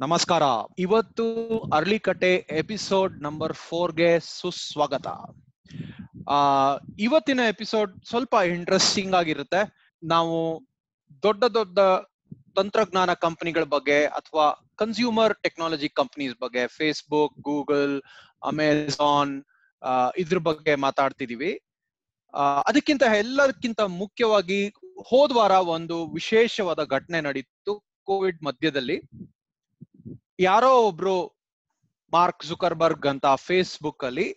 ನಮಸ್ಕಾರ. ಇವತ್ತು ಅರ್ಲಿಕಟ್ಟೆ episode number ಫೋರ್ಗೆ ಸುಸ್ವಾಗತ. ಆ, ಇವತ್ತಿನ ಎಪಿಸೋಡ್ ಸ್ವಲ್ಪ ಇಂಟ್ರೆಸ್ಟಿಂಗ್ ಆಗಿರುತ್ತೆ. ನಾವು ದೊಡ್ಡ ದೊಡ್ಡ ತಂತ್ರಜ್ಞಾನ ಕಂಪನಿಗಳ ಬಗ್ಗೆ ಅಥವಾ ಕನ್ಸ್ಯೂಮರ್ ಟೆಕ್ನಾಲಜಿ ಕಂಪನೀಸ್ ಬಗ್ಗೆ, ಫೇಸ್ಬುಕ್, ಗೂಗಲ್ ಅಮೆಝಾನ್ ಇದ್ರ ಬಗ್ಗೆ ಮಾತಾಡ್ತಿದೀವಿ. ಅದಕ್ಕಿಂತ ಎಲ್ಲದಕ್ಕಿಂತ ಮುಖ್ಯವಾಗಿ ಹೋದ್ವಾರ ಒಂದು ವಿಶೇಷವಾದ ಘಟನೆ ನಡೀತು ಕೋವಿಡ್ ಮಧ್ಯದಲ್ಲಿ. ಯಾರೋ ಒಬ್ರು ಮಾರ್ಕ್ ಜುಕರ್ಬರ್ಗ್ ಅಂತ ಫೇಸ್ಬುಕ್ ಅಲ್ಲಿ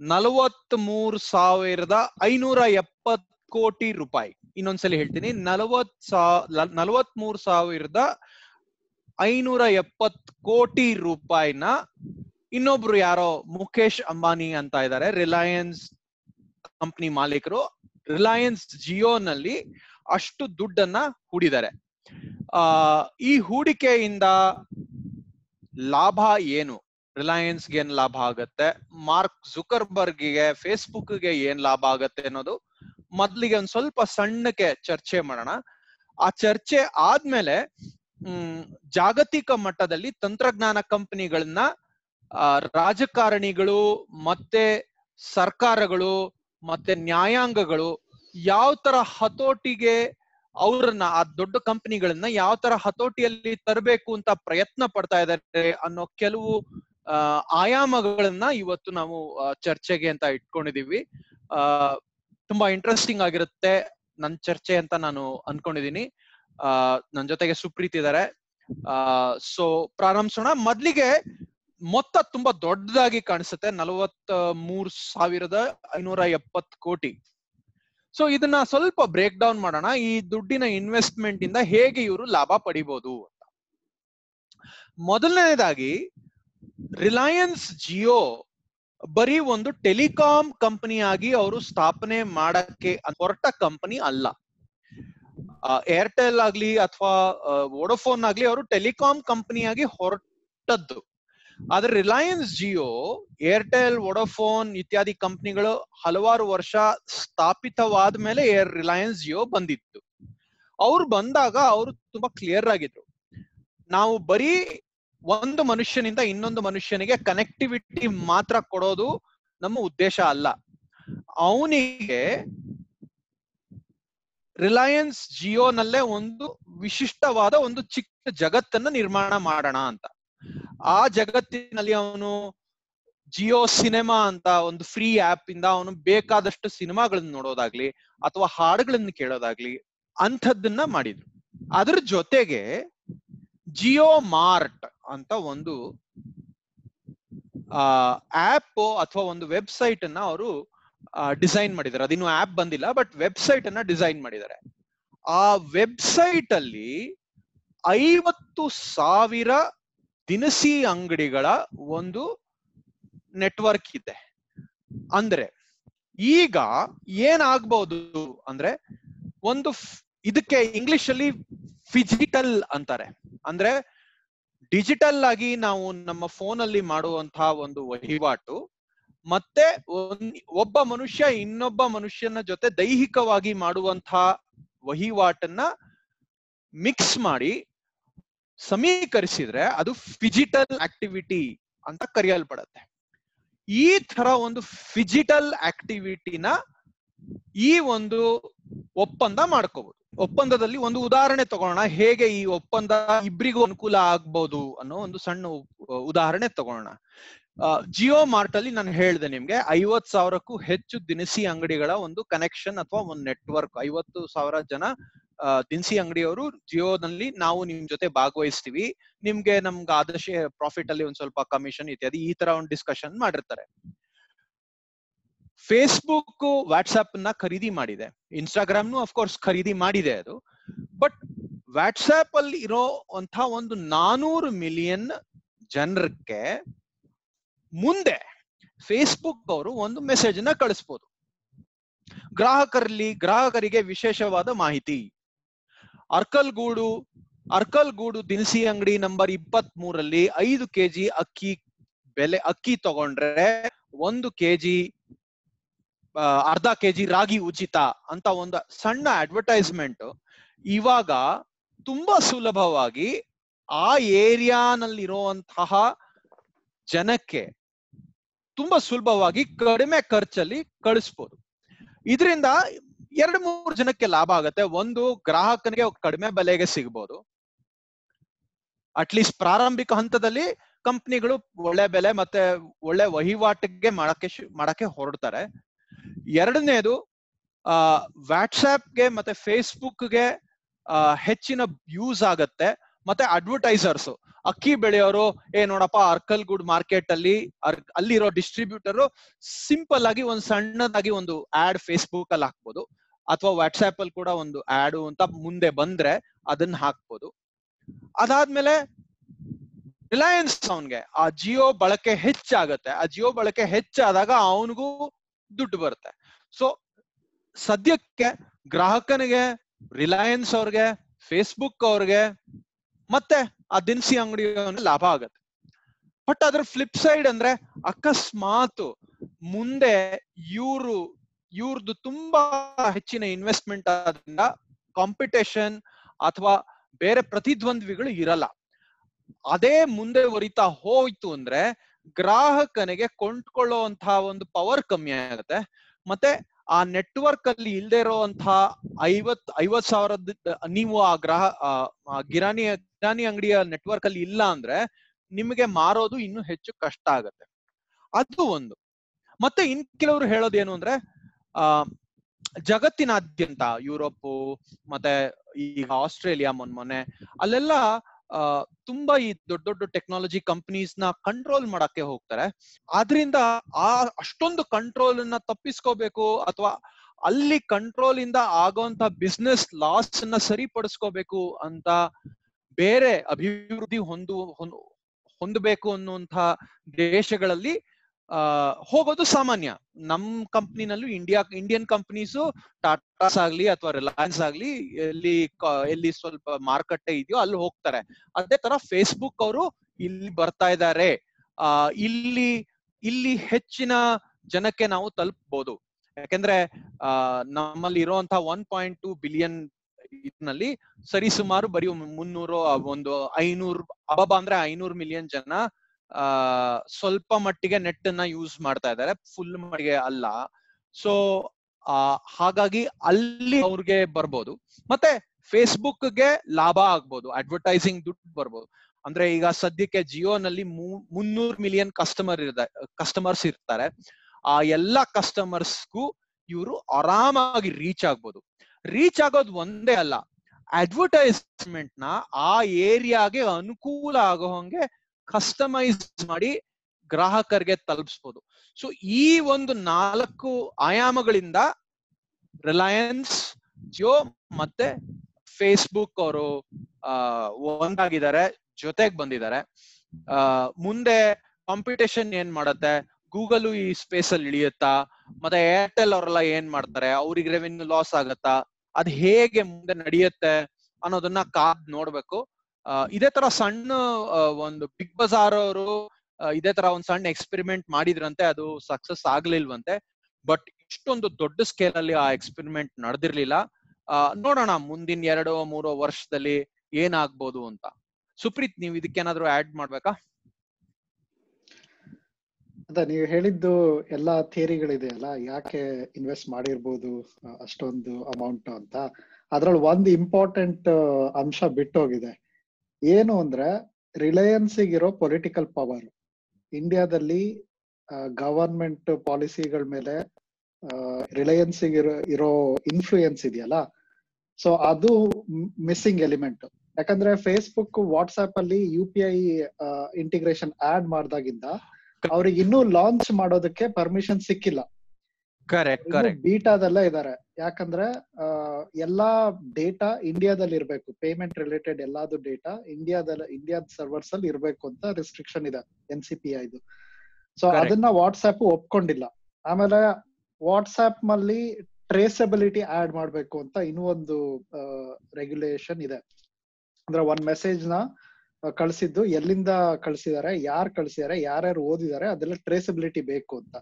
ನಲವತ್ ಮೂರ್ ಸಾವಿರದ ಐನೂರ ಎಪ್ಪತ್ ಕೋಟಿ ರೂಪಾಯಿ. ಇನ್ನೊಂದ್ಸಲಿ ಹೇಳ್ತೀನಿ. ನಲವತ್ ಸಾ ನಲವತ್ ಸಾವಿರದ ಐನೂರ ಎಪ್ಪತ್ ಕೋಟಿ ರೂಪಾಯಿನ ಇನ್ನೊಬ್ರು ಯಾರೋ ಮುಖೇಶ್ ಅಂಬಾನಿ ಅಂತ ಇದ್ದಾರೆ. ರಿಲಯನ್ಸ್ ಕಂಪ್ನಿ ಮಾಲೀಕರು. ರಿಲಯನ್ಸ್ ಜಿಯೋನಲ್ಲಿ ಅಷ್ಟು ದುಡ್ಡನ್ನ ಹೂಡಿದ್ದಾರೆ. ಆ, ಈ ಹೂಡಿಕೆಯಿಂದ ಲಾಭ ಏನು? ರಿಲಯನ್ಸ್ಗೆ ಏನ್ ಲಾಭ ಆಗತ್ತೆ? ಮಾರ್ಕ್ ಜುಕರ್ಬರ್ಗ್ಗೆ ಫೇಸ್ಬುಕ್ಗೆ ಏನ್ ಲಾಭ ಆಗತ್ತೆ ಅನ್ನೋದು ಮೊದ್ಲಿಗೆ ಒಂದ್ ಸ್ವಲ್ಪ ಸಣ್ಣಕ್ಕೆ ಚರ್ಚೆ ಮಾಡೋಣ. ಆ ಚರ್ಚೆ ಆದ್ಮೇಲೆ, ಹ್ಮ್, ಜಾಗತಿಕ ಮಟ್ಟದಲ್ಲಿ ತಂತ್ರಜ್ಞಾನ ಕಂಪನಿಗಳನ್ನ ರಾಜಕಾರಣಿಗಳು ಮತ್ತೆ ಸರ್ಕಾರಗಳು ಮತ್ತೆ ನ್ಯಾಯಾಂಗಗಳು ಯಾವ ತರ ಹತೋಟಿಗೆ ಅವ್ರನ್ನ ಆ ದೊಡ್ಡ ಕಂಪನಿಗಳನ್ನ ಯಾವ ತರ ಹತೋಟಿಯಲ್ಲಿ ತರಬೇಕು ಅಂತ ಪ್ರಯತ್ನ ಪಡ್ತಾ ಇದ್ದಾರೆ ಅನ್ನೋ ಕೆಲವು ಆಯಾಮಗಳನ್ನ ಇವತ್ತು ನಾವು ಚರ್ಚೆಗೆ ಅಂತ ಇಟ್ಕೊಂಡಿದೀವಿ. ಆ, ತುಂಬಾ ಇಂಟ್ರೆಸ್ಟಿಂಗ್ ಆಗಿರುತ್ತೆ ನನ್ ಚರ್ಚೆ ಅಂತ ನಾನು ಅನ್ಕೊಂಡಿದೀನಿ. ಆ, ನನ್ ಜೊತೆಗೆ ಸುಪ್ರೀತ್ ಇದಾರೆ. ಆ ಸೊ ಪ್ರಾರಂಭಿಸೋಣ. ಮೊದ್ಲಿಗೆ ಮೊತ್ತ ತುಂಬಾ ದೊಡ್ಡದಾಗಿ ಕಾಣಿಸುತ್ತೆ. ನಲವತ್ತ ಮೂರ್ ಸಾವಿರದ ಐನೂರ ಎಪ್ಪತ್ ಕೋಟಿ. ಸೊ ಇದನ್ನ ಸ್ವಲ್ಪ ಬ್ರೇಕ್ ಡೌನ್ ಮಾಡೋಣ. ಈ ದುಡ್ಡಿನ ಇನ್ವೆಸ್ಟ್ಮೆಂಟ್ ಇಂದ ಹೇಗೆ ಇವರು ಲಾಭ ಪಡಿಬಹುದು ಅಂತ. ಮೊದಲನೇದಾಗಿ ರಿಲಯನ್ಸ್ ಜಿಯೋ ಬರೀ ಒಂದು ಟೆಲಿಕಾಂ ಕಂಪನಿಯಾಗಿ ಅವರು ಸ್ಥಾಪನೆ ಮಾಡಕ್ಕೆ ಹೊರಟ ಕಂಪನಿ ಅಲ್ಲ. ಏರ್ಟೆಲ್ ಆಗ್ಲಿ ಅಥವಾ ವೋಡೋಫೋನ್ ಆಗ್ಲಿ ಅವರು ಟೆಲಿಕಾಂ ಕಂಪನಿಯಾಗಿ ಹೊರಟದ್ದು. ಆದ್ರೆ ರಿಲಯನ್ಸ್ ಜಿಯೋ, ಏರ್ಟೆಲ್, ವೊಡಾಫೋನ್ ಇತ್ಯಾದಿ ಕಂಪ್ನಿಗಳು ಹಲವಾರು ವರ್ಷ ಸ್ಥಾಪಿತವಾದ ಮೇಲೆ ಏರ್ ರಿಲಯನ್ಸ್ ಜಿಯೋ ಬಂದಿತ್ತು. ಅವ್ರು ಬಂದಾಗ ಅವರು ತುಂಬಾ ಕ್ಲಿಯರ್ ಆಗಿದ್ರು. ನಾವು ಬರೀ ಒಂದು ಮನುಷ್ಯನಿಂದ ಇನ್ನೊಂದು ಮನುಷ್ಯನಿಗೆ ಕನೆಕ್ಟಿವಿಟಿ ಮಾತ್ರ ಕೊಡೋದು ನಮ್ಮ ಉದ್ದೇಶ ಅಲ್ಲ. ಅವನಿಗೆ ರಿಲಯನ್ಸ್ ಜಿಯೋನಲ್ಲೇ ಒಂದು ವಿಶಿಷ್ಟವಾದ ಒಂದು ಚಿಕ್ಕ ಜಗತ್ತನ್ನ ನಿರ್ಮಾಣ ಮಾಡೋಣ ಅಂತ. ಆ ಜಗತ್ತಿನಲ್ಲಿ ಅವನು ಜಿಯೋ ಸಿನಿಮಾ ಅಂತ ಒಂದು ಫ್ರೀ ಆಪ್ ಇಂದ ಅವನು ಬೇಕಾದಷ್ಟು ಸಿನಿಮಾಗಳನ್ನ ನೋಡೋದಾಗ್ಲಿ ಅಥವಾ ಹಾಡುಗಳನ್ನ ಕೇಳೋದಾಗ್ಲಿ ಅಂಥದ್ದನ್ನ ಮಾಡಿದ್ರು. ಅದ್ರ ಜೊತೆಗೆ ಜಿಯೋ ಮಾರ್ಟ್ ಅಂತ ಒಂದು ಆಪ್ ಅಥವಾ ಒಂದು ವೆಬ್ಸೈಟ್ ಅನ್ನ ಅವರು ಡಿಸೈನ್ ಮಾಡಿದ್ದಾರೆ. ಅದಿನ್ನು ಆಪ್ ಬಂದಿಲ್ಲ, ಬಟ್ ವೆಬ್ಸೈಟ್ ಅನ್ನ ಡಿಸೈನ್ ಮಾಡಿದ್ದಾರೆ. ಆ ವೆಬ್ಸೈಟ್ ಅಲ್ಲಿ ಐವತ್ತು ಸಾವಿರ ದಿನಸಿ ಅಂಗಡಿಗಳ ಒಂದು ನೆಟ್ವರ್ಕ್ ಇದೆ. ಅಂದ್ರೆ ಈಗ ಏನಾಗ್ಬಹುದು ಅಂದ್ರೆ ಒಂದು ಇದಕ್ಕೆ ಇಂಗ್ಲಿಷ್ ಅಲ್ಲಿ ಫಿಜಿಟಲ್ ಅಂತಾರೆ. ಅಂದ್ರೆ ಡಿಜಿಟಲ್ ಆಗಿ ನಾವು ನಮ್ಮ ಫೋನ್ ಅಲ್ಲಿ ಮಾಡುವಂತಹ ಒಂದು ವಹಿವಾಟು, ಮತ್ತೆ ಒಬ್ಬ ಮನುಷ್ಯ ಇನ್ನೊಬ್ಬ ಮನುಷ್ಯನ ಜೊತೆ ದೈಹಿಕವಾಗಿ ಮಾಡುವಂತಹ ವಹಿವಾಟನ್ನ ಮಿಕ್ಸ್ ಮಾಡಿ ಸಮೀಕರಿಸಿದ್ರೆ ಅದು ಫಿಜಿಟಲ್ ಆಕ್ಟಿವಿಟಿ ಅಂತ ಕರೆಯಲ್ಪಡತ್ತೆ. ಈ ತರ ಒಂದು ಫಿಜಿಟಲ್ ಆಕ್ಟಿವಿಟಿನ ಈ ಒಂದು ಒಪ್ಪಂದ ಮಾಡ್ಕೋಬಹುದು ಒಪ್ಪಂದದಲ್ಲಿ ಒಂದು ಉದಾಹರಣೆ ತಗೋಣ ಹೇಗೆ ಈ ಒಪ್ಪಂದ ಇಬ್ಬರಿಗೂ ಅನುಕೂಲ ಆಗ್ಬಹುದು ಅನ್ನೋ ಒಂದು ಸಣ್ಣ ಉದಾಹರಣೆ ತಗೋಣ ಜಿಯೋ ಮಾರ್ಟ್ ಅಲ್ಲಿ ನಾನು ಹೇಳ್ದೆ ನಿಮ್ಗೆ ಐವತ್ ಸಾವಿರಕ್ಕೂ ಹೆಚ್ಚು ದಿನಸಿ ಅಂಗಡಿಗಳ ಒಂದು ಕನೆಕ್ಷನ್ ಅಥವಾ ಒಂದು ನೆಟ್ವರ್ಕ್ ಐವತ್ತು ಸಾವಿರ ಜನ ದಿನಸಿ ಅಂಗಡಿಯವರು ಜಿಯೋನಲ್ಲಿ ನಾವು ನಿಮ್ ಜೊತೆ ಭಾಗವಹಿಸ್ತೀವಿ. ನಿಮ್ಗೆ ನಮ್ಗೆ ಆದರ್ಶ ಪ್ರಾಫಿಟ್ ಅಲ್ಲಿ ಒಂದ್ ಸ್ವಲ್ಪ ಕಮಿಷನ್ ಇತ್ಯಾದಿ ಈ ತರ ಒಂದು ಡಿಸ್ಕಷನ್ ಮಾಡಿರ್ತಾರೆ. ಫೇಸ್ಬುಕ್ ವಾಟ್ಸ್ಆಪ್ನ ಖರೀದಿ ಮಾಡಿದೆ. ಇನ್ಸ್ಟಾಗ್ರಾಮ್ನು ಅಫ್ಕೋರ್ಸ್ ಖರೀದಿ ಮಾಡಿದೆ ಅದು. ಬಟ್ ವಾಟ್ಸ್ಆಪ್ ಅಲ್ಲಿ ಇರೋ ಅಂತ ಒಂದು ನಾನೂರು ಮಿಲಿಯನ್ ಜನರಕ್ಕೆ ಮುಂದೆ ಫೇಸ್ಬುಕ್ ಅವರು ಒಂದು ಮೆಸೇಜ್ನ ಕಳಿಸ್ಬೋದು. ಗ್ರಾಹಕರಲ್ಲಿ ಗ್ರಾಹಕರಿಗೆ ವಿಶೇಷವಾದ ಮಾಹಿತಿ. ಅರ್ಕಲ್ಗೂಡು ಅರ್ಕಲ್ಗೂಡು ದಿನಸಿ ಅಂಗಡಿ ನಂಬರ್ ಇಪ್ಪತ್ತ್ ಮೂರಲ್ಲಿ ಐದು ಕೆಜಿ ಅಕ್ಕಿ ಬೆಲೆ, ಅಕ್ಕಿ ತಗೊಂಡ್ರೆ ಒಂದು ಕೆಜಿ ಅರ್ಧ ಕೆಜಿ ರಾಗಿ ಉಚಿತ ಅಂತ ಒಂದು ಸಣ್ಣ ಅಡ್ವರ್ಟೈಸ್ಮೆಂಟ್ ಇವಾಗ ತುಂಬಾ ಸುಲಭವಾಗಿ ಆ ಏರಿಯಾನಲ್ಲಿರುವಂತಹ ಜನಕ್ಕೆ ತುಂಬಾ ಸುಲಭವಾಗಿ ಕಡಿಮೆ ಖರ್ಚಲ್ಲಿ ಕಳಿಸ್ಬೋದು. ಇದರಿಂದ ಎರಡು ಮೂರು ಜನಕ್ಕೆ ಲಾಭ ಆಗತ್ತೆ. ಒಂದು ಗ್ರಾಹಕನಿಗೆ ಕಡಿಮೆ ಬೆಲೆಗೆ ಸಿಗ್ಬೋದು. ಅಟ್ಲೀಸ್ಟ್ ಪ್ರಾರಂಭಿಕ ಹಂತದಲ್ಲಿ ಕಂಪ್ನಿಗಳು ಒಳ್ಳೆ ಬೆಲೆ ಮತ್ತೆ ಒಳ್ಳೆ ವಹಿವಾಟಿಗೆ ಮಾಡಕ್ಕೆ ಮಾಡಕ್ಕೆ ಹೊರಡ್ತಾರೆ. ಎರಡನೇದು, ಆ ವ್ಯಾಟ್ಸ್ಆಪ್ಗೆ ಮತ್ತೆ ಫೇಸ್ಬುಕ್ಗೆ ಹೆಚ್ಚಿನ ಯೂಸ್ ಆಗತ್ತೆ. ಮತ್ತೆ ಅಡ್ವರ್ಟೈಸರ್ಸ್ ಅಕ್ಕಿ ಬೆಳೆಯೋರು, ಏ, ನೋಡಪ್ಪ ಅರ್ಕಲ್ ಗುಡ್ ಮಾರ್ಕೆಟ್ ಅಲ್ಲಿ ಅಲ್ಲಿರೋ ಡಿಸ್ಟ್ರಿಬ್ಯೂಟರ್ ಸಿಂಪಲ್ ಆಗಿ ಒಂದ್ ಸಣ್ಣದಾಗಿ ಒಂದು ಆಡ್ ಫೇಸ್ಬುಕ್ ಅಲ್ಲಿ ಹಾಕ್ಬೋದು. ಅಥವಾ ವಾಟ್ಸ್ಆಪ್ ಅಲ್ಲಿ ಕೂಡ ಒಂದು ಆಡು ಅಂತ ಮುಂದೆ ಬಂದ್ರೆ ಅದನ್ನ ಹಾಕ್ಬೋದು. ಅದಾದ್ಮೇಲೆ ರಿಲಯನ್ಸ್ ಅವನ್ಗೆ, ಆ ಜಿಯೋ ಬಳಕೆ ಹೆಚ್ಚಾಗತ್ತೆ. ಆ ಜಿಯೋ ಬಳಕೆ ಹೆಚ್ಚಾದಾಗ ಅವನಿಗೂ ದುಡ್ಡು ಬರುತ್ತೆ. ಸೊ ಸದ್ಯಕ್ಕೆ ಗ್ರಾಹಕನಿಗೆ ರಿಲಯನ್ಸ್ ಅವ್ರಿಗೆ ಫೇಸ್ಬುಕ್ ಅವ್ರಿಗೆ, ಮತ್ತೆ ಆ ದಿನಸಿ ಅಂಗಡಿ ಲಾಭ ಆಗತ್ತೆ. ಬಟ್ ಅದ್ರ ಫ್ಲಿಪ್ ಸೈಡ್ ಅಂದ್ರೆ ಅಕಸ್ಮಾತ್ ಮುಂದೆ ಇವ್ರು ಇವ್ರದ್ದು ತುಂಬಾ ಹೆಚ್ಚಿನ ಇನ್ವೆಸ್ಟ್ಮೆಂಟ್ ಆದ್ರಿಂದ ಕಾಂಪಿಟೇಷನ್ ಅಥವಾ ಬೇರೆ ಪ್ರತಿದ್ವಂದ್ವಿಗಳು ಇರಲ್ಲ. ಅದೇ ಮುಂದೆ ಒರಿತಾ ಹೋಯ್ತು ಅಂದ್ರೆ ಗ್ರಾಹಕನಿಗೆ ಕೊಂಡ್ಕೊಳ್ಳುವಂತಹ ಒಂದು ಪವರ್ ಕಮ್ಮಿ ಆಗುತ್ತೆ. ಮತ್ತೆ ಆ ನೆಟ್ವರ್ಕ್ ಅಲ್ಲಿ ಇಲ್ದೇ ಇರುವಂತಹ ಐವತ್ ಐವತ್ ಸಾವಿರದ, ನೀವು ಆ ಗ್ರಾಹ, ಆ ಗಿರಾಣಿ ಅಂಗಡಿಯ ನೆಟ್ವರ್ಕ್ ಅಲ್ಲಿ ಇಲ್ಲ ಅಂದ್ರೆ ನಿಮಗೆ ಮಾರೋದು ಇನ್ನು ಹೆಚ್ಚು ಕಷ್ಟ ಆಗತ್ತೆ. ಅದು ಒಂದು. ಮತ್ತೆ ಇನ್ ಕೆಲವರು ಹೇಳೋದೇನು ಅಂದ್ರೆ ಜಗತ್ತಿನಾದ್ಯಂತ ಯುರೋಪ್, ಮತ್ತೆ ಈಗ ಆಸ್ಟ್ರೇಲಿಯಾ ಮೊನ್ನೆ ಅಲ್ಲೆಲ್ಲ ತುಂಬಾ ಈ ದೊಡ್ಡ ದೊಡ್ಡ ಟೆಕ್ನಾಲಜಿ ಕಂಪನೀಸ್ನ ಕಂಟ್ರೋಲ್ ಮಾಡಕ್ಕೆ ಹೋಗ್ತಾರೆ. ಆದ್ರಿಂದ ಆ ಅಷ್ಟೊಂದು ಕಂಟ್ರೋಲ್ ಅನ್ನ ತಪ್ಪಿಸ್ಕೋಬೇಕು ಅಥವಾ ಅಲ್ಲಿ ಕಂಟ್ರೋಲ್ ಇಂದ ಆಗೋಂತ ಬಿಸ್ನೆಸ್ ಲಾಸ್ ಅನ್ನ ಸರಿಪಡಿಸ್ಕೋಬೇಕು ಅಂತ ಬೇರೆ ಅಭಿವೃದ್ಧಿ ಹೊಂದು, ಹೊಂದ್- ಹೊಂದಬೇಕು ಅನ್ನುವಂತ ದೇಶಗಳಲ್ಲಿ ಹೋಗೋದು ಸಾಮಾನ್ಯ. ನಮ್ ಕಂಪ್ನಿನಲ್ಲೂ ಇಂಡಿಯಾ ಇಂಡಿಯನ್ ಕಂಪ್ನೀಸು ಟಾಟಾಸ್ ಆಗ್ಲಿ ಅಥವಾ ರಿಲಯನ್ಸ್ ಆಗ್ಲಿ ಎಲ್ಲಿ ಎಲ್ಲಿ ಸ್ವಲ್ಪ ಮಾರುಕಟ್ಟೆ ಇದೆಯೋ ಅಲ್ಲಿ ಹೋಗ್ತಾರೆ. ಅದೇ ತರ ಫೇಸ್ಬುಕ್ ಅವರು ಇಲ್ಲಿ ಬರ್ತಾ ಇದ್ದಾರೆ ಆ, ಇಲ್ಲಿ ಇಲ್ಲಿ ಹೆಚ್ಚಿನ ಜನಕ್ಕೆ ನಾವು ತಲುಪಬಹುದು ಯಾಕೆಂದ್ರೆ, ಆ, ನಮ್ಮಲ್ಲಿ ಇರುವಂತ ಒನ್ ಪಾಯಿಂಟ್ ಟೂ ಬಿಲಿಯನ್ನಲ್ಲಿ ಸರಿಸುಮಾರು ಬರೀ ಮುನ್ನೂರು, ಒಂದು ಐನೂರು, ಅಬಬ ಅಂದ್ರೆ ಐನೂರು ಮಿಲಿಯನ್ ಜನ ಆ, ಸ್ವಲ್ಪ ಮಟ್ಟಿಗೆ ನೆಟ್ ಅನ್ನ ಯೂಸ್ ಮಾಡ್ತಾ ಇದ್ದಾರೆ ಫುಲ್ ಮಟ್ಟಿಗೆ ಅಲ್ಲ. ಸೊ ಹಾಗಾಗಿ ಅಲ್ಲಿ ಅವ್ರಿಗೆ ಬರ್ಬೋದು. ಮತ್ತೆ ಫೇಸ್ಬುಕ್ಗೆ ಲಾಭ ಆಗ್ಬೋದು ಅಡ್ವರ್ಟೈಸಿಂಗ್ ದುಡ್ಡು ಬರ್ಬೋದು. ಅಂದ್ರೆ ಈಗ ಸದ್ಯಕ್ಕೆ ಜಿಯೋನಲ್ಲಿ ಮುನ್ನೂರು ಮಿಲಿಯನ್ ಕಸ್ಟಮರ್ ಇರ್ತಾರೆ ಕಸ್ಟಮರ್ಸ್ ಇರ್ತಾರೆ. ಆ ಎಲ್ಲಾ ಕಸ್ಟಮರ್ಸ್ಗೂ ಇವರು ಆರಾಮಾಗಿ ರೀಚ್ ಆಗ್ಬೋದು. ರೀಚ್ ಆಗೋದು ಒಂದೇ ಅಲ್ಲ ಅಡ್ವರ್ಟೈಸ್ಮೆಂಟ್ನ ಆ ಏರಿಯಾಗೆ ಅನುಕೂಲ ಆಗೋ ಹಂಗೆ ಕಸ್ಟಮೈಸ್ ಮಾಡಿ ಗ್ರಾಹಕರಿಗೆ ತಲುಪಿಸ್ಬೋದು. ಸೊ ಈ ಒಂದು ನಾಲ್ಕು ಆಯಾಮಗಳಿಂದ ರಿಲಯನ್ಸ್ ಜಿಯೋ ಮತ್ತೆ ಫೇಸ್ಬುಕ್ ಅವರು ಒಂದಾಗಿದ್ದಾರೆ, ಜೊತೆಗೆ ಬಂದಿದ್ದಾರೆ. ಮುಂದೆ ಕಾಂಪಿಟೇಷನ್ ಏನ್ ಮಾಡತ್ತೆ? ಗೂಗಲ್ ಈ ಸ್ಪೇಸ್ ಅಲ್ಲಿ ಇಳಿಯುತ್ತಾ? ಮತ್ತೆ ಏರ್ಟೆಲ್ ಅವರೆಲ್ಲ ಏನ್ ಮಾಡ್ತಾರೆ? ಅವ್ರಿಗೆ ರೆವೆನ್ಯೂ ಲಾಸ್ ಆಗತ್ತಾ? ಅದ್ ಹೇಗೆ ಮುಂದೆ ನಡೆಯುತ್ತೆ ಅನ್ನೋದನ್ನ ಕಾದ್ ನೋಡ್ಬೇಕು. ಇದೇ ತರ ಸಣ್ಣ ಒಂದು ಬಿಗ್ ಬಜಾರ್ ಅವರು ಇದೇ ತರ ಒಂದ್ ಸಣ್ಣ ಎಕ್ಸ್ಪೆರಿಮೆಂಟ್ ಮಾಡಿದ್ರಂತೆ, ಅದು ಸಕ್ಸಸ್ ಆಗ್ಲಿಲ್ವಂತೆ. ಬಟ್ ಇಷ್ಟೊಂದು ದೊಡ್ಡ ಸ್ಕೇಲ್ ಅಲ್ಲಿ ಆ ಎಕ್ಸ್ಪೆರಿಮೆಂಟ್ ನಡೆದಿರ್ಲಿಲ್ಲ. ನೋಡೋಣ ಮುಂದಿನ ಎರಡೋ, ಮೂರೋ ವರ್ಷದಲ್ಲಿ ಏನಾಗ್ಬೋದು ಅಂತ. ಸುಪ್ರೀತ್, ನೀವು ಇದಕ್ಕೇನಾದ್ರೂ ಆಡ್ ಮಾಡ್ಬೇಕಾ? ಅದ, ನೀವು ಹೇಳಿದ್ದು ಎಲ್ಲಾ ಥಿಯರಿಗಳಿದೆ ಅಲ್ಲ, ಯಾಕೆ ಇನ್ವೆಸ್ಟ್ ಮಾಡಿರ್ಬೋದು ಅಷ್ಟೊಂದು ಅಮೌಂಟ್ ಅಂತ. ಅದ್ರಲ್ಲಿ ಒಂದು ಇಂಪಾರ್ಟೆಂಟ್ ಅಂಶ ಬಿಟ್ಟೋಗಿದೆ. ಏನು ಅಂದ್ರೆ ರಿಲಯನ್ಸ್ ಇರೋ ಪೊಲಿಟಿಕಲ್ ಪವರ್ ಇಂಡಿಯಾದಲ್ಲಿ ಗವರ್ಮೆಂಟ್ ಪಾಲಿಸಿಗಳ ಮೇಲೆ ರಿಲಯನ್ಸ್ ಇರೋ ಇರೋ ಇನ್ಫ್ಲೂಯೆನ್ಸ್ ಇದೆಯಲ್ಲ? ಸೊ ಅದು ಮಿಸ್ಸಿಂಗ್ ಎಲಿಮೆಂಟ್ ಯಾಕಂದ್ರೆ ಫೇಸ್ಬುಕ್ ವಾಟ್ಸ್ಆಪ್ ಅಲ್ಲಿ U P I integration add ಮಾಡ್ದಾಗಿಂದ ಅವ್ರಿಗೆ ಇನ್ನೂ ಲಾಂಚ್ ಮಾಡೋದಕ್ಕೆ ಪರ್ಮಿಷನ್ ಸಿಕ್ಕಿಲ್ಲ. ಕರೆಕ್ಟ್ ಕರೆಕ್ಟ್ ಬೀಟಾದಲ್ಲೇ ಇದಾರೆ. ಯಾಕಂದ್ರೆ ಎಲ್ಲಾ ಡೇಟಾ ಇಂಡಿಯಾದಲ್ಲಿ ಇರ್ಬೇಕು. ಪೇಮೆಂಟ್ ರಿಲೇಟೆಡ್ ಎಲ್ಲಾದು ಡೇಟಾ ಇಂಡಿಯಾದಲ್ಲಿ ಇಂಡಿಯಾದ ಸರ್ವರ್ಸ್ ಅಲ್ಲಿ ಇರ್ಬೇಕು ಅಂತ ರೆಸ್ಟ್ರಿಕ್ಷನ್ ಇದೆ ಎನ್ ಸಿ ಪಿ ಐದು ಸೊ ಅದನ್ನ ವಾಟ್ಸ್ಆಪ್ ಒಪ್ಕೊಂಡಿಲ್ಲ. ಆಮೇಲೆ ವಾಟ್ಸ್ಆಪ್ನಲ್ಲಿ ಟ್ರೇಸಬಿಲಿಟಿ ಆಡ್ ಮಾಡ್ಬೇಕು ಅಂತ ಇನ್ನೂ ಒಂದು ರೆಗ್ಯುಲೇಷನ್ ಇದೆ. ಅಂದ್ರೆ ಒಂದ್ ಮೆಸೇಜ್ನ ಕಳಿಸಿದ್ದು ಕಳ್ಸಿದ್ದು ಎಲ್ಲಿಂದ ಕಳ್ಸಿದಾರೆ ಯಾರು ಕಳ್ಸಿದಾರೆ ಯಾರ್ಯಾರು ಓದಿದಾರೆ ಅದೆಲ್ಲ ಟ್ರೇಸಬಿಲಿಟಿ ಬೇಕು ಅಂತ.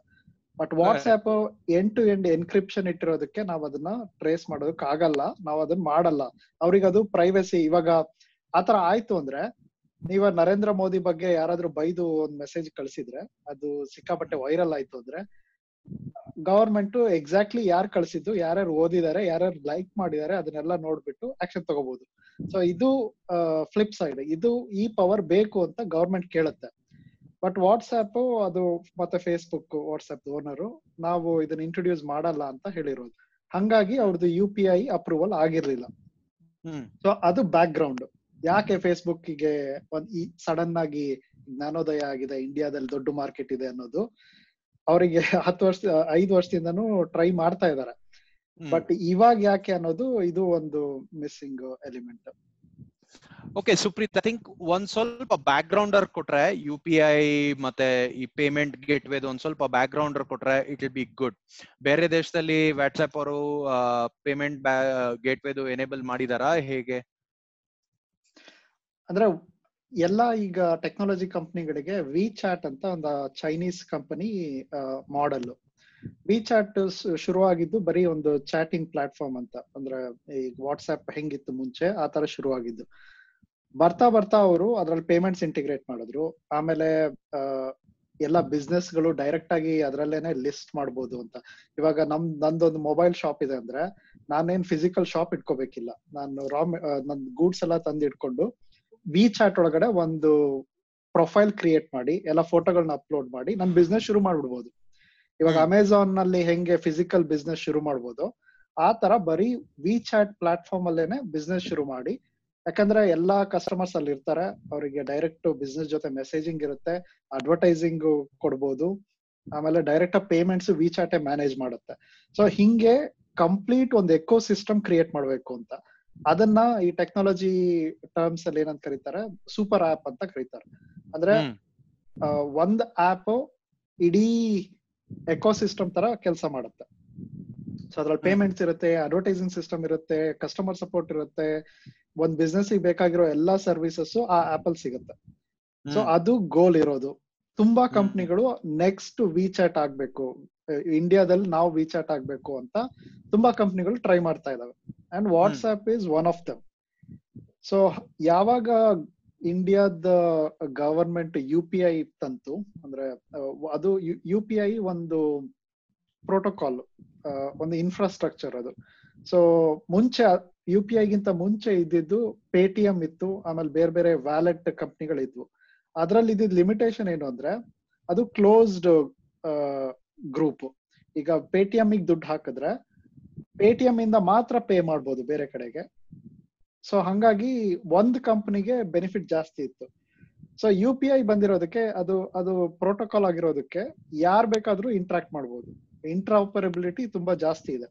But WhatsApp end to end encryption ಇಟ್ಟಿರೋದಕ್ಕೆ ನಾವ್ ಅದನ್ನ ಟ್ರೇಸ್ ಮಾಡೋದಕ್ಕೆ ಆಗಲ್ಲ. ನಾವ್ ಅದನ್ನ ಮಾಡಲ್ಲ. ಅವ್ರಿಗೆ ಅದು ಪ್ರೈವಸಿ ಇವಾಗ ಆತರ ಆಯ್ತು ಅಂದ್ರೆ ನೀವ ನರೇಂದ್ರ ಮೋದಿ ಬಗ್ಗೆ ಯಾರಾದ್ರೂ ಬೈದು ಒಂದ್ ಮೆಸೇಜ್ ಕಳ್ಸಿದ್ರೆ ಅದು ಸಿಕ್ಕಾಪಟ್ಟೆ ವೈರಲ್ ಆಯ್ತು ಅಂದ್ರೆ ಗವರ್ಮೆಂಟ್ ಎಕ್ಸಾಕ್ಟ್ಲಿ ಯಾರು ಕಳ್ಸಿದ್ದು ಯಾರ್ಯಾರು ಓದಿದ್ದಾರೆ ಯಾರ್ಯಾರು ಲೈಕ್ ಮಾಡಿದ್ದಾರೆ ಅದನ್ನೆಲ್ಲ ನೋಡ್ಬಿಟ್ಟು ಆಕ್ಷನ್ ತಗೋಬಹುದು ಸೊ ಇದು ಫ್ಲಿಪ್ ಸೈಡ್ ಇದು ಈ ಪವರ್ ಬೇಕು ಅಂತ ಗವರ್ಮೆಂಟ್ ಕೇಳುತ್ತೆ. ಬಟ್ ವಾಟ್ಸ್ಆ್ಯಪ್ ಅದು ಮತ್ತೆ ಫೇಸ್ಬುಕ್ ವಾಟ್ಸ್ಆಪ್ ಓನರು ನಾವು ಇದನ್ನ ಇಂಟ್ರೊಡ್ಯೂಸ್ ಮಾಡಲ್ಲ ಅಂತ ಹೇಳಿರೋದು. ಹಂಗಾಗಿ ಅವ್ರದ್ದು ಯು ಪಿ ಐ ಅಪ್ರೂವಲ್ ಆಗಿರ್ಲಿಲ್ಲ. ಸೊ ಅದು ಬ್ಯಾಕ್ ಗ್ರೌಂಡ್ ಯಾಕೆ ಫೇಸ್ಬುಕ್ಗೆ ಒಂದ್ ಈ ಸಡನ್ ಆಗಿ ಜ್ಞಾನೋದಯ ಆಗಿದೆ ಇಂಡಿಯಾದಲ್ಲಿ ದೊಡ್ಡ ಮಾರ್ಕೆಟ್ ಇದೆ ಅನ್ನೋದು. ಅವರಿಗೆ ಹತ್ತು ವರ್ಷ ಐದು ವರ್ಷದಿಂದನೂ ಟ್ರೈ ಮಾಡ್ತಾ ಇದ್ದಾರೆ ಬಟ್ ಇವಾಗ ಯಾಕೆ ಅನ್ನೋದು ಇದು ಒಂದು missing element okay Supreet I think ಒಂದ್ ಸ್ವಲ್ಪ ಬ್ಯಾಕ್ ಗ್ರೌಂಡರ್ ಕೊಟ್ರೆ ಯು ಪಿ ಐ ಮತ್ತೆ ಈ ಪೇಮೆಂಟ್ ಗೇಟ್ ವೇದು ಒಂದ್ ಸ್ವಲ್ಪ ಬ್ಯಾಕ್ ಗ್ರೌಂಡರ್ ಕೊಟ್ರೆ ಇಟ್ ವಿಲ್ ಬಿ ಗುಡ್ ಬೇರೆ ದೇಶದಲ್ಲಿ ವಾಟ್ಸ್ಆಪ್ ಅವರು ಪೇಮೆಂಟ್ ಗೇಟ್ ವೇದು ಎನೇಬಲ್ ಮಾಡಿದಾರಾ? ಹೇಗೆ? ಅಂದ್ರೆ ಎಲ್ಲ ಈಗ ಟೆಕ್ನಾಲಜಿ ಕಂಪನಿಗಳಿಗೆ ವಿ ಚಾಟ್ ಅಂತ ಒಂದು Chinese company model WeChat ಶುರುವಾಗಿದ್ದು ಬರೀ ಒಂದು ಚಾಟಿಂಗ್ ಪ್ಲಾಟ್ಫಾರ್ಮ್ ಅಂತ. ಅಂದ್ರೆ ಈ ವಾಟ್ಸ್ಆಪ್ ಹೆಂಗಿತ್ತು ಮುಂಚೆ, ಆ ತರ ಶುರುವಾಗಿದ್ದು. ಬರ್ತಾ ಬರ್ತಾ ಅವರು ಅದ್ರಲ್ಲಿ ಪೇಮೆಂಟ್ಸ್ ಇಂಟಿಗ್ರೇಟ್ ಮಾಡಿದ್ರು. ಆಮೇಲೆ ಎಲ್ಲ ಬಿಸ್ನೆಸ್ಗಳು ಡೈರೆಕ್ಟ್ ಆಗಿ ಅದ್ರಲ್ಲೇನೆ ಲಿಸ್ಟ್ ಮಾಡ್ಬೋದು ಅಂತ. ಇವಾಗ ನಮ್ ನಂದೊಂದು ಮೊಬೈಲ್ ಶಾಪ್ ಇದೆ ಅಂದ್ರೆ ನಾನೇನ್ ಫಿಸಿಕಲ್ ಶಾಪ್ ಇಟ್ಕೋಬೇಕಿಲ್ಲ. ನಾನು ರಾ ನನ್ ಗೂಡ್ಸ್ ಎಲ್ಲ ತಂದು ಇಟ್ಕೊಂಡು ವಿ ಚಾಟ್ ಒಳಗಡೆ ಒಂದು ಪ್ರೊಫೈಲ್ ಕ್ರಿಯೇಟ್ ಮಾಡಿ ಎಲ್ಲ ಫೋಟೋಗಳನ್ನ ಅಪ್ಲೋಡ್ ಮಾಡಿ ನನ್ ಬಿಸ್ನೆಸ್ ಶುರು ಮಾಡ್ಬಿಡ್ಬೋದು. ಇವಾಗ. ಅಮೆಝಾನ್ನಲ್ಲಿ ಹೆಂಗೆ ಫಿಸಿಕಲ್ ಬಿಸ್ನೆಸ್ ಶುರು ಮಾಡ್ಬೋದು ಆ ತರ ಬರೀ ವಿ ಚಾಟ್ ಪ್ಲಾಟ್ಫಾರ್ಮ್ ಅಲ್ಲೇನೆ ಬಿಸ್ನೆಸ್ ಶುರು ಮಾಡಿ ಯಾಕಂದ್ರೆ ಎಲ್ಲಾ ಕಸ್ಟಮರ್ಸ್ ಅಲ್ಲಿ ಇರ್ತಾರೆ ಅವರಿಗೆ ಡೈರೆಕ್ಟ್ ಬಿಸ್ನೆಸ್ ಜೊತೆ ಮೆಸೇಜಿಂಗ್ ಇರುತ್ತೆ ಅಡ್ವರ್ಟೈಸಿಂಗ್ ಕೊಡ್ಬೋದು ಆಮೇಲೆ ಡೈರೆಕ್ಟ್ ಪೇಮೆಂಟ್ಸ್ ವಿಚಾಟೆ ಮ್ಯಾನೇಜ್ ಮಾಡುತ್ತೆ. ಸೊ ಹಿಂಗೆ ಕಂಪ್ಲೀಟ್ ಒಂದು ಎಕೋ ಸಿಸ್ಟಮ್ ಕ್ರಿಯೇಟ್ ಮಾಡಬೇಕು ಅಂತ. ಅದನ್ನ ಈ ಟೆಕ್ನಾಲಜಿ ಟರ್ಮ್ಸ್ ಅಲ್ಲಿ ಏನಂತ ಕರೀತಾರೆ ಸೂಪರ್ ಆಪ್ ಅಂತ ಕರೀತಾರೆ. ಅಂದ್ರೆ. ಒಂದ್ ಆಪ್ ಇಡೀ ಎಕೋಸಿಸ್ಟಮ್ ತರ ಕೆಲಸ ಮಾಡುತ್ತೆ. ಸೊ ಅದ್ರಲ್ಲಿ ಪೇಮೆಂಟ್ಸ್ ಇರುತ್ತೆ ಅಡ್ವರ್ಟೈಸಿಂಗ್ ಸಿಸ್ಟಮ್ ಇರುತ್ತೆ ಕಸ್ಟಮರ್ ಸಪೋರ್ಟ್ ಇರುತ್ತೆ ಒಂದ್ ಬಿಸ್ನೆಸ್ ಬೇಕಾಗಿರೋ ಎಲ್ಲಾ ಸರ್ವಿಸಸ್ ಆ ಆಪಲ್ ಅಲ್ಲಿ ಸಿಗುತ್ತೆ ಸೊ ಅದು ಗೋಲ್ ಇರೋದು. ತುಂಬಾ. ಕಂಪ್ನಿಗಳು ನೆಕ್ಸ್ಟ್ ವಿ ಚಾಟ್ ಆಗ್ಬೇಕು. ಇಂಡಿಯಾದಲ್ಲಿ ನಾವು ವಿ ಚಾಟ್ ಆಗ್ಬೇಕು ಅಂತ ತುಂಬಾ ಕಂಪ್ನಿಗಳು ಟ್ರೈ ಮಾಡ್ತಾ ಇದಾವೆ. And WhatsApp is one of them so ಯಾವಾಗ ಇಂಡಿಯಾದ ಗವರ್ಮೆಂಟ್ ಯು ಪಿ ಐ ತಂತು ಅಂದ್ರೆ ಅದು ಯು ಪಿ ಐ ಒಂದು ಪ್ರೋಟೋಕಾಲ್ ಒಂದು ಇನ್ಫ್ರಾಸ್ಟ್ರಕ್ಚರ್ ಅದು. ಸೊ ಮುಂಚೆ ಯು ಪಿ ಐಗಿಂತ ಮುಂಚೆ ಇದ್ದಿದ್ದು ಪೇಟಿಎಂ ಇತ್ತು ಆಮೇಲೆ ಬೇರೆ ಬೇರೆ ವ್ಯಾಲೆಟ್ ಕಂಪ್ನಿಗಳಿದ್ವು ಅದ್ರಲ್ಲಿ ಇದ್ದಿದ್ ಲಿಮಿಟೇಷನ್ ಏನು ಅಂದ್ರೆ ಅದು ಕ್ಲೋಸ್ಡ್ ಗ್ರೂಪ್ ಈಗ ಪೇಟಿಎಂ ದುಡ್ಡು ಹಾಕಿದ್ರೆ ಪೇಟಿಎಂ ಇಂದ ಮಾತ್ರ ಪೇ ಮಾಡ್ಬೋದು ಬೇರೆ ಕಡೆಗೆ. ಸೊ ಹಂಗಾಗಿ ಒಂದ್ ಕಂಪ್ನಿಗೆ ಬೆನಿಫಿಟ್ ಜಾಸ್ತಿ ಇತ್ತು. ಸೊ ಯು ಪಿ ಐ ಬಂದಿರೋದಕ್ಕೆ ಅದು ಅದು ಪ್ರೋಟೋಕಾಲ್ ಆಗಿರೋದಕ್ಕೆ ಯಾರ್ ಬೇಕಾದ್ರೂ ಇಂಟ್ರಾಕ್ಟ್ ಮಾಡ್ಬೋದು. ಇಂಟ್ರಾಪರಬಿಲಿಟಿ ತುಂಬಾ ಜಾಸ್ತಿ ಇದೆ.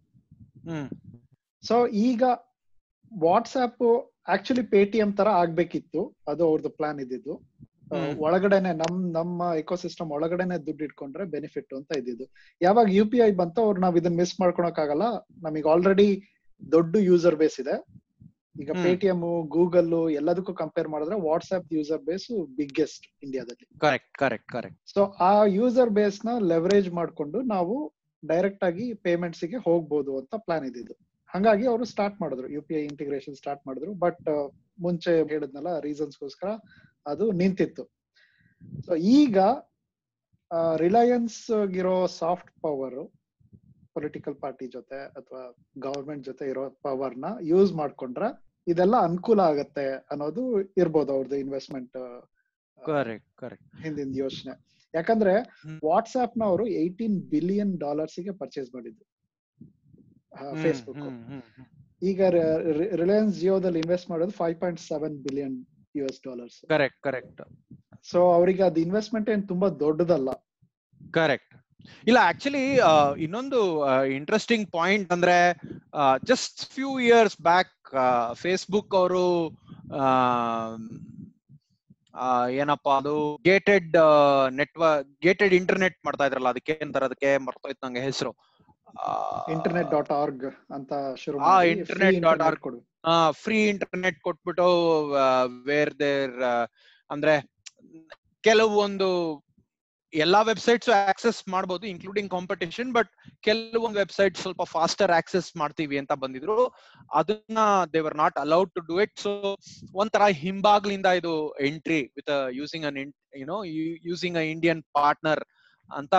ಸೊ ಈಗ ವಾಟ್ಸ್ಆಪ್ ಆಕ್ಚುಲಿ ಪೇಟಿಎಂ ತರ ಆಗ್ಬೇಕಿತ್ತು. ಅದು ಅವ್ರದ್ದು ಪ್ಲಾನ್ ಇದ್ದಿದ್ದು. ಒಳಗಡೆನೆ ನಮ್ ನಮ್ಮ ಇಕೋಸಿಸ್ಟಮ್ ಒಳಗಡೆನೆ ದುಡ್ಡು ಇಟ್ಕೊಂಡ್ರೆ ಬೆನಿಫಿಟ್ ಅಂತ ಇದ್ದಿದ್ದು. ಯಾವಾಗ ಯು ಪಿ ಐ ಬಂತ ಅವ್ರು ನಾವ್ ಇದನ್ನ ಮಿಸ್ ಮಾಡ್ಕೊಳಕ್ ಆಗಲ್ಲ ನಮಗೆ ಆಲ್ರೆಡಿ ದೊಡ್ಡ ಯೂಸರ್ ಬೇಸ್ ಇದೆ. ಈಗ. ಪೇಟಿಎಂ ಗೂಗಲ್ ಎಲ್ಲದಕ್ಕೂ ಕಂಪೇರ್ ಮಾಡಿದ್ರೆ ವಾಟ್ಸ್ಆಪ್ ಯೂಸರ್ ಬೇಸ್ ಬಿಗ್ಗೆಸ್ಟ್ ಇಂಡಿಯಾದಲ್ಲಿ ಕರೆಕ್ಟ್ ಕರೆಕ್ಟ್ ಕರೆಕ್ಟ್ ಸೊ ಆ ಯೂಸರ್ ಬೇಸ್ನ ಲೆವರೇಜ್ ಮಾಡ್ಕೊಂಡು ನಾವು ಡೈರೆಕ್ಟ್ ಆಗಿ ಪೇಮೆಂಟ್ಸ್ಗೆ ಹೋಗ್ಬೋದು ಅಂತ ಪ್ಲಾನ್ ಇದ್ದಿದ್ದು. ಹಂಗಾಗಿ ಅವರು ಸ್ಟಾರ್ಟ್ ಮಾಡಿದ್ರು U P I integration start ಮಾಡಿದ್ರು. ಬಟ್ ಮುಂಚೆ ಹೇಳಿದ್ನಲ್ಲ ರೀಸನ್ಸ್ಗೋಸ್ಕರ ಅದು ನಿಂತಿತ್ತು. ಸೊ ಈಗ ರಿಲಯನ್ಸ್ ಇರೋ ಸಾಫ್ಟ್ ಪವರ್ ಪೊಲಿಟಿಕಲ್ ಪಾರ್ಟಿ ಜೊತೆ ಅಥವಾ ಗವರ್ಮೆಂಟ್ ಜೊತೆ ಇರೋ ಪವರ್ನ ಯೂಸ್ ಮಾಡ್ಕೊಂಡ್ರೆ ಇದೆಲ್ಲ ಅನುಕೂಲ ಆಗತ್ತೆ ಅನ್ನೋದು ಇರ್ಬೋದು ಅವ್ರದ್ದು ಇನ್ವೆಸ್ಟ್ಮೆಂಟ್ ಕರೆಕ್ಟ್ ಕರೆಕ್ಟ್ ಹಿಂದಿನ ಯೋಚನೆ. ಯಾಕಂದ್ರೆ. ವಾಟ್ಸ್ಆಪ್ನ ಅವರು ಏಯ್ಟೀನ್ ಬಿಲಿಯನ್ ಡಾಲರ್ಸ್ಗೆ ಪರ್ಚೇಸ್ ಮಾಡಿದ್ರು. ಫೇಸ್ಬುಕ್ ಈಗ ರಿಲಯನ್ಸ್ ಜಿಯೋದಲ್ಲಿ ಇನ್ವೆಸ್ಟ್ ಮಾಡೋದು five point seven billion U S dollars correct correct so ಅವರಿಗೆ ಅದು ಇನ್ವೆಸ್ಟ್ಮೆಂಟ್ ಏನ್ ತುಂಬಾ ದೊಡ್ಡದಲ್ಲ. ಕರೆಕ್ಟ್ ಇಲ್ಲ ಆಕ್ಚುಲಿ ಇನ್ನೊಂದು ಇಂಟ್ರೆಸ್ಟಿಂಗ್ ಪಾಯಿಂಟ್ ಅಂದ್ರೆ just few years back Facebook ಅವರು ಏನಪ್ಪಾ ಅದು ಗೇಟೆಡ್ ನೆಟ್ವರ್ಕ್ ಗೇಟೆಡ್ ಇಂಟರ್ನೆಟ್ ಮಾಡ್ತಾ ಇದ್ರಲ್ಲ ಅದಕ್ಕೆ ಏನಂತಾರೆ ಅದಕ್ಕೆ ಮರ್ತೋಯ್ತು ನಂಗೆ ಹೆಸರು. ಇಂಟರ್ನೆಟ್ ಡಾಟ್ ಆರ್ಗ್ ಅಂತ ಶುರು ಆ, ಇಂಟರ್ನೆಟ್ ಡಾಟ್ ಆರ್ಗ್ ಕೊಡು. ಫ್ರೀ ಇಂಟರ್ನೆಟ್ ಕೊಟ್ಬಿಟ್ಟು ವೇರ್ ದೇರ್ ಅಂದ್ರೆ ಕೆಲವೊಂದು ಎಲ್ಲಾ ವೆಬ್ಸೈಟ್ಸ್ ಆಕ್ಸೆಸ್ ಮಾಡಬಹುದು ಇನ್ಕ್ಲೂಡಿಂಗ್ ಕಾಂಪಿಟೇಷನ್ ಬಟ್ ಕೆಲವೊಂದು ವೆಬ್ಸೈಟ್ ಸ್ವಲ್ಪ ಫಾಸ್ಟರ್ ಆಕ್ಸೆಸ್ ಮಾಡ್ತೀವಿ ಅಂತ ಬಂದಿದ್ರು. ಅದನ್ನ they were not allowed to do it so ಒಂಥರ ಹಿಂಬಾಗ್ಲಿಂದ ಇದು entry with using an you know using a Indian partner ಅಂತ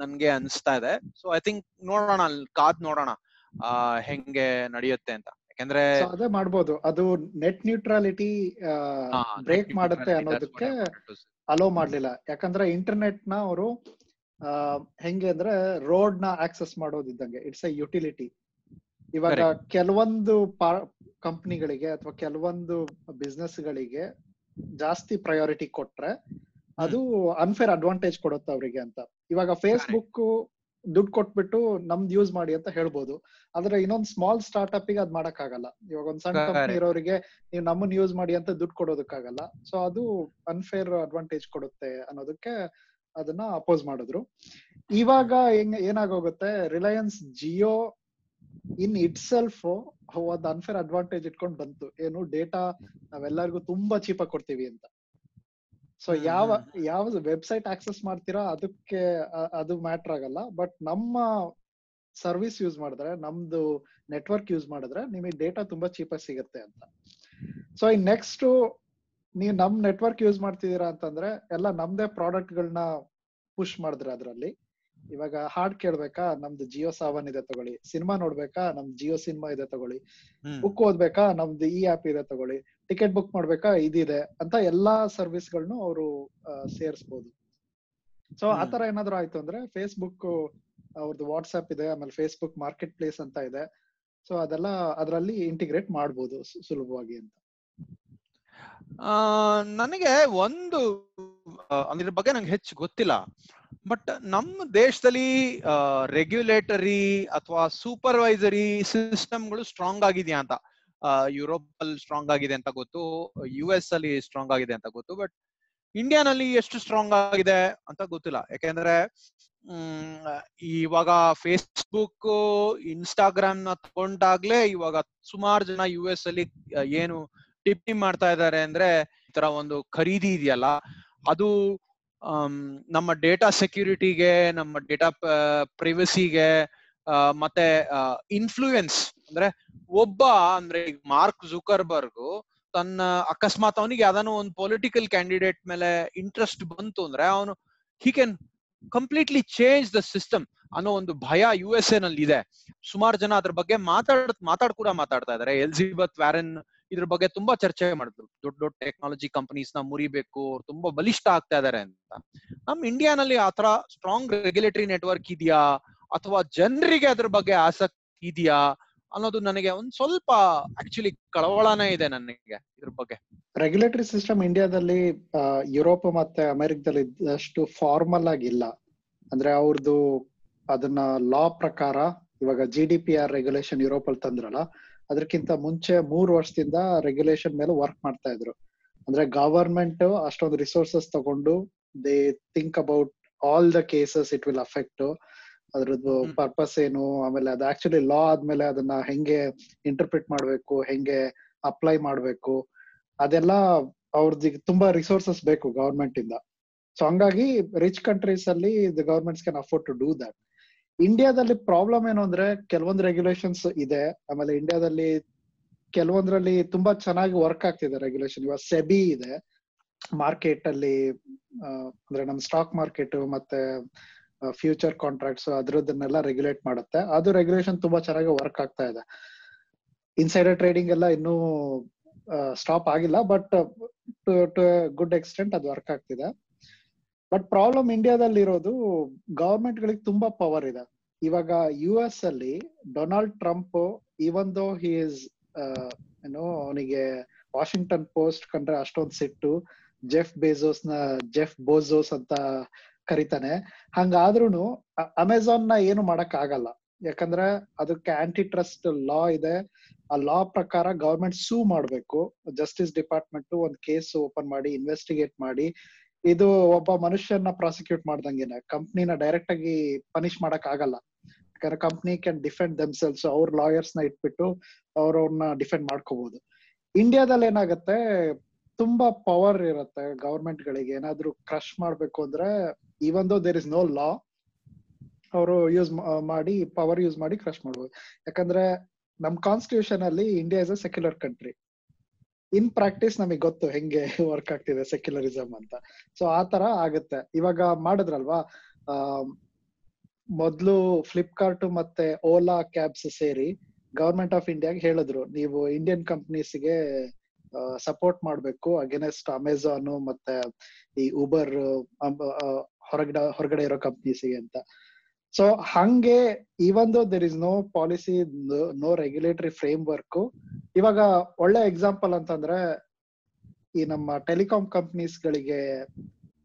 ನನ್ಗೆ ಅನ್ಸ್ತಾ ಇದೆ. ಸೊ ಐ ಥಿಂಕ್ ನೋಡೋಣ ಅಲ್ಲಿ ಕಾದ್ ನೋಡೋಣ ಹೆಂಗೆ ನಡೆಯುತ್ತೆ ಅಂತ. ಯಾಕಂದ್ರೆ ಅದೇ ಮಾಡ್ಬೋದು. ಅದು ನೆಟ್ ನ್ಯೂಟ್ರಾಲಿಟಿ ಬ್ರೇಕ್ ಮಾಡುತ್ತೆ ಅನ್ನೋದಕ್ಕೆ ಅಲೋ ಮಾಡ್ಲಿಲ್ಲ. ಯಾಕಂದ್ರೆ ಇಂಟರ್ನೆಟ್ನ ಅವರು ಹೆಂಗೆ ಅಂದ್ರೆ ರೋಡ್ನ ಆಕ್ಸೆಸ್ ಮಾಡೋದಿದ್ದಂಗೆ. ಇಟ್ಸ್ ಎ ಯುಟಿಲಿಟಿ ಇವಾಗ ಕೆಲವೊಂದು ಕಂಪ್ನಿಗಳಿಗೆ ಅಥವಾ ಕೆಲವೊಂದು ಬಿಸ್ನೆಸ್ ಗಳಿಗೆ ಜಾಸ್ತಿ ಪ್ರಯಾರಿಟಿ ಕೊಟ್ರೆ ಅದು ಅನ್ಫೇರ್ ಅಡ್ವಾಂಟೇಜ್ ಕೊಡುತ್ತೆ ಅವರಿಗೆ ಅಂತ. ಇವಾಗ ಫೇಸ್ಬುಕ್ ದುಡ್ಡು ಕೊಟ್ಬಿಟ್ಟು ನಮ್ದು ಯೂಸ್ ಮಾಡಿ ಅಂತ ಹೇಳ್ಬೋದು. ಆದ್ರೆ ಇನ್ನೊಂದ್ ಸ್ಮಾಲ್ ಸ್ಟಾರ್ಟ್ಅಪ್ಗೆ ಅದ್ ಮಾಡಕ್ ಆಗಲ್ಲ ಇವಾಗ ಒಂದ್ ಸಣ್ಣ ಕಂಪನಿ ಇರೋರಿಗೆ ನೀವು ನಮ್ಮನ್ನ ಯೂಸ್ ಮಾಡಿ ಅಂತ ದುಡ್ಡು ಕೊಡೋದಕ್ಕಾಗಲ್ಲ. ಸೊ ಅದು ಅನ್ಫೇರ್ ಅಡ್ವಾಂಟೇಜ್ ಕೊಡುತ್ತೆ ಅನ್ನೋದಕ್ಕೆ ಅದನ್ನ ಅಪೋಸ್ ಮಾಡಿದ್ರು. ಇವಾಗ ಹೆಂಗ್ ಏನಾಗೋಗುತ್ತೆ Reliance Jio in itself unfair advantage ಇಟ್ಕೊಂಡ್ ಬಂತು. ಏನು ಡೇಟಾ ನಾವೆಲ್ಲರಿಗೂ ತುಂಬಾ ಚೀಪಾಗಿ ಕೊಡ್ತೀವಿ ಅಂತ. ಸೊ ಯಾವ. ಯಾವ ವೆಬ್ಸೈಟ್ ಆಕ್ಸೆಸ್ ಮಾಡ್ತೀರಾ ಅದಕ್ಕೆ ಅದು ಮ್ಯಾಟರ್ ಆಗಲ್ಲ. ಬಟ್ ನಮ್ಮ ಸರ್ವಿಸ್ ಯೂಸ್ ಮಾಡಿದ್ರೆ ನಮ್ದು ನೆಟ್ವರ್ಕ್ ಯೂಸ್ ಮಾಡಿದ್ರೆ ನಿಮಗೆ ಡೇಟಾ ತುಂಬಾ ಚೀಪಾಗಿ ಸಿಗುತ್ತೆ ಅಂತ. ಸೊ ಈ ನೆಕ್ಸ್ಟ್ ನೀವು ನಮ್ ನೆಟ್ವರ್ಕ್ ಯೂಸ್ ಮಾಡ್ತಿದ್ದೀರಾ ಅಂತಂದ್ರೆ ಎಲ್ಲ ನಮ್ದೇ ಪ್ರಾಡಕ್ಟ್ ಗಳನ್ನ ಪುಷ್ ಮಾಡಿದ್ರೆ ಅದರಲ್ಲಿ. ಇವಾಗ ಹಾಡ್ ಕೇಳ್ಬೇಕಾ ನಮ್ದು ಜಿಯೋ ಸಾವನ್ ಇದೆ ತಗೊಳ್ಳಿ. ಸಿನಿಮಾ ನೋಡ್ಬೇಕಾ ನಮ್ದು ಜಿಯೋ ಸಿನಿಮಾ ಇದೆ ತಗೊಳ್ಳಿ. ಬುಕ್ ಓದ್ಬೇಕಾ ನಮ್ದು ಈ ಆಪ್ ಇದೆ ತಗೊಳ್ಳಿ. ಟಿಕೆಟ್ ಬುಕ್ ಮಾಡ್ಬೇಕಾ? ಇದಿದೆ ಅಂತ ಎಲ್ಲಾ ಸರ್ವಿಸ್ಗಳನ್ನು ಅವರು ಸೇರಿಸಬಹುದು ಸೊ. ಆತರ ಏನಾದ್ರು ಆಯ್ತು ಅಂದ್ರೆ ಫೇಸ್ಬುಕ್ ಅವ್ರದ್ದು ವಾಟ್ಸ್ಆಪ್ ಇದೆ ಆಮೇಲೆ ಫೇಸ್ಬುಕ್ ಮಾರ್ಕೆಟ್ ಪ್ಲೇಸ್ ಅಂತ ಇದೆ. ಸೊ ಅದೆಲ್ಲ ಅದರಲ್ಲಿ ಇಂಟಿಗ್ರೇಟ್ ಮಾಡಬಹುದು ಸುಲಭವಾಗಿ ಅಂತ. ನನಗೆ ಒಂದು ಅದ್ರ ಬಗ್ಗೆ ನಂಗೆ ಹೆಚ್ಚು ಗೊತ್ತಿಲ್ಲ. ಬಟ್ ನಮ್ಮ ದೇಶದಲ್ಲಿ ರೆಗ್ಯುಲೇಟರಿ ಅಥವಾ ಸೂಪರ್ವೈಸರಿ ಸಿಸ್ಟಮ್ಗಳು ಸ್ಟ್ರಾಂಗ್ ಆಗಿದೆಯಾ ಅಂತ. ಯುರೋಪ್ ಅಲ್ಲಿ ಸ್ಟ್ರಾಂಗ್ ಆಗಿದೆ ಅಂತ ಗೊತ್ತು ಯು ಎಸ್ ಅಲ್ಲಿ ಸ್ಟ್ರಾಂಗ್ ಆಗಿದೆ ಅಂತ ಗೊತ್ತು ಬಟ್ ಇಂಡಿಯಾನಲ್ಲಿ ಎಷ್ಟು ಸ್ಟ್ರಾಂಗ್ ಆಗಿದೆ ಅಂತ ಗೊತ್ತಿಲ್ಲ. ಯಾಕೆಂದ್ರೆ ಇವಾಗ ಫೇಸ್ಬುಕ್ ಇನ್ಸ್ಟಾಗ್ರಾಮ್ನ ತಗೊಂಡಾಗ್ಲೇ ಇವಾಗ ಸುಮಾರು ಜನ ಯು ಎಸ್ ಅಲ್ಲಿ ಏನು ಟಿಪ್ಪಿ ಮಾಡ್ತಾ ಇದ್ದಾರೆ ಅಂದ್ರೆ ಈ ತರ ಒಂದು ಖರೀದಿ ಇದೆಯಲ್ಲ, ಅದು ನಮ್ಮ ಡೇಟಾ ಸೆಕ್ಯೂರಿಟಿಗೆ ನಮ್ಮ ಡೇಟಾ ಪ್ರೈವಸಿಗೆ ಮತ್ತೆ ಇನ್ಫ್ಲೂಯೆನ್ಸ್ ಅಂದ್ರೆ ಒಬ್ಬ ಅಂದ್ರೆ ಮಾರ್ಕ್ ಜುಕರ್ಬರ್ಗ್ ತನ್ನ ಅಕಸ್ಮಾತ್ ಅವನಿಗೆ ಯಾವ್ದಾನು ಒಂದು ಪೊಲಿಟಿಕಲ್ ಕ್ಯಾಂಡಿಡೇಟ್ ಮೇಲೆ ಇಂಟ್ರೆಸ್ಟ್ ಬಂತು ಅಂದ್ರೆ ಅವನು he can completely change the system ಅನ್ನೋ ಒಂದು ಭಯ ಯು ಎಸ್ ಎ ನಲ್ಲಿ ಇದೆ. ಸುಮಾರು ಜನ ಅದ್ರ ಬಗ್ಗೆ ಮಾತಾಡ್ ಮಾತಾಡ್ ಕೂಡ ಮಾತಾಡ್ತಾ ಇದಾರೆ. ಎಲ್ಜಿಬತ್ ವ್ಯಾರನ್ ಇದ್ರ ಬಗ್ಗೆ ತುಂಬಾ ಚರ್ಚೆ ಮಾಡಿದ್ರು ದೊಡ್ಡ ದೊಡ್ಡ ಟೆಕ್ನಾಲಜಿ ಕಂಪನೀಸ್ನ ಮುರಿಬೇಕು, ಅವ್ರು ತುಂಬಾ ಬಲಿಷ್ಠ ಆಗ್ತಾ ಇದಾರೆ ಅಂತ. ನಮ್ ಇಂಡಿಯಾನಲ್ಲಿ ತರ ಸ್ಟ್ರಾಂಗ್ ರೆಗ್ಯುಲೇಟರಿ ನೆಟ್ವರ್ಕ್ ಇದೆಯಾ? ಅಥವಾ ಜನರಿಗೆ ಅದ್ರ ಬಗ್ಗೆ ಆಸಕ್ತಿ ಇದೆಯಾ? ಅನ್ನೋದು ನನಗೆ ಒಂದ್ ಸ್ವಲ್ಪ ಆಕ್ಚುಲಿ ಕಳವಳನೇ ಇದೆ ನನಗೆ ಇದ್ರ ಬಗ್ಗೆ. ರೆಗ್ಯುಲೇಟರಿ ಸಿಸ್ಟಮ್ ಇಂಡಿಯಾದಲ್ಲಿ ಯುರೋಪ್ ಮತ್ತೆ ಅಮೆರಿಕದಲ್ಲಿ ಇದ್ದಷ್ಟು ಫಾರ್ಮಲ್ ಆಗಿಲ್ಲ. ಅಂದ್ರೆ ಅವ್ರದ್ದು ಅದನ್ನ ಲಾ ಪ್ರಕಾರ ಇವಾಗ G D P R regulation Europe ಅಲ್ಲಿ ತಂದ್ರಲ್ಲ ಅದಕ್ಕಿಂತ ಮುಂಚೆ ಮೂರು ವರ್ಷದಿಂದ ರೆಗ್ಯುಲೇಷನ್ ಮೇಲೆ ವರ್ಕ್ ಮಾಡ್ತಾ ಇದ್ರು. ಅಂದ್ರೆ ಗವರ್ಮೆಂಟ್ ಅಷ್ಟೊಂದು ರಿಸೋರ್ಸಸ್ ತಗೊಂಡು they think about all the cases it will affect ಅದ್ರದ್ದು ಪರ್ಪಸ್ ಏನು ಆಮೇಲೆ ಅದು ಆಕ್ಚುಲಿ ಲಾ ಆದ್ಮೇಲೆ ಅದನ್ನ ಹೆಂಗೆ ಇಂಟರ್ಪ್ರಿಟ್ ಮಾಡ್ಬೇಕು ಹೆಂಗೆ ಅಪ್ಲೈ ಮಾಡ್ಬೇಕು ಅದೆಲ್ಲ ಅವ್ರದ್ದು ತುಂಬಾ ರಿಸೋರ್ಸಸ್ ಬೇಕು ಗವರ್ಮೆಂಟ್ ಇಂದ. ಸೊ ಹಂಗಾಗಿ ರಿಚ್ ಕಂಟ್ರೀಸ್ ಅಲ್ಲಿ the governments can afford to do that ಇಂಡಿಯಾದಲ್ಲಿ ಪ್ರಾಬ್ಲಮ್ ಏನು ಅಂದ್ರೆ ಕೆಲವೊಂದು ರೆಗ್ಯುಲೇಷನ್ಸ್ ಇದೆ. ಆಮೇಲೆ ಇಂಡಿಯಾದಲ್ಲಿ ಕೆಲವೊಂದ್ರಲ್ಲಿ ತುಂಬಾ ಚೆನ್ನಾಗಿ ವರ್ಕ್ ಆಗ್ತಿದೆ ರೆಗ್ಯುಲೇಷನ್ ಇವಾಗ ಸೆಬಿ ಇದೆ. ಮಾರ್ಕೆಟ್ ಅಲ್ಲಿ ಅಂದ್ರೆ ನಮ್ ಸ್ಟಾಕ್ ಮಾರ್ಕೆಟ್ ಮತ್ತೆ ಫ್ಯೂಚರ್ ಕಾಂಟ್ರಾಕ್ಟ್ಸ್ ಅದ್ರದನ್ನೆಲ್ಲ ರೆಗ್ಯುಲೇಟ್ ಮಾಡುತ್ತೆ. ಅದು ರೆಗ್ಯುಲೇಷನ್ ತುಂಬಾ ಚೆನ್ನಾಗಿ ವರ್ಕ್ ಆಗ್ತಾ ಇದೆ. ಇನ್ಸೈಡರ್ ಟ್ರೇಡಿಂಗ್ ಎಲ್ಲ ಇನ್ನೂ ಸ್ಟಾಪ್ ಆಗಿಲ್ಲ ಬಟ್ ಟು ಗುಡ್ ಎಕ್ಸ್ಟೆಂಟ್ ಅದು ವರ್ಕ್ ಆಗ್ತಿದೆ. ಬಟ್ ಪ್ರಾಬ್ಲಮ್ ಇಂಡಿಯಾದಲ್ಲಿ ಇರೋದು ಗವರ್ಮೆಂಟ್ ಗಳಿಗೆ ತುಂಬಾ ಪವರ್ ಇದೆ. ಇವಾಗ ಯು ಎಸ್ ಅಲ್ಲಿ Donald Trump even though he is ಏನು, ಅವನಿಗೆ ವಾಷಿಂಗ್ಟನ್ ಪೋಸ್ಟ್ ಕಂಡ್ರೆ ಅಷ್ಟೊಂದ್ ಸಿಟ್ಟು ಜೆಫ್ ಬೇಜೋಸ್ನ ಜೆಫ್ ಬೋಜೋಸ್ ಅಂತ ಕರಿತಾನೆ. ಹಂಗಾದ್ರೂನು ಅಮೆಝಾನ್ನ ಏನು ಮಾಡಕ್ ಆಗಲ್ಲ ಯಾಕಂದ್ರೆ ಅದಕ್ಕೆ ಆಂಟಿ ಟ್ರಸ್ಟ್ ಲಾ ಇದೆ. ಆ ಲಾ ಪ್ರಕಾರ ಗವರ್ಮೆಂಟ್ ಸೂ ಮಾಡ್ಬೇಕು. ಜಸ್ಟಿಸ್ ಡಿಪಾರ್ಟ್ಮೆಂಟ್ ಒಂದ್ ಕೇಸ್ ಓಪನ್ ಮಾಡಿ ಇನ್ವೆಸ್ಟಿಗೇಟ್ ಮಾಡಿ. ಇದು ಒಬ್ಬ ಮನುಷ್ಯನ ಪ್ರಾಸಿಕ್ಯೂಟ್ ಮಾಡ್ದಂಗೆನೆ. ಕಂಪ್ನಿನ ಡೈರೆಕ್ಟ್ ಆಗಿ ಪನಿಷ್ ಮಾಡಕ್ ಆಗಲ್ಲ ಯಾಕಂದ್ರೆ ಕಂಪ್ನಿ ಕ್ಯಾನ್ ಡಿಫೆಂಡ್ ದೆಮ್ಸೆಲ್ಸ್ ಅವ್ರ ಲಾಯರ್ಸ್ನ ಇಟ್ಬಿಟ್ಟು ಅವ್ರವ್ರನ್ನ ಡಿಫೆಂಡ್ ಮಾಡ್ಕೋಬಹುದು ಇಂಡಿಯಾದಲ್ಲಿ ಏನಾಗುತ್ತೆ ತುಂಬಾ ಪವರ್ ಇರುತ್ತೆ ಗವರ್ಮೆಂಟ್ ಗಳಿಗೆ ಏನಾದ್ರೂ ಕ್ರಶ್ ಮಾಡ್ಬೇಕು ಅಂದ್ರೆ ಇವನ್ ದೋ ದೇರ್ ಇಸ್ ನೋ ಲಾ ಅವರು ಯೂಸ್ ಮಾಡಿ ಪವರ್ ಯೂಸ್ ಮಾಡಿ ಕ್ರಶ್ ಮಾಡ್ಬೋದು. ಯಾಕಂದ್ರೆ, ನಮ್ ಕಾನ್ಸ್ಟಿಟ್ಯೂಷನ್ ಅಲ್ಲಿ India is a secular country in practice ನಮಗೆ ಗೊತ್ತು ಹೆಂಗೆ ವರ್ಕ್ ಆಗ್ತಿದೆ ಸೆಕ್ಯುಲರಿಸಮ್ ಅಂತ. ಸೊ ಆ ತರ ಆಗುತ್ತೆ. ಇವಾಗ ಮಾಡಿದ್ರಲ್ವಾ ಮೊದ್ಲು ಫ್ಲಿಪ್ಕಾರ್ಟ್ ಮತ್ತೆ ಓಲಾ ಕ್ಯಾಬ್ಸ್ ಸೇರಿ ಗವರ್ಮೆಂಟ್ ಆಫ್ ಇಂಡಿಯಾಗೆ ಹೇಳಿದ್ರು, ನೀವು ಇಂಡಿಯನ್ ಕಂಪ್ನೀಸ್ಗೆ ಸಪೋರ್ಟ್ ಮಾಡ್ಬೇಕು. ಅಗೇನೆಸ್ಟ್ ಅಮೆಝಾನ್ ಮತ್ತೆ ಈ ಉಬರ್ ಹೊರಗಡೆ ಹೊರಗಡೆ ಇರೋ ಕಂಪ್ನೀಸಿಗೆ ಅಂತ. ಸೊ ಹಂಗೆ even though there is no policy no regulatory framework ಇವಾಗ ಒಳ್ಳೆ ಎಕ್ಸಾಂಪಲ್ ಅಂತಂದ್ರೆ ಈ ನಮ್ಮ ಟೆಲಿಕಾಂ ಕಂಪ್ನೀಸ್ ಗಳಿಗೆ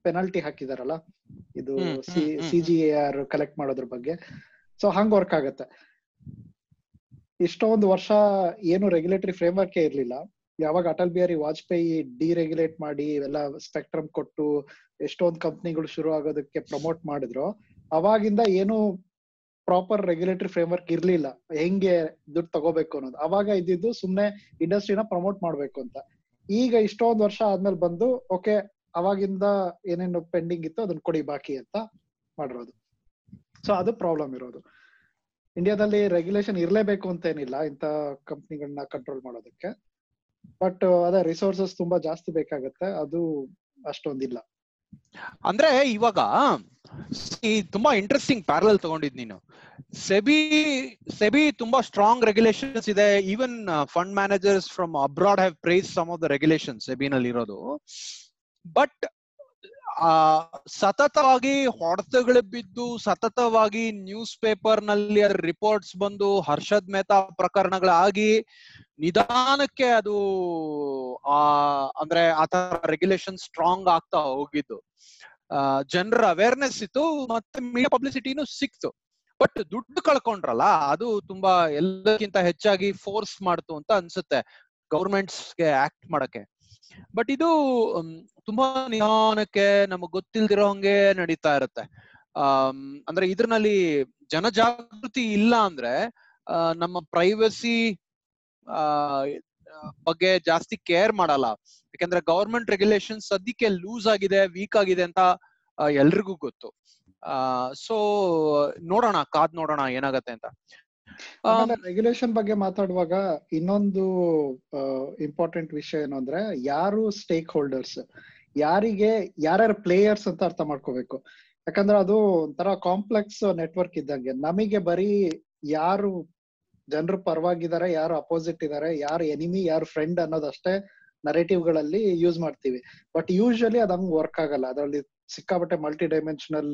ಪೆನಾಲ್ಟಿ ಹಾಕಿದಾರಲ್ಲ? ಇದು ಸಿ ಜಿ ಆರ್ ಕಲೆಕ್ಟ್ ಮಾಡೋದ್ರ ಬಗ್ಗೆ. ಸೊ ಹಂಗ್ ವರ್ಕ್ ಆಗತ್ತೆ. ಇಷ್ಟೊಂದು ವರ್ಷ ಏನು ರೆಗ್ಯುಲೇಟರಿ ಫ್ರೇಮ್ ವರ್ಕ್ ಇರ್ಲಿಲ್ಲ. ಯಾವಾಗ ಅಟಲ್ ಬಿಹಾರಿ ವಾಜಪೇಯಿ ಡಿರೆಗ್ಯುಲೇಟ್ ಮಾಡಿ ಇವೆಲ್ಲ ಸ್ಪೆಕ್ಟ್ರಮ್ ಕೊಟ್ಟು ಎಷ್ಟೊಂದು ಕಂಪ್ನಿಗಳು ಶುರು ಆಗೋದಕ್ಕೆ ಪ್ರಮೋಟ್ ಮಾಡಿದ್ರು, ಅವಾಗಿಂದ ಏನು ಪ್ರಾಪರ್ ರೆಗ್ಯುಲೇಟರಿ ಫ್ರೇಮ್ ವರ್ಕ್ ಇರ್ಲಿಲ್ಲ. ಹೆಂಗೆ ದುಡ್ಡು ತಗೋಬೇಕು ಅನ್ನೋದು. ಅವಾಗ ಇದ್ದಿದ್ದು ಸುಮ್ನೆ ಇಂಡಸ್ಟ್ರಿನ ಪ್ರಮೋಟ್ ಮಾಡ್ಬೇಕು ಅಂತ. ಈಗ ಇಷ್ಟೊಂದು ವರ್ಷ ಆದ್ಮೇಲೆ ಬಂದು ಓಕೆ ಅವಾಗಿಂದ ಏನೇನು ಪೆಂಡಿಂಗ್ ಇತ್ತು ಅದನ್ನ ಕೊಡಿ ಬಾಕಿ ಅಂತ ಮಾಡಿರೋದು. ಸೊ ಅದು ಪ್ರಾಬ್ಲಮ್ ಇರೋದು. ಇಂಡಿಯಾದಲ್ಲಿ ರೆಗ್ಯುಲೇಷನ್ ಇರ್ಲೇಬೇಕು ಅಂತ ಏನಿಲ್ಲ ಇಂತ ಕಂಪ್ನಿಗಳನ್ನ ಕಂಟ್ರೋಲ್ ಮಾಡೋದಕ್ಕೆ. ಬಟ್ ಅದೇ ರಿಸೋರ್ಸಸ್ ತುಂಬಾ ಜಾಸ್ತಿ ಬೇಕಾಗತ್ತೆ. ಅದು ಅಷ್ಟೊಂದಿಲ್ಲ. ಅಂದ್ರೆ ಇವಾಗ ತುಂಬಾ ಇಂಟ್ರೆಸ್ಟಿಂಗ್ ಪ್ಯಾರಲ್ ತಗೊಂಡಿದ್ ನೀನು. ಸೆಬಿ ಸೆಬಿ ತುಂಬಾ ಸ್ಟ್ರಾಂಗ್ ರೆಗ್ಯುಲೇಷನ್ಸ್ ಇದೆ. Even fund managers from abroad have praised some of the regulation ಸೆಬಿನಲ್ಲಿ ಇರೋದು ಬಟ್ ಆ, ಸತತವಾಗಿ ಹೊಡೆತಗಳು ಬಿದ್ದು ಸತತವಾಗಿ ನ್ಯೂಸ್ ಪೇಪರ್ನಲ್ಲಿ ರಿಪೋರ್ಟ್ಸ್ ಬಂದು ಹರ್ಷದ್ ಮೆಹ್ತಾ ಪ್ರಕರಣಗಳಾಗಿ ನಿಧಾನಕ್ಕೆ ಅದು, ಆ, ಅಂದ್ರೆ ಆತರ ರೆಗ್ಯುಲೇಷನ್ ಸ್ಟ್ರಾಂಗ್ ಆಗ್ತಾ ಹೋಗಿದ್ದು. ಜನರ ಅವೇರ್ನೆಸ್ ಇತ್ತು, ಮತ್ತೆ ಮೀಡಿಯಾ ಪಬ್ಲಿಸಿಟಿನೂ ಸಿಕ್ತು. ಬಟ್ ದುಡ್ಡು ಕಳ್ಕೊಂಡ್ರಲ್ಲ, ಅದು ತುಂಬಾ ಎಲ್ಲಕ್ಕಿಂತ ಹೆಚ್ಚಾಗಿ ಫೋರ್ಸ್ ಮಾಡ್ತು ಅಂತ ಅನ್ಸುತ್ತೆ ಗೌರ್ಮೆಂಟ್ಸ್ಗೆ ಆಕ್ಟ್ ಮಾಡಕ್ಕೆ. ಬಟ್ ಇದು ತುಂಬಾ ನಿಧಾನಕ್ಕೆ ನಮಗ್ ಗೊತ್ತಿಲ್ದಿರೋ ಹಂಗೆ ನಡೀತಾ ಇರುತ್ತೆ. ಆ ಅಂದ್ರೆ ಇದ್ರಲ್ಲಿ ಜನಜಾಗೃತಿ ಇಲ್ಲ ಅಂದ್ರೆ ಆ, ನಮ್ಮ ಪ್ರೈವಸಿ ಬಗ್ಗೆ ಜಾಸ್ತಿ ಕೇರ್ ಮಾಡಲ್ಲ. ಯಾಕಂದ್ರೆ ಗವರ್ಮೆಂಟ್ ರೆಗ್ಯುಲೇಷನ್ ಸದ್ಯಕ್ಕೆ ಲೂಸ್ ಆಗಿದೆ ವೀಕ್ ಆಗಿದೆ ಅಂತ ಆ, ಎಲ್ರಿಗೂ ಗೊತ್ತು. ಆ ಸೊ ನೋಡೋಣ ಕಾದ್ ನೋಡೋಣ ಏನಾಗತ್ತೆ ಅಂತ. ರೆಗ್ಯುಲೇಷನ್ ಬಗ್ಗೆ ಮಾತಾಡುವಾಗ ಇನ್ನೊಂದು ಇಂಪಾರ್ಟೆಂಟ್ ವಿಷಯ ಏನು ಅಂದ್ರೆ ಯಾರು ಸ್ಟೇಕ್ ಹೋಲ್ಡರ್ಸ್ ಯಾರಿಗೆ, ಯಾರ್ಯಾರು ಪ್ಲೇಯರ್ಸ್ ಅಂತ ಅರ್ಥ ಮಾಡ್ಕೋಬೇಕು. ಯಾಕಂದ್ರೆ ಅದು ಒಂಥರ ಕಾಂಪ್ಲೆಕ್ಸ್ ನೆಟ್ವರ್ಕ್ ಇದ್ದಂಗೆ. ನಮಗೆ ಬರೀ ಯಾರು ಜನರು ಪರವಾಗಿದ್ದಾರೆ, ಯಾರು ಅಪೋಸಿಟ್ ಇದ್ದಾರೆ, ಯಾರು ಎನಿಮಿ ಯಾರು ಫ್ರೆಂಡ್ ಅನ್ನೋದಷ್ಟೇ ನರೇಟಿವ್ಗಳಲ್ಲಿ ಯೂಸ್ ಮಾಡ್ತೀವಿ. ಬಟ್ ಯೂಶಲಿ ಅದ್ ಹಂಗ್ ವರ್ಕ್ ಆಗಲ್ಲ. ಅದರಲ್ಲಿ ಸಿಕ್ಕಾಪಟ್ಟೆ ಮಲ್ಟಿ ಡೈಮೆನ್ಷನಲ್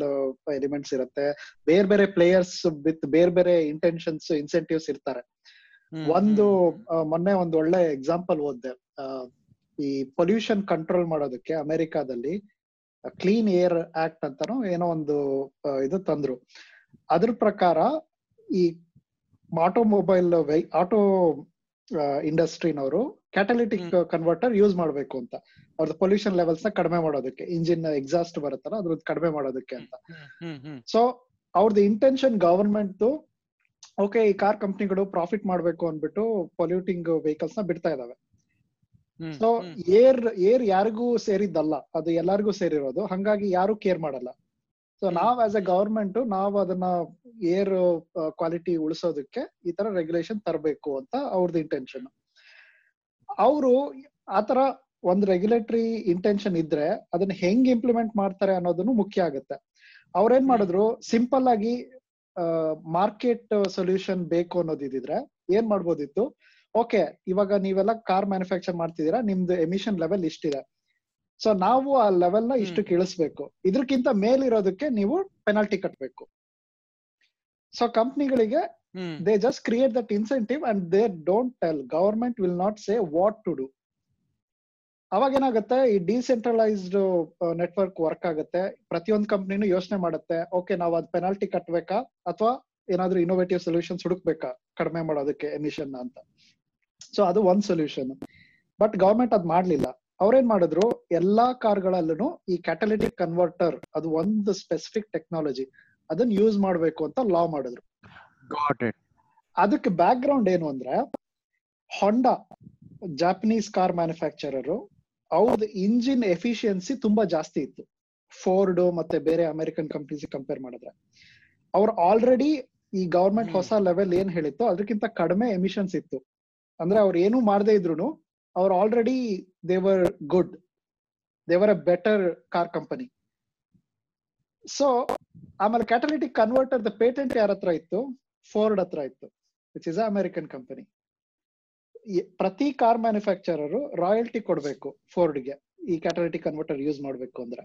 ಎಲಿಮೆಂಟ್ಸ್ ಇರುತ್ತೆ. ಬೇರೆ ಬೇರೆ ಪ್ಲೇಯರ್ಸ್ ವಿತ್ ಬೇರೆ ಬೇರೆ ಇಂಟೆನ್ಷನ್ಸ್ ಇನ್ಸೆಂಟಿವ್ಸ್ ಇರ್ತಾರೆ. ಒಂದು ಮೊನ್ನೆ ಒಂದು ಒಳ್ಳೆ ಎಕ್ಸಾಂಪಲ್ ಓದ್ದೆ. ಈ ಪೊಲ್ಯೂಷನ್ ಕಂಟ್ರೋಲ್ ಮಾಡೋದಕ್ಕೆ ಅಮೆರಿಕಾದಲ್ಲಿ ಕ್ಲೀನ್ ಏರ್ ಆಕ್ಟ್ ಅಂತಾನೋ ಏನೋ ಒಂದು ಇದು ತಂದ್ರು. ಅದ್ರ ಪ್ರಕಾರ ಈ ಆಟೋಮೊಬೈಲ್ ಆಟೋ ಇಂಡಸ್ಟ್ರಿನವರು ಕ್ಯಾಟಲಿಟಿಕ್ ಕನ್ವರ್ಟರ್ ಯೂಸ್ ಮಾಡ್ಬೇಕು ಅಂತ. ಅವ್ರದ್ದು ಪೊಲ್ಯೂಷನ್ ಲೆವೆಲ್ಸ್ನ ಕಡಿಮೆ ಮಾಡೋದಕ್ಕೆ ಇಂಜಿನ್ ಎಕ್ಸಾಸ್ಟ್ ಬರುತ್ತಲ್ಲ ಅದ್ರದ್ದು ಕಡಿಮೆ ಮಾಡೋದಕ್ಕೆ ಅಂತ. ಸೊ ಅವ್ರದ್ದು ಇಂಟೆನ್ಷನ್ ಗವರ್ಮೆಂಟ್ ಓಕೆ ಈ ಕಾರ್ ಕಂಪ್ನಿಗಳು ಪ್ರಾಫಿಟ್ ಮಾಡ್ಬೇಕು ಅಂದ್ಬಿಟ್ಟು ಪೊಲ್ಯೂಟಿಂಗ್ ವೆಹಿಕಲ್ಸ್ನ ಬಿಡ್ತಾ ಇದಾವೆ. ಸೊ ಏರ್ ಏರ್ ಯಾರಿಗೂ ಸೇರಿದ್ದಲ್ಲ ಅದು ಎಲ್ಲಾರ್ಗು ಸೇರಿರೋದು ಹಂಗಾಗಿ ಯಾರು ಕೇರ್ ಮಾಡಲ್ಲ. ಸೊ. ನಾವ್ ಆಸ್ ಎ ಗವರ್ಮೆಂಟ್ ನಾವ್ ಅದನ್ನ ಏರ್ ಕ್ವಾಲಿಟಿ ಉಳಿಸೋದಕ್ಕೆ ಈ ತರ ರೆಗ್ಯುಲೇಷನ್ ತರಬೇಕು ಅಂತ ಅವ್ರದ್ದು ಇಂಟೆನ್ಷನ್ ಅವರು ಆತರ ಒಂದ್ ರೆಗ್ಯುಲೇಟರಿ ಇಂಟೆನ್ಷನ್ ಇದ್ರೆ ಅದನ್ನ ಹೆಂಗ್ ಇಂಪ್ಲಿಮೆಂಟ್ ಮಾಡ್ತಾರೆ ಅನ್ನೋದನ್ನು ಮುಖ್ಯ ಆಗುತ್ತೆ ಅವ್ರೇನ್. ಮಾಡಿದ್ರು ಸಿಂಪಲ್ ಆಗಿ ಮಾರ್ಕೆಟ್ ಸೊಲ್ಯೂಷನ್ ಬೇಕು ಅನ್ನೋದಿದ್ರೆ ಏನ್ ಮಾಡ್ಬೋದಿತ್ತು ಓಕೆ ಇವಾಗ ನೀವೆಲ್ಲ ಕಾರ್ ಮ್ಯಾನುಫ್ಯಾಕ್ಚರ್ ಮಾಡ್ತಿದ್ದೀರಾ ನಿಮ್ದು ಎಮಿಷನ್ ಲೆವೆಲ್ ಇಷ್ಟಿದೆ ಸೊ ನಾವು ಆ ಲೆವೆಲ್ನ ಇಷ್ಟಕ್ಕೆ ಇಳಿಸ್ಬೇಕು ಇದಕ್ಕಿಂತ ಮೇಲಿರೋದಕ್ಕೆ ನೀವು ಪೆನಾಲ್ಟಿ ಕಟ್ಟಬೇಕು so ಕಂಪ್ನಿಗಳಿಗೆ they just create that incentive and they don't tell government will not say what to do ಅವಾಗ ಏನಾಗುತ್ತೆ? ಈ ಡಿಸೆಂಟ್ರಲೈಸ್ಡ್ ನೆಟ್ವರ್ಕ್ ವರ್ಕ್ ಆಗುತ್ತೆ. ಪ್ರತಿಯೊಂದು ಕಂಪ್ನಿನೂ ಯೋಚನೆ ಮಾಡುತ್ತೆ. ಓಕೆ ನಾವು ಅದ್ ಪೆನಾಲ್ಟಿ ಕಟ್ಟಬೇಕಾ ಅಥವಾ ಏನಾದ್ರೂ ಇನೋವೇಟಿವ್ ಸೊಲ್ಯೂಷನ್ಸ್ ಹುಡುಕ್ಬೇಕಾ? ಕಡಿಮೆ ಮಾಡೋದಕ್ಕೆ ಎಮಿಷನ್ ಅಂತ. ಸೊ ಅದು ಒಂದ್ ಸೊಲ್ಯೂಷನ್ ಬಟ್ ಗವರ್ಮೆಂಟ್ ಅದ್ ಮಾಡ್ಲಿಲ್ಲ. ಅವ್ರೇನ್ ಮಾಡಿದ್ರು? ಎಲ್ಲಾ ಕಾರ್ಗಳಲ್ಲೂ ಈ ಕ್ಯಾಟಲಿಟಿಕ್ ಕನ್ವರ್ಟರ್ ಅದು ಒಂದು ಸ್ಪೆಸಿಫಿಕ್ ಟೆಕ್ನಾಲಜಿ ಅದನ್ನ ಯೂಸ್ ಮಾಡ್ಬೇಕು ಅಂತ ಲಾ ಮಾಡಿದ್ರು. ಅದಕ್ಕೆ ಬ್ಯಾಕ್ ಗ್ರೌಂಡ್ ಏನು ಅಂದ್ರೆ ಹೊಂಡಾ ಜಾಪನೀಸ್ ಕಾರ್ ಮ್ಯಾನುಫ್ಯಾಕ್ಚರರ್ ಅವ್ರದ್ದು ಇಂಜಿನ್ ಎಫಿಷಿಯನ್ಸಿ ತುಂಬಾ ಜಾಸ್ತಿ ಇತ್ತು. ಫೋರ್ಡ್ ಮತ್ತೆ ಬೇರೆ ಅಮೆರಿಕನ್ ಕಂಪ್ನೀಸ್ ಕಂಪೇರ್ ಮಾಡಿದ್ರೆ. ಅವ್ರು ಆಲ್ರೆಡಿ ಈ ಗವರ್ಮೆಂಟ್ ಹೊಸ ಲೆವೆಲ್ ಏನ್ ಹೇಳಿತ್ತು ಅದಕ್ಕಿಂತ ಕಡಿಮೆ ಎಮಿಷನ್ಸ್ ಇತ್ತು. ಅಂದ್ರೆ ಅವ್ರು ಏನು ಮಾಡದೇ ಇದ್ರು ಅವ್ರು already they were good they were a better car company so ಆಮೇಲೆ ಕ್ಯಾಟಲಿಟಿಕ್ ಕನ್ವರ್ಟರ್ ದ ಪೇಟೆಂಟ್ ಯಾರ ಹತ್ರ ಇತ್ತು? ಫೋರ್ಡ್ ಹತ್ರ ಇತ್ತು ವಿಚ್ ಇಸ್ ಅಮೆರಿಕನ್ ಕಂಪನಿ ಪ್ರತಿ ಕಾರ್ ಮ್ಯಾನುಫ್ಯಾಕ್ಚರರು ರಾಯಲ್ಟಿ ಕೊಡ್ಬೇಕು ಫೋರ್ಡ್ಗೆ ಈ ಕ್ಯಾಟಲಿಟಿಕ್ ಕನ್ವರ್ಟರ್ ಯೂಸ್ ಮಾಡ್ಬೇಕು ಅಂದ್ರೆ.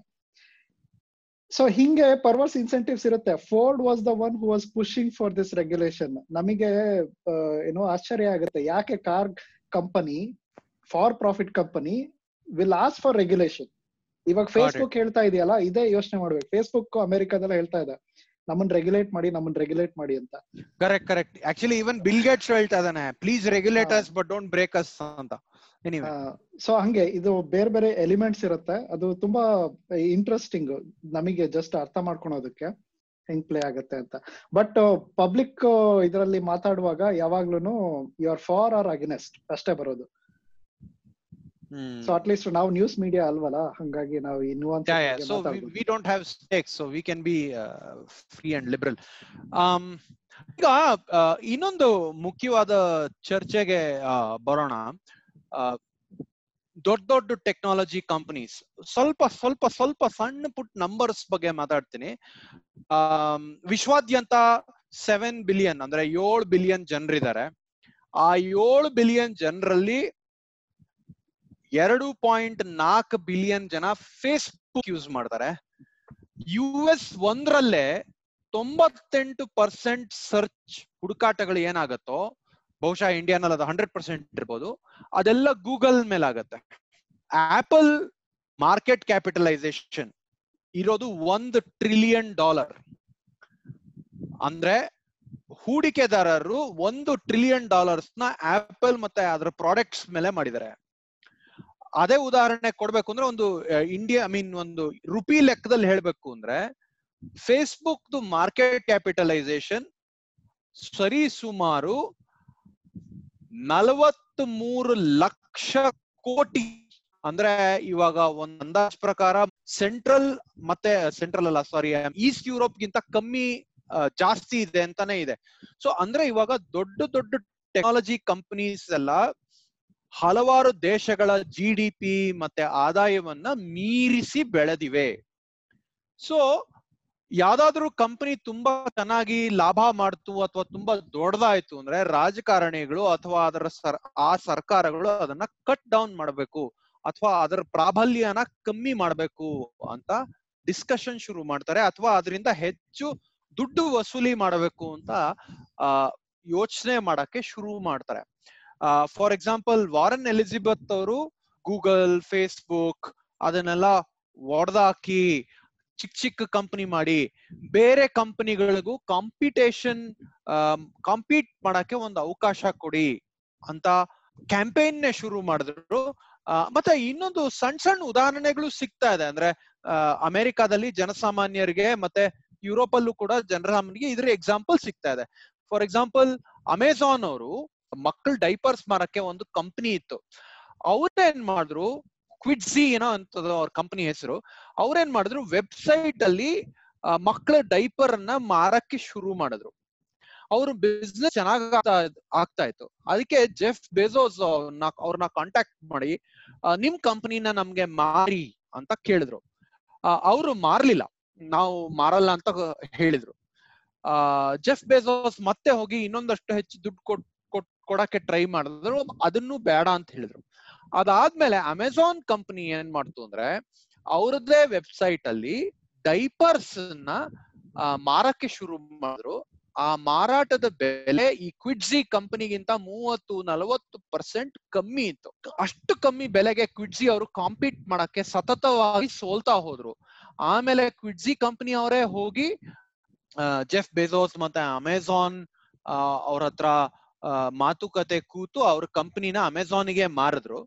ಸೊ ಹಿಂಗೆ ಪರ್ವರ್ಸ್ ಇನ್ಸೆಂಟಿವ್ಸ್ ಇರುತ್ತೆ. Ford was the one who was pushing for this regulation ನಮಗೆ ಏನೋ ಆಶ್ಚರ್ಯ ಆಗುತ್ತೆ. ಯಾಕೆ car company for profit company will ask for regulation ಇವಾಗ. ಫೇಸ್ಬುಕ್ ಹೇಳ್ತಾ ಇದೆಯಲ್ಲ ಇದೇ ಯೋಚನೆ ಮಾಡ್ಬೇಕು. ಫೇಸ್ಬುಕ್ ಅಮೆರಿಕಾದಲ್ಲ ಹೇಳ್ತಾ ಇದೆ. ನಮ್ಮನ್ ರೆಗ್ಯುಲೇಟ್ ಮಾಡಿ ನಮ್ಮನ್ ರೆಗ್ಯುಲೇಟ್ ಮಾಡಿ ಅಂತ. Correct correct actually even Bill Gates ಹೇಳ್ತಾ ಇದಾನೆ please regulate. Us but don't break us ಅಂತ. ಸೊ ಹಂಗೆ ಇದು ಬೇರೆ ಬೇರೆ ಎಲಿಮೆಂಟ್ಸ್ ಇರುತ್ತೆ. ಅದು ತುಂಬಾ ಇಂಟ್ರೆಸ್ಟಿಂಗ್ ನಮಗೆ ಜಸ್ಟ್ ಅರ್ಥ ಮಾಡ್ಕೊಳೋದಕ್ಕೆ ಹೆಂಗ್ ಪ್ಲೇ ಆಗುತ್ತೆ ಅಂತ. ಬಟ್ ಪಬ್ಲಿಕ್ ಇದರಲ್ಲಿ ಮಾತಾಡುವಾಗ ಯಾವಾಗ್ಲೂ you are for or against ಅಷ್ಟೇ ಬರೋದು. ಸೊ ಅಟ್ಲೀಸ್ಟ್ ನಾವು ನ್ಯೂಸ್ ಮೀಡಿಯಾ ಅಲ್ವಲ್ಲ? ಹಂಗಾಗಿ ನಾವು we don't have stakes so we can be uh, free and liberal. Um ಈಗ ಇನ್ನೊಂದು ಮುಖ್ಯವಾದ ಚರ್ಚೆಗೆ ಬರೋಣ. ದೊಡ್ಡ ದೊಡ್ಡ ಟೆಕ್ನಾಲಜಿ ಕಂಪನೀಸ್ ಸ್ವಲ್ಪ ಸ್ವಲ್ಪ ಸ್ವಲ್ಪ ಸಣ್ಣ ಪುಟ್ ನಂಬರ್ಸ್ ಬಗ್ಗೆ ಮಾತಾಡ್ತೀನಿ. ಆ ವಿಶ್ವಾದ್ಯಂತ ಸೆವೆನ್ ಬಿಲಿಯನ್ ಅಂದ್ರೆ ಏಳು ಬಿಲಿಯನ್ ಜನರಿದ್ದಾರೆ. ಆ ಏಳು ಬಿಲಿಯನ್ ಜನರಲ್ಲಿ ಎರಡು ಪಾಯಿಂಟ್ ನಾಲ್ಕು ಬಿಲಿಯನ್ ಜನ ಫೇಸ್ಬುಕ್ ಯೂಸ್ ಮಾಡ್ತಾರೆ. ಯು ಎಸ್ ಒಂದರಲ್ಲೇ ತೊಂಬತ್ತೆಂಟು ಪರ್ಸೆಂಟ್ ಸರ್ಚ್ ಹುಡುಕಾಟಗಳು ಏನಾಗತ್ತೋ, ಬಹುಶಃ ಇಂಡಿಯಾನಲ್ಲಿ ಅದು ಹಂಡ್ರೆಡ್ ಪರ್ಸೆಂಟ್ ಇರ್ಬೋದು, ಅದೆಲ್ಲ ಗೂಗಲ್ ಮೇಲೆ ಆಗತ್ತೆ. ಆಪಲ್ ಮಾರ್ಕೆಟ್ ಕ್ಯಾಪಿಟಲೈಸೇಷನ್ ಇರೋದು ಒಂದು ಟ್ರಿಲಿಯನ್ ಡಾಲರ್ ಅಂದ್ರೆ ಹೂಡಿಕೆದಾರರು ಒಂದು ಟ್ರಿಲಿಯನ್ ಡಾಲರ್ಸ್ನ ಆಪಲ್ ಮತ್ತೆ ಅದರ ಪ್ರಾಡಕ್ಟ್ಸ್ ಮೇಲೆ ಮಾಡಿದ್ದಾರೆ. ಅದೇ ಉದಾಹರಣೆ ಕೊಡ್ಬೇಕು ಅಂದ್ರೆ ಒಂದು ಇಂಡಿಯಾ ಐ ಮೀನ್ ಒಂದು ರುಪಿ ಲೆಕ್ಕದಲ್ಲಿ ಹೇಳ್ಬೇಕು ಅಂದ್ರೆ ಫೇಸ್ಬುಕ್ ಮಾರ್ಕೆಟ್ ಕ್ಯಾಪಿಟಲೈಸೇಷನ್ ಸರಿ ಸುಮಾರು ನಲವತ್ತ್ ಮೂರು ಲಕ್ಷ ಕೋಟಿ. ಅಂದ್ರೆ ಇವಾಗ ಒಂದ್ ಅಂದಾಜ್ ಪ್ರಕಾರ ಸೆಂಟ್ರಲ್ ಮತ್ತೆ ಸೆಂಟ್ರಲ್ ಅಲ್ಲ ಸಾರಿ ಈಸ್ಟ್ ಯುರೋಪ್ ಗಿಂತ ಕಮ್ಮಿ ಜಾಸ್ತಿ ಇದೆ ಅಂತಾನೆ ಇದೆ. ಸೊ ಅಂದ್ರೆ ಇವಾಗ ದೊಡ್ಡ ದೊಡ್ಡ ಟೆಕ್ನಾಲಜಿ ಕಂಪನೀಸ್ ಎಲ್ಲ ಹಲವಾರು ದೇಶಗಳ ಜಿ ಡಿ ಪಿ ಮತ್ತೆ ಆದಾಯವನ್ನ ಮೀರಿಸಿ ಬೆಳೆದಿವೆ. ಸೊ ಯಾವ್ದಾದ್ರು ಕಂಪನಿ ತುಂಬಾ ಚೆನ್ನಾಗಿ ಲಾಭ ಮಾಡ್ತು ಅಥವಾ ತುಂಬಾ ದೊಡ್ಡದಾಯ್ತು ಅಂದ್ರೆ ರಾಜಕಾರಣಿಗಳು ಅಥವಾ ಅದರ ಸರ್, ಆ ಸರ್ಕಾರಗಳು ಅದನ್ನ ಕಟ್ ಡೌನ್ ಮಾಡಬೇಕು ಅಥವಾ ಅದರ ಪ್ರಾಬಲ್ಯನ ಕಮ್ಮಿ ಮಾಡಬೇಕು ಅಂತ ಡಿಸ್ಕಷನ್ ಶುರು ಮಾಡ್ತಾರೆ ಅಥವಾ ಅದರಿಂದ ಹೆಚ್ಚು ದುಡ್ಡು ವಸೂಲಿ ಮಾಡಬೇಕು ಅಂತ ಯೋಚನೆ ಮಾಡಕ್ಕೆ ಶುರು ಮಾಡ್ತಾರೆ. ಫಾರ್ ಎಕ್ಸಾಂಪಲ್ ವಾರನ್ ಎಲಿಜಿಬತ್ ಅವರು ಗೂಗಲ್ ಫೇಸ್ಬುಕ್ ಅದನ್ನೆಲ್ಲ ಒಡೆದಾಕಿ ಚಿಕ್ಕ ಚಿಕ್ಕ ಕಂಪನಿ ಮಾಡಿ ಬೇರೆ ಕಂಪನಿಗಳಿಗೂ ಕಾಂಪಿಟೇಷನ್ ಕಾಂಪೀಟ್ ಮಾಡಕ್ಕೆ ಒಂದು ಅವಕಾಶ ಕೊಡಿ ಅಂತ ಕ್ಯಾಂಪೇನ್ ನೇ ಶುರು ಮಾಡಿದ್ರು. ಮತ್ತೆ ಇನ್ನೊಂದು ಸಣ್ಣ ಸಣ್ಣ ಉದಾಹರಣೆಗಳು ಸಿಗ್ತಾ ಇದೆ. ಅಂದ್ರೆ ಅಮೆರಿಕಾದಲ್ಲಿ ಜನಸಾಮಾನ್ಯರಿಗೆ ಮತ್ತೆ ಯುರೋಪಲ್ಲೂ ಕೂಡ ಜನಸಾಮಾನ್ಯರಿಗೆ ಇದ್ರ ಎಕ್ಸಾಂಪಲ್ ಸಿಗ್ತಾ ಇದೆ. ಫಾರ್ ಎಕ್ಸಾಂಪಲ್ ಅಮೆಝಾನ್ ಅವರು ಮಕ್ಕಳ ಡೈಪರ್ಸ್ ಮಾರಕ್ಕೆ ಒಂದು ಕಂಪನಿ ಇತ್ತು. ಅವ್ರೇನ್ ಮಾಡಿದ್ರು ಕ್ವಿಡ್ಸಿ ಏನೋ ಅಂತದ ಅವ್ರ ಕಂಪನಿ ಹೆಸರು ಅವ್ರೇನ್ ಮಾಡಿದ್ರು ವೆಬ್ಸೈಟ್ ಅಲ್ಲಿ ಮಕ್ಕಳ ಡೈಪರ್ ಅನ್ನ ಮಾರಕ್ಕೆ ಶುರು ಮಾಡಿದ್ರು. ಅವ್ರ ಬಿಸ್ನೆಸ್ ಚೆನ್ನಾಗ್ ಆಗ್ತಾ ಇತ್ತು. ಅದಕ್ಕೆ ಜೆಫ್ ಬೇಜೋಸ್ ಅವ್ರನ್ನ ಕಾಂಟ್ಯಾಕ್ಟ್ ಮಾಡಿ ನಿಮ್ ಕಂಪನಿನ ನಮ್ಗೆ ಮಾರಿ ಅಂತ ಕೇಳಿದ್ರು. ಅವರು ಮಾರ್ಲಿಲ್ಲ. ನಾವು ಮಾರಲ್ಲ ಅಂತ ಹೇಳಿದ್ರು. ಆ ಜೆಫ್ ಬೇಜೋಸ್ ಮತ್ತೆ ಹೋಗಿ ಇನ್ನೊಂದಷ್ಟು ಹೆಚ್ಚು ದುಡ್ಡು ಕೊಟ್ ಕೊಟ್ ಕೊಡಕ್ಕೆ ಟ್ರೈ ಮಾಡಿದ್ರು, ಅದನ್ನು ಬೇಡ ಅಂತ ಹೇಳಿದ್ರು. ಅದಾದ್ಮೇಲೆ ಅಮೆಝಾನ್ ಕಂಪನಿ ಏನ್ ಮಾಡ್ತು ಅಂದ್ರೆ, ಅವ್ರದ್ದೇ ವೆಬ್ಸೈಟ್ ಅಲ್ಲಿ ಡೈಪರ್ಸ್ನ ಮಾರಕ್ಕೆ ಶುರು ಮಾಡಿದ್ರು. ಆ ಮಾರಾಟದ ಬೆಲೆ ಈ ಕ್ವಿಡ್ಜಿ ಕಂಪನಿಗಿಂತ ಮೂವತ್ತು, ನಲವತ್ತು ಪರ್ಸೆಂಟ್ ಕಮ್ಮಿ ಇತ್ತು. ಅಷ್ಟು ಕಮ್ಮಿ ಬೆಲೆಗೆ ಕ್ವಿಡ್ಜಿ ಅವರು ಕಾಂಪೀಟ್ ಮಾಡಕ್ಕೆ ಸತತವಾಗಿ ಸೋಲ್ತಾ ಹೋದ್ರು. ಆಮೇಲೆ ಕ್ವಿಡ್ಜಿ ಕಂಪನಿ ಅವರೇ ಹೋಗಿ ಜೆಫ್ ಬೇಜೋಸ್ ಮತ್ತೆ ಅಮೆಝಾನ್ ಅವ್ರ ಹತ್ರ ಮಾತುಕತೆ ಕೂತು ಅವ್ರ ಕಂಪನಿನ ಅಮೆಝಾನ್ಗೆ ಮಾರಿದ್ರು.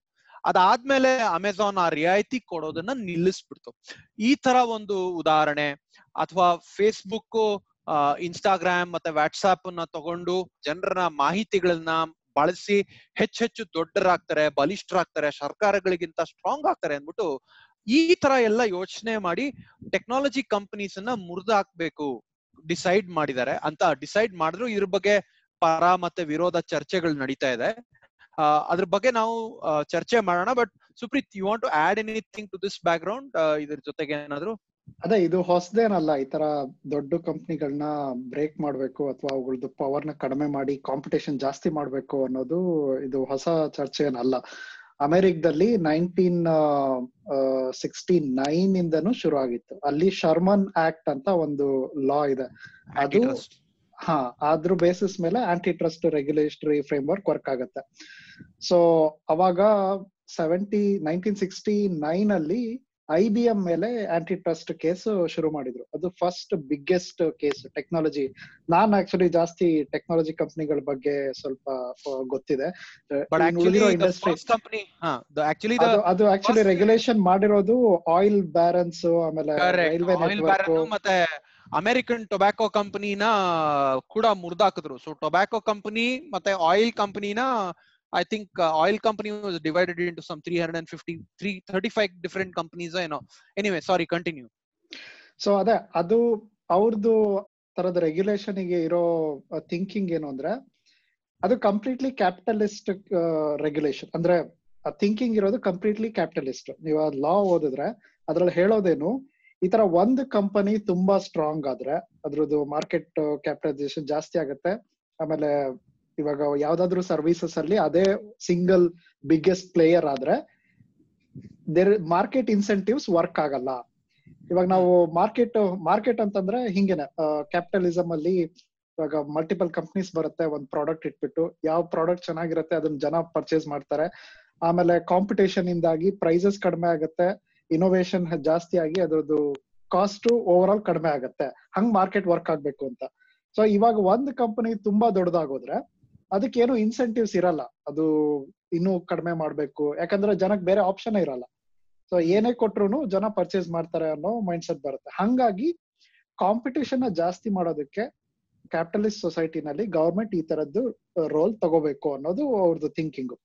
ಅದಾದ್ಮೇಲೆ ಅಮೆಝಾನ್ ಆ ರಿಯಾಯಿತಿ ಕೊಡೋದನ್ನ ನಿಲ್ಲಿಸ್ಬಿಡ್ತು. ಈ ತರ ಒಂದು ಉದಾಹರಣೆ, ಅಥವಾ ಫೇಸ್ಬುಕ್ ಇನ್ಸ್ಟಾಗ್ರಾಮ್ ಮತ್ತೆ ವಾಟ್ಸಾಪ್ನ ತಗೊಂಡು ಜನರ ಮಾಹಿತಿಗಳನ್ನ ಬಳಸಿ ಹೆಚ್ಚೆಚ್ಚು ದೊಡ್ಡರಾಗ್ತಾರೆ, ಬಲಿಷ್ಠರಾಗ್ತಾರೆ, ಸರ್ಕಾರಗಳಿಗಿಂತ ಸ್ಟ್ರಾಂಗ್ ಆಗ್ತಾರೆ ಅಂದ್ಬಿಟ್ಟು ಈ ತರ ಎಲ್ಲ ಯೋಚನೆ ಮಾಡಿ ಟೆಕ್ನಾಲಜಿ ಕಂಪನೀಸ್ ಅನ್ನ ಮುರಿದು ಹಾಕ್ಬೇಕು ಡಿಸೈಡ್ ಮಾಡಿದ್ದಾರೆ. ಅಂತ ಡಿಸೈಡ್ ಮಾಡಿದ್ರು ಇದ್ರ ಬಗ್ಗೆ ಪರ ಮತ್ತೆ ವಿರೋಧ ಚರ್ಚೆಗಳು ನಡೀತಾ ಇದೆ. ಅದ್ರ ಬಗ್ಗೆ ನಾವು ಚರ್ಚೆ ಮಾಡೋಣ. But Supreet you want to add anything to this background ಇದ್ರ ಜೊತೆಗೆ ಏನಾದ್ರು? ಅದೇ ಇದು ಹೊಸದೇನಲ್ಲ ಈ ತರ ದೊಡ್ಡ ಕಂಪ್ನಿಗಳನ್ನ ಬ್ರೇಕ್ ಮಾಡ್ಬೇಕು ಅಥವಾ ಅವುಗಳದ್ದು ಪವರ್ನ ಕಡಿಮೆ ಮಾಡಿ ಕಾಂಪಿಟೇಷನ್ ಜಾಸ್ತಿ ಮಾಡ್ಬೇಕು ಅನ್ನೋದು ಇದು ಹೊಸ ಚರ್ಚೆ ಏನಲ್ಲ ಅಮೆರಿಕದಲ್ಲಿ ನೈನ್ಟೀನ್ ಸಿಕ್ಸ್ಟಿ ನೈನ್ ಇಂದನು ಶುರು ಆಗಿತ್ತು ಅಲ್ಲಿ ಶರ್ಮನ್ ಆಕ್ಟ್ ಅಂತ ಒಂದು ಲಾ ಇದೆ. ಅದು. ಹಾ ಅದ್ರ ಬೇಸಿಸ್ ಮೇಲೆ antitrust regulatory framework work ಆಗುತ್ತೆ. ಸೊ ಅವಾಗ ಸೆವೆಂಟಿ ನೈನ್ಟೀನ್ ಸಿಕ್ಸ್ಟಿ ನೈನ್ ಅಲ್ಲಿ ಐ ಬಿ ಎಂ ಮೇಲೆ ಆಂಟಿ ಟ್ರಸ್ಟ್ ಕೇಸ್ ಶುರು ಮಾಡಿದ್ರು. ಅದು ಫಸ್ಟ್ ಬಿಗ್ಗೆಸ್ಟ್ ಕೇಸ್ ಟೆಕ್ನಾಲಜಿ ನಾನ್ ಆಕ್ಚುಲಿ ಜಾಸ್ತಿ ಟೆಕ್ನಾಲಜಿ ಕಂಪ್ನಿಗಳ ಬಗ್ಗೆ ಸ್ವಲ್ಪ ಗೊತ್ತಿದೆ. ಇಂಡಸ್ಟ್ರಿ ಅದು ಆಕ್ಚುಲಿ ರೆಗ್ಯುಲೇಷನ್ ಮಾಡಿರೋದು ಆಯಿಲ್ ಬ್ಯಾರನ್ಸ್ ಆಮೇಲೆ ರೈಲ್ವೆ ನೆಟ್ವರ್ಕ್ ಮತ್ತೆ ಅಮೆರಿಕನ್ ಟೊಬ್ಯಾಕೋ ಕಂಪನಿನ ಕೂಡ ಮುರಿದಾಕಿದ್ರು. ಸೊ ಟೊಬ್ಯಾಕೋ ಕಂಪನಿ ಮತ್ತೆ ಆಯಿಲ್ ಕಂಪನಿನ I think oil company was divided into some three hundred and fifty three thirty five different companies ಏನೋ ಎನಿವೆ ಸಾರಿ ಕಂಟಿನ್ಯೂ ಸೊ ಅದೇ, ಅದು ಅವ್ರದ್ದು ತರದ ರೆಗ್ಯುಲೇಷನ್ಗೆ ಇರೋ ಥಿಂಕಿಂಗ್ ಏನು ಅಂದ್ರೆ, ಅದು ಕಂಪ್ಲೀಟ್ಲಿ ಕ್ಯಾಪಿಟಲಿಸ್ಟ್ ರೆಗ್ಯುಲೇಷನ್ ಅಂದ್ರೆ ಥಿಂಕಿಂಗ್ ಇರೋದು ಕಂಪ್ಲೀಟ್ಲಿ ಕ್ಯಾಪಿಟಲಿಸ್ಟ್ ನೀವು ಲಾ ಓದಿದ್ರೆ, ಅದ್ರಲ್ಲಿ ಹೇಳೋದೇನು ಈ ತರ ಒಂದು ಕಂಪನಿ ತುಂಬಾ ಸ್ಟ್ರಾಂಗ್ ಆದ್ರೆ ಅದ್ರದ್ದು ಮಾರ್ಕೆಟ್ ಕ್ಯಾಪಿಟಲೈಸೇಷನ್ ಜಾಸ್ತಿ ಆಗುತ್ತೆ. ಆಮೇಲೆ ಇವಾಗ ಯಾವ್ದಾದ್ರು ಸರ್ವಿಸಸ್ ಅಲ್ಲಿ ಅದೇ ಸಿಂಗಲ್ ಬಿಗ್ಗೆಸ್ಟ್ ಪ್ಲೇಯರ್ ಆದ್ರೆ ದೇರ್ ಮಾರ್ಕೆಟ್ ಇನ್ಸೆಂಟಿವ್ಸ್ ವರ್ಕ್ ಆಗಲ್ಲ. ಇವಾಗ ನಾವು ಮಾರ್ಕೆಟ್ ಮಾರ್ಕೆಟ್ ಅಂತಂದ್ರೆ ಹಿಂಗೇನೆ ಕ್ಯಾಪಿಟಲಿಸಮ್ ಅಲ್ಲಿ ಇವಾಗ ಮಲ್ಟಿಪಲ್ ಕಂಪ್ನೀಸ್ ಬರುತ್ತೆ, ಒಂದ್ ಪ್ರಾಡಕ್ಟ್ ಇಟ್ಬಿಟ್ಟು ಯಾವ ಪ್ರಾಡಕ್ಟ್ ಚೆನ್ನಾಗಿರುತ್ತೆ ಅದನ್ನ ಜನ ಪರ್ಚೇಸ್ ಮಾಡ್ತಾರೆ. ಆಮೇಲೆ ಕಾಂಪಿಟೇಷನ್ ಇಂದಾಗಿ ಪ್ರೈಸಸ್ ಕಡಿಮೆ ಆಗುತ್ತೆ. ಇನೋವೇಷನ್ ಜಾಸ್ತಿ ಆಗಿ ಅದ್ರದ್ದು ಕಾಸ್ಟ್ ಓವರ್ ಆಲ್ ಕಡಿಮೆ ಆಗುತ್ತೆ. ಹಂಗ್ ಮಾರ್ಕೆಟ್ ವರ್ಕ್ ಆಗ್ಬೇಕು ಅಂತ. ಸೊ ಇವಾಗ ಒಂದ್ ಕಂಪನಿ ತುಂಬಾ ದೊಡ್ಡದಾಗೋದ್ರೆ ಏನು ಇನ್ಸೆಂಟಿವ್ಸ್ ಇರಲ್ಲ. ಅದು ಇನ್ನೂ ಕಡಿಮೆ ಮಾಡ್ಬೇಕು. ಯಾಕಂದ್ರೆ ಜನಕ್ಕೆ ಬೇರೆ ಆಪ್ಷನ್ ಇರಲ್ಲ. ಸೊ ಏನೇ ಕೊಟ್ರು ಜನ ಪರ್ಚೇಸ್ ಮಾಡ್ತಾರೆ ಅನ್ನೋ ಮೈಂಡ್ ಸೆಟ್ ಬರುತ್ತೆ. ಹಂಗಾಗಿ ಕಾಂಪಿಟೇಷನ್ ಜಾಸ್ತಿ ಮಾಡೋದಕ್ಕೆ ಕ್ಯಾಪಿಟಲಿಸ್ಟ್ ಸೊಸೈಟಿನಲ್ಲಿ ಗವರ್ಮೆಂಟ್ ಈ ತರದ್ದು ರೋಲ್ ತಗೋಬೇಕು ಅನ್ನೋದು ಅವ್ರದ್ದು ಥಿಂಕಿಂಗ್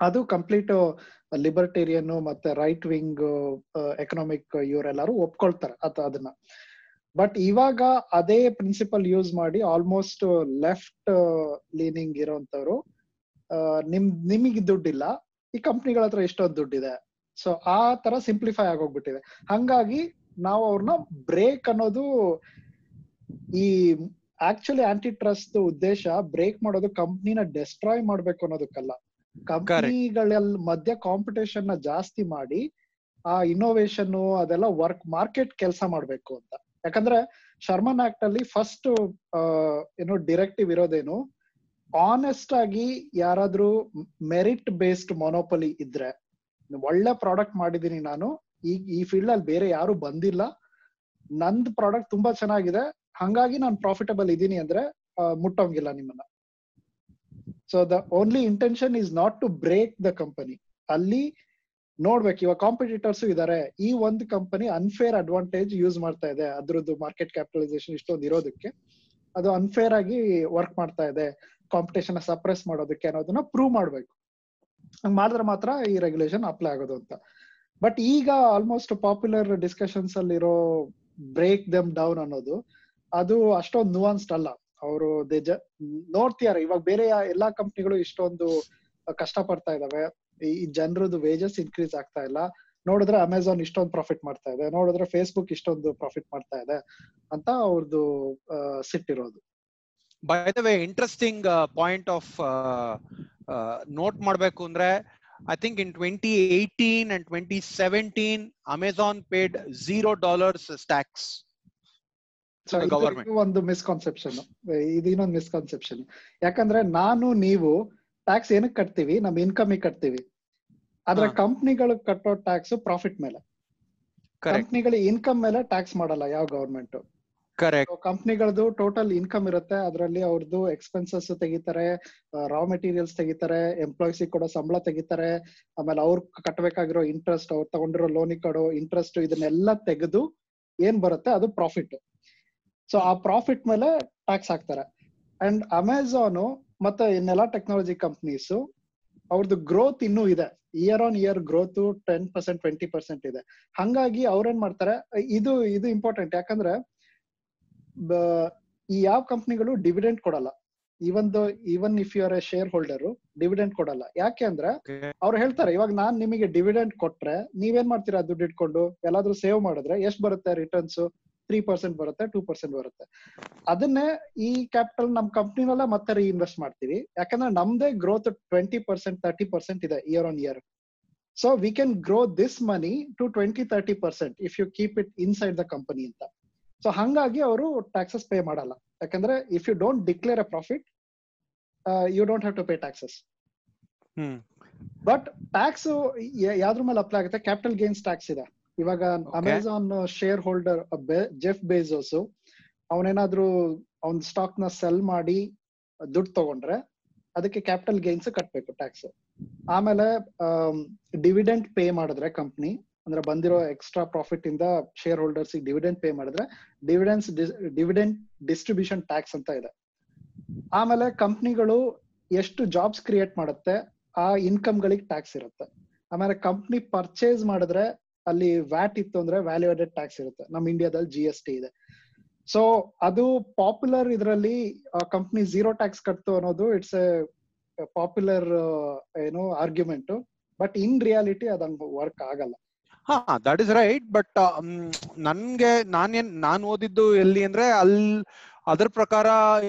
ಅದು ಕಂಪ್ಲೀಟ್ ಲಿಬರ್ಟೇರಿಯನ್ ಮತ್ತೆ ರೈಟ್ ವಿಂಗ್ ಎಕನಾಮಿಕ್ ಇವರೆಲ್ಲಾರು ಒಪ್ಕೊಳ್ತಾರೆ ಅದ, ಅದನ್ನ. ಬಟ್ ಇವಾಗ ಅದೇ ಪ್ರಿನ್ಸಿಪಲ್ ಯೂಸ್ ಮಾಡಿ ಆಲ್ಮೋಸ್ಟ್ ಲೆಫ್ಟ್ ಲೀನಿಂಗ್ ಇರೋಂಥವ್ರು ನಿಮ್, ನಿಮಗೆ ದುಡ್ಡಿಲ್ಲ, ಈ ಕಂಪ್ನಿಗಳ ಹತ್ರ ಎಷ್ಟೊಂದು ದುಡ್ಡಿದೆ. ಸೊ ಆ ತರ ಸಿಂಪ್ಲಿಫೈ ಆಗೋಗ್ಬಿಟ್ಟಿದೆ. ಹಂಗಾಗಿ ನಾವು ಅವ್ರನ್ನ ಬ್ರೇಕ್ ಅನ್ನೋದು ಈ ಆಕ್ಚುಲಿ ಆಂಟಿ ಟ್ರಸ್ಟ್ ಉದ್ದೇಶ ಬ್ರೇಕ್ ಮಾಡೋದು ಕಂಪ್ನಿನ ಡೆಸ್ಟ್ರಾಯ್ ಮಾಡ್ಬೇಕು ಅನ್ನೋದಕ್ಕಲ್ಲ. ಕಂಪ್ನಿಗಳ ಮಧ್ಯ ಕಾಂಪಿಟೇಷನ್ನ ಜಾಸ್ತಿ ಮಾಡಿ, ಆ ಇನ್ನೋವೇಶನ್ ಅದೆಲ್ಲ ವರ್ಕ್ ಮಾರ್ಕೆಟ್ ಕೆಲಸ ಮಾಡ್ಬೇಕು ಅಂತ. ಯಾಕಂದ್ರೆ ಶರ್ಮನ್ ಆಕ್ಟ್ ಅಲ್ಲಿ ಫಸ್ಟ್ ಏನು ಡಿರೆಕ್ಟಿವ್ ಇರೋದೇನು ಆನೆಸ್ಟ್ ಆಗಿ ಯಾರಾದ್ರೂ ಮೆರಿಟ್ ಬೇಸ್ಡ್ ಮೊನೋಪಲಿ ಇದ್ರೆ, ಒಳ್ಳೆ ಪ್ರಾಡಕ್ಟ್ ಮಾಡಿದೀನಿ ನಾನು, ಈ ಈ ಫೀಲ್ಡ್ ಅಲ್ಲಿ ಬೇರೆ ಯಾರು ಬಂದಿಲ್ಲ, ನಂದ್ ಪ್ರಾಡಕ್ಟ್ ತುಂಬಾ ಚೆನ್ನಾಗಿದೆ, ಹಂಗಾಗಿ ನಾನು ಪ್ರಾಫಿಟಬಲ್ ಇದ್ದೀನಿ ಅಂದ್ರೆ ಮುಟ್ಟೋಂಗಿಲ್ಲ ನಿಮ್ಮನ್ನ. So the only intention is not to break the company ಅಲ್ಲಿ ನೋಡ್ಬೇಕು, ಇವಾಗ ಕಾಂಪಿಟೇಟರ್ಸ್ ಇದಾರೆ. ಈ ಒಂದು ಕಂಪನಿ ಅನ್ಫೇರ್ ಅಡ್ವಾಂಟೇಜ್ ಯೂಸ್ ಮಾಡ್ತಾ ಇದೆ. ಅದ್ರದ್ದು ಮಾರ್ಕೆಟ್ ಕ್ಯಾಪಿಟಲೈಸೇಷನ್ ಇಷ್ಟೊಂದು ಇರೋದಕ್ಕೆ. ಅದು ಅನ್ಫೇರ್ ಆಗಿ ವರ್ಕ್ ಮಾಡ್ತಾ ಇದೆ. ಕಾಂಪಿಟೇಷನ್ ಸಪ್ರೆಸ್ ಮಾಡೋದಕ್ಕೆ ಅನ್ನೋದನ್ನ ಪ್ರೂವ್ ಮಾಡ್ಬೇಕು. ಹಂಗ್ ಮಾಡಿದ್ರೆ ಮಾತ್ರ ಈ ರೆಗ್ಯುಲೇಷನ್ ಅಪ್ಲೈ ಆಗೋದು ಅಂತ. ಬಟ್ ಈಗ ಆಲ್ಮೋಸ್ಟ್ ಪಾಪ್ಯುಲರ್ ಡಿಸ್ಕಷನ್ಸ್ ಅಲ್ಲಿರೋ ಬ್ರೇಕ್ ದಮ್ ಡೌನ್ ಅನ್ನೋದು, ಅದು ಅಷ್ಟೊಂದು ನುವಾನ್ಸ್ಡ್ ಅಲ್ಲ. ಅವರು ನೋಡ್ತಿದಾರೆ ಇವಾಗ ಬೇರೆ ಎಲ್ಲಾ ಕಂಪ್ನಿಗಳು ಇಷ್ಟೊಂದು ಕಷ್ಟ ಪಡ್ತಾ ಇದಾವೆ. ಈ ಜನರದ್ದು ವೇಜಸ್ ಇನ್ಕ್ರೀಸ್ ಆಗ್ತಾ ಇಲ್ಲ. ನೋಡಿದ್ರೆ ಅಮೆಝಾನ್ ಇಷ್ಟೊಂದು ಪ್ರಾಫಿಟ್ ಮಾಡ್ತಾ ಇದೆ. ನೋಡಿದ್ರೆ ಫೇಸ್ಬುಕ್ ಇಷ್ಟೊಂದು ಪ್ರಾಫಿಟ್ ಮಾಡ್ತಾ ಇದೆ ಅಂತ ಅವ್ರದ್ದು ಸಿಟ್ಟಿರೋದು. By the way interesting point of note ಮಾಡ್ಬೇಕು ಅಂದ್ರೆ I think in twenty eighteen and twenty seventeen Amazon paid zero dollars tax ಒಂದು ಮಿಸ್ಕಾನ್ಸೆಪ್ಷನ್ ಇನ್ನೊಂದು ಮಿಸ್ಕಾನ್ಸೆಪ್ಷನ್ ಯಾಕಂದ್ರೆ ನಾನು ನೀವು ಟ್ಯಾಕ್ಸ್ ಏನಕ್ಕೆ ಕಟ್ತೀವಿ? ನಮ್ ಇನ್ಕಮ್ ಕಟ್ತೀವಿ. ಆದ್ರೆ ಕಂಪ್ನಿಗಳು ಕಟ್ಟೋ ಟ್ಯಾಕ್ಸ್ ಪ್ರಾಫಿಟ್ ಮೇಲೆ. ಕಂಪ್ನಿಗಳ ಇನ್ಕಮ್ ಮೇಲೆ ಟ್ಯಾಕ್ಸ್ ಮಾಡಲ್ಲ ಯಾವ ಗವರ್ಮೆಂಟ್ ಕಂಪ್ನಿಗಳದ್ದು ಟೋಟಲ್ ಇನ್ಕಮ್ ಇರುತ್ತೆ. ಅದರಲ್ಲಿ ಅವ್ರದ್ದು ಎಕ್ಸ್ಪೆನ್ಸಸ್ ತೆಗಿತಾರೆ ರಾ ಮೆಟೀರಿಯಲ್ಸ್ ತೆಗಿತಾರೆ ಎಂಪ್ಲಾಯ್ಸ್ ಕೊಡೋ ಸಂಬಳ ತೆಗಿತಾರೆ ಆಮೇಲೆ ಅವ್ರು ಕಟ್ಟಬೇಕಾಗಿರೋ ಇಂಟ್ರೆಸ್ಟ್ ಅವ್ರು ತಗೊಂಡಿರೋ ಲೋನಿಗೆ ಕೊಡೋ ಇಂಟ್ರೆಸ್ಟ್ ಇದನ್ನೆಲ್ಲ ತೆಗೆದು ಏನ್ ಬರುತ್ತೆ? ಅದು ಪ್ರಾಫಿಟ್ ಸೊ ಆ ಪ್ರಾಫಿಟ್ ಮೇಲೆ ಟ್ಯಾಕ್ಸ್ ಹಾಕ್ತಾರೆ. ಅಂಡ್ ಅಮೆಝಾನು ಮತ್ತೆ ಇನ್ನೆಲ್ಲ ಟೆಕ್ನಾಲಜಿ ಕಂಪ್ನೀಸ್ ಅವ್ರದ್ದು ಗ್ರೋತ್ ಇನ್ನೂ ಇದೆ. Year on year growth ten percent twenty percent ಇದೆ. ಹಂಗಾಗಿ ಅವ್ರೇನ್ ಮಾಡ್ತಾರೆ ಇದು ಇದು ಇಂಪಾರ್ಟೆಂಟ್ ಯಾಕಂದ್ರೆ ಈ ಯಾವ ಕಂಪ್ನಿಗಳು ಡಿವಿಡೆಂಟ್ ಕೊಡಲ್ಲ. Even even if you are a shareholder dividend ಕೊಡಲ್ಲ. ಯಾಕೆ ಅಂದ್ರೆ ಅವ್ರು ಹೇಳ್ತಾರೆ ಇವಾಗ ನಾನ್ ನಿಮಗೆ ಡಿವಿಡೆಂಟ್ ಕೊಟ್ರೆ ನೀವೇನ್ ಮಾಡ್ತೀರಾ ದುಡ್ಡು ಇಟ್ಕೊಂಡು? ಎಲ್ಲಾದ್ರೂ ಸೇವ್ ಮಾಡಿದ್ರೆ ಎಷ್ಟ್ ಬರುತ್ತೆ ರಿಟರ್ನ್ಸ್ ತ್ರೀ ಪರ್ಸೆಂಟ್ ಬರುತ್ತೆ ಟೂ ಪರ್ಸೆಂಟ್ ಬರುತ್ತೆ. ಅದನ್ನೇ ಈ ಕ್ಯಾಪಿಟಲ್ ನಮ್ ಕಂಪ್ನಿನೆಲ್ಲ ಮತ್ತೆ ರೀಇನ್ವೆಸ್ಟ್ ಮಾಡ್ತೀವಿ. ಯಾಕಂದ್ರೆ ನಮ್ದೇ growth twenty percent thirty percent ಇದೆ year on year so we can grow this money to twenty thirty percent if you keep it inside the company ಅಂತ. ಸೊ ಹಂಗಾಗಿ ಅವರು ಟ್ಯಾಕ್ಸಸ್ ಪೇ ಮಾಡಲ್ಲ. ಯಾಕಂದ್ರೆ if you don't declare a profit you don't have to pay taxes hmm. But tax ಯಾವ್ದ್ರ ಮೇಲೆ apply ಆಗುತ್ತೆ? Capital gains tax ಇದೆ. ಇವಾಗ Amazon shareholder Jeff Bezos ಅವನೇನಾದ್ರೂ ಅವನ್ ಸ್ಟಾಕ್ನ ಸೆಲ್ ಮಾಡಿ ದುಡ್ಡು ತಗೊಂಡ್ರೆ ಅದಕ್ಕೆ ಕ್ಯಾಪಿಟಲ್ ಗೇನ್ಸ್ ಕಟ್ಬೇಕು ಟ್ಯಾಕ್ಸ್ ಆಮೇಲೆ ಡಿವಿಡೆಂಟ್ ಪೇ ಮಾಡಿದ್ರೆ ಕಂಪ್ನಿ ಅಂದ್ರೆ ಬಂದಿರೋ ಎಕ್ಸ್ಟ್ರಾ ಪ್ರಾಫಿಟ್ ಇಂದ ಶೇರ್ ಹೋಲ್ಡರ್ಸ್ ಡಿವಿಡೆಂಟ್ ಪೇ ಮಾಡಿದ್ರೆ ಡಿವಿಡೆನ್ಸ್ ಡಿವಿಡೆಂಟ್ ಡಿಸ್ಟ್ರಿಬ್ಯೂಷನ್ ಟ್ಯಾಕ್ಸ್ ಅಂತ ಇದೆ. ಆಮೇಲೆ ಕಂಪ್ನಿಗಳು ಎಷ್ಟು ಜಾಬ್ಸ್ ಕ್ರಿಯೇಟ್ ಮಾಡುತ್ತೆ ಆ ಇನ್ಕಮ್ ಗಳಿಗೆ ಟ್ಯಾಕ್ಸ್ ಇರುತ್ತೆ. ಆಮೇಲೆ ಕಂಪ್ನಿ ಪರ್ಚೇಸ್ ಮಾಡಿದ್ರೆ ಅಲ್ಲಿ ವ್ಯಾಟ್ ಇತ್ತು ಅಂದ್ರೆ ವ್ಯಾಲ್ಯೂ ಆಡೆಡ್ ಟ್ಯಾಕ್ಸ್ ಇರುತ್ತೆ. ನಮ್ ಇಂಡಿಯಾದಲ್ಲಿ ಜಿ ಎಸ್ ಟಿ ಇದೆ. ಸೊ ಅದು ಪಾಪ್ಯುಲರ್ ಇದರಲ್ಲಿ ಕಂಪ್ನಿ ಜೀರೋ ಟ್ಯಾಕ್ಸ್ ಕಟ್ತು ಅನ್ನೋದು ಇಟ್ಸ್ ಎ ಪಾಪ್ಯುಲರ್ ಏನು ಆರ್ಗ್ಯುಮೆಂಟ್ ಬಟ್ ಇನ್ ರಿಯಾಲಿಟಿ ಅದಂಗ ವರ್ಕ್ ಆಗಲ್ಲ. ಹಾ ದಟ್ ಇಸ್ ರೈಟ್ ಬಟ್ ನನ್ಗೆ, ನಾನೇನ್, ನಾನ್ ಓದಿದ್ದು ಎಲ್ಲಿ ಅಂದ್ರೆ ಅಲ್ಲಿ ಅದ್ರ ಪ್ರಕಾರ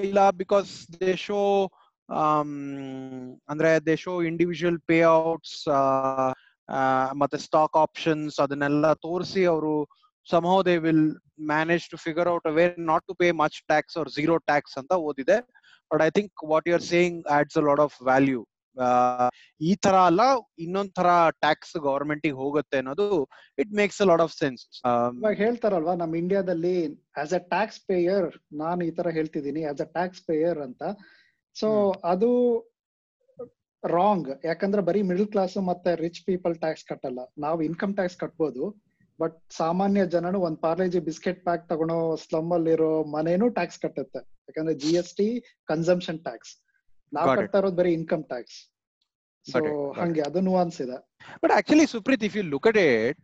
ಇಲ್ಲ ಬಿಕಾಸ್ ದೇ ಶೋ ಅಂದ್ರೆ they show individual payouts ಮತ್ತೆ ಸ್ಟಾಕ್ ಆಪ್ಷನ್ಸ್ ಅದನ್ನೆಲ್ಲ ತೋರಿಸಿ ಅವರು somehow they will manage to figure out a way not to pay much tax or zero tax ಅಂತ ಓದಿದೆ. But I think what you are saying adds a lot of value ಈ ತರ ಅಲ್ಲ ಇನ್ನೊಂದ್ ತರ ಟ್ಯಾಕ್ಸ್ ಗವರ್ಮೆಂಟ್ ಹೋಗುತ್ತೆ ಅನ್ನೋದು it makes a lot of sense ಇವಾಗ ಹೇಳ್ತಾರಲ್ವಾ ನಮ್ ಇಂಡಿಯಾದಲ್ಲಿ ಆಸ್ ಅ ಟ್ಯಾಕ್ಸ್ ಪೇಯರ್ ನಾನು ಈ ತರ ಹೇಳ್ತಿದ್ದೀನಿ ಆಸ್ ಅ ಟ್ಯಾಕ್ಸ್ ಪೇಯರ್ ಅಂತ ಸೊ ಅದು ರಾಂಗ್ ಯಾಕಂದ್ರೆ ಬರೀ ಮಿಡಲ್ ಕ್ಲಾಸ್ ಮತ್ತೆ ರಿಚ್ ಪೀಪಲ್ ಟ್ಯಾಕ್ಸ್ ಕಟ್ಟಲ್ಲ. ನಾವು ಇನ್ಕಮ್ ಟ್ಯಾಕ್ಸ್ ಕಟ್ಬೋದು ಬಟ್ ಸಾಮಾನ್ಯ ಜನನು ಒಂದ್ ಪಾರ್ಲೇಜಿ ಬಿಸ್ಕೆಟ್ ಪ್ಯಾಕ್ ತಗೊಳೋ ಸ್ಲಮ್ ಅಲ್ಲಿರೋ ಮನೇನು ಟ್ಯಾಕ್ಸ್ ಕಟ್ಟುತ್ತೆ. ಯಾಕಂದ್ರೆ G S T consumption tax ನಾವ್. ಕಟ್ತಾ ಇರೋದು ಬರೀ ಇನ್ಕಮ್ ಟ್ಯಾಕ್ಸ್ ಸೊ. ಹಂಗೆ ಅದು ನುವಾನ್ಸ್ ಇದೆ. But actually Supreeth if you look at it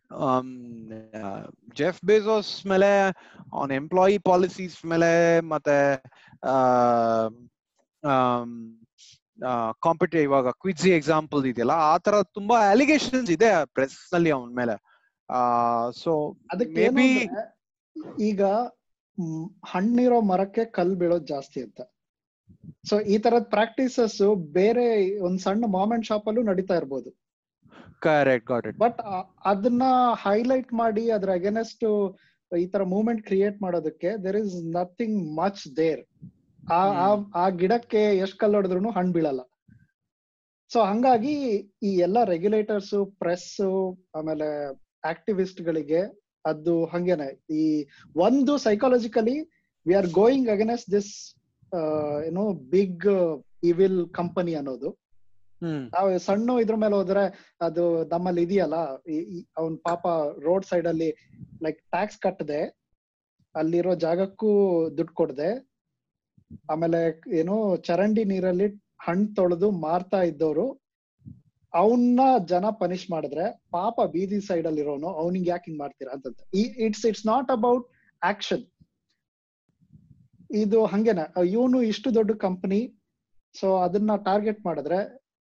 Jeff Bezos ಮೇಲೆ ಆನ್ ಎಂಪ್ಲಾಯಿ ಪಾಲಿಸೀಸ್ ಮೇಲೆ ಮತ್ತೆ ಕಾಂಪಿಟೇ ಇವಾಗ ಕ್ವಿಜಿ ಎಕ್ಸಾಂಪಲ್ ಇದೆಯಲ್ಲ ಆ ತರ ತುಂಬಾ ಅಲಿಗೇಷನ್ಸ್ ಇದೆ ಪ್ರೆಸ್ನಲ್ಲಿ ಅವನ ಮೇಲೆ. ಸೊ ಅದಕ್ಕೆ ಮೇ ಬಿ ಈಗ ಹಣ್ಣಿರೋ ಮರಕ್ಕೆ ಕಲ್ ಬೀಳೋದ್ ಜಾಸ್ತಿ ಅಂತ. ಸೊ ಈ ತರದ್ ಪ್ರಾಕ್ಟೀಸಸ್ ಬೇರೆ ಒಂದ್ ಸಣ್ಣ ಮಾಮೆಂಟ್ ಶಾಪ್ ಅಲ್ಲೂ ನಡೀತಾ ಇರ್ಬೋದು. ಕರೆಕ್ಟ್ ಗಾಟ್ ಇಟ್ ಬಟ್ ಅದನ್ನ ಹೈಲೈಟ್ ಮಾಡಿ ಅದ್ರ ಅಗೇನೆಸ್ಟ್ ಈ ತರ ಮೂವ್ಮೆಂಟ್ ಕ್ರಿಯೇಟ್ ಮಾಡೋದಕ್ಕೆ there is nothing much there ಆ ಆ- ಗಿಡಕ್ಕೆ ಎಷ್ಟ್ ಕಲ್ಲು ಹೊಡೆದ್ರು ಹಣ್ಣು ಬೀಳಲ್ಲ. ಸೊ ಹಂಗಾಗಿ ಈ ಎಲ್ಲ ರೆಗ್ಯುಲೇಟರ್ಸ್ ಪ್ರೆಸ್ ಆಮೇಲೆ ಆಕ್ಟಿವಿಸ್ಟ್ ಗಳಿಗೆ ಅದು ಹಂಗೇನೆ. ಈ ಒಂದು psychologically we are going against this ಏನೋ ಬಿಗ್ ಇವಿಲ್ ಕಂಪನಿ ಅನ್ನೋದು. ನಾವು ಸಣ್ಣ ಇದ್ರ ಮೇಲೆ ಹೋದ್ರೆ ಅದು ನಮ್ಮಲ್ಲಿ ಇದೆಯಲ್ಲ ಅವನ್ ಪಾಪ ರೋಡ್ ಸೈಡ್ ಅಲ್ಲಿ ಲೈಕ್ ಟ್ಯಾಕ್ಸ್ ಕಟ್ಟದೆ ಅಲ್ಲಿರೋ ಜಾಗಕ್ಕೂ ದುಡ್ಡು ಕೊಡದೆ ಆಮೇಲೆ ಏನು ಚರಂಡಿ ನೀರಲ್ಲಿ ಹಣ್ಣು ತೊಳೆದು ಮಾರ್ತಾ ಇದ್ದವರು ಅವನ್ನ ಜನ ಪನಿಷ್ ಮಾಡಿದ್ರೆ ಪಾಪ ಬೀದಿ ಸೈಡ್ ಅಲ್ಲಿ ಇರೋನು, ಅವನಿಗೆ ಯಾಕೆ ಹಿಂಗ್ ಮಾಡ್ತೀರಾ ಅಂತಂತ. It's it's not about action ಇದು ಹಂಗೆನ ಇವನು ಇಷ್ಟು ದೊಡ್ಡ ಕಂಪನಿ ಸೊ ಅದನ್ನ ಟಾರ್ಗೆಟ್ ಮಾಡಿದ್ರೆ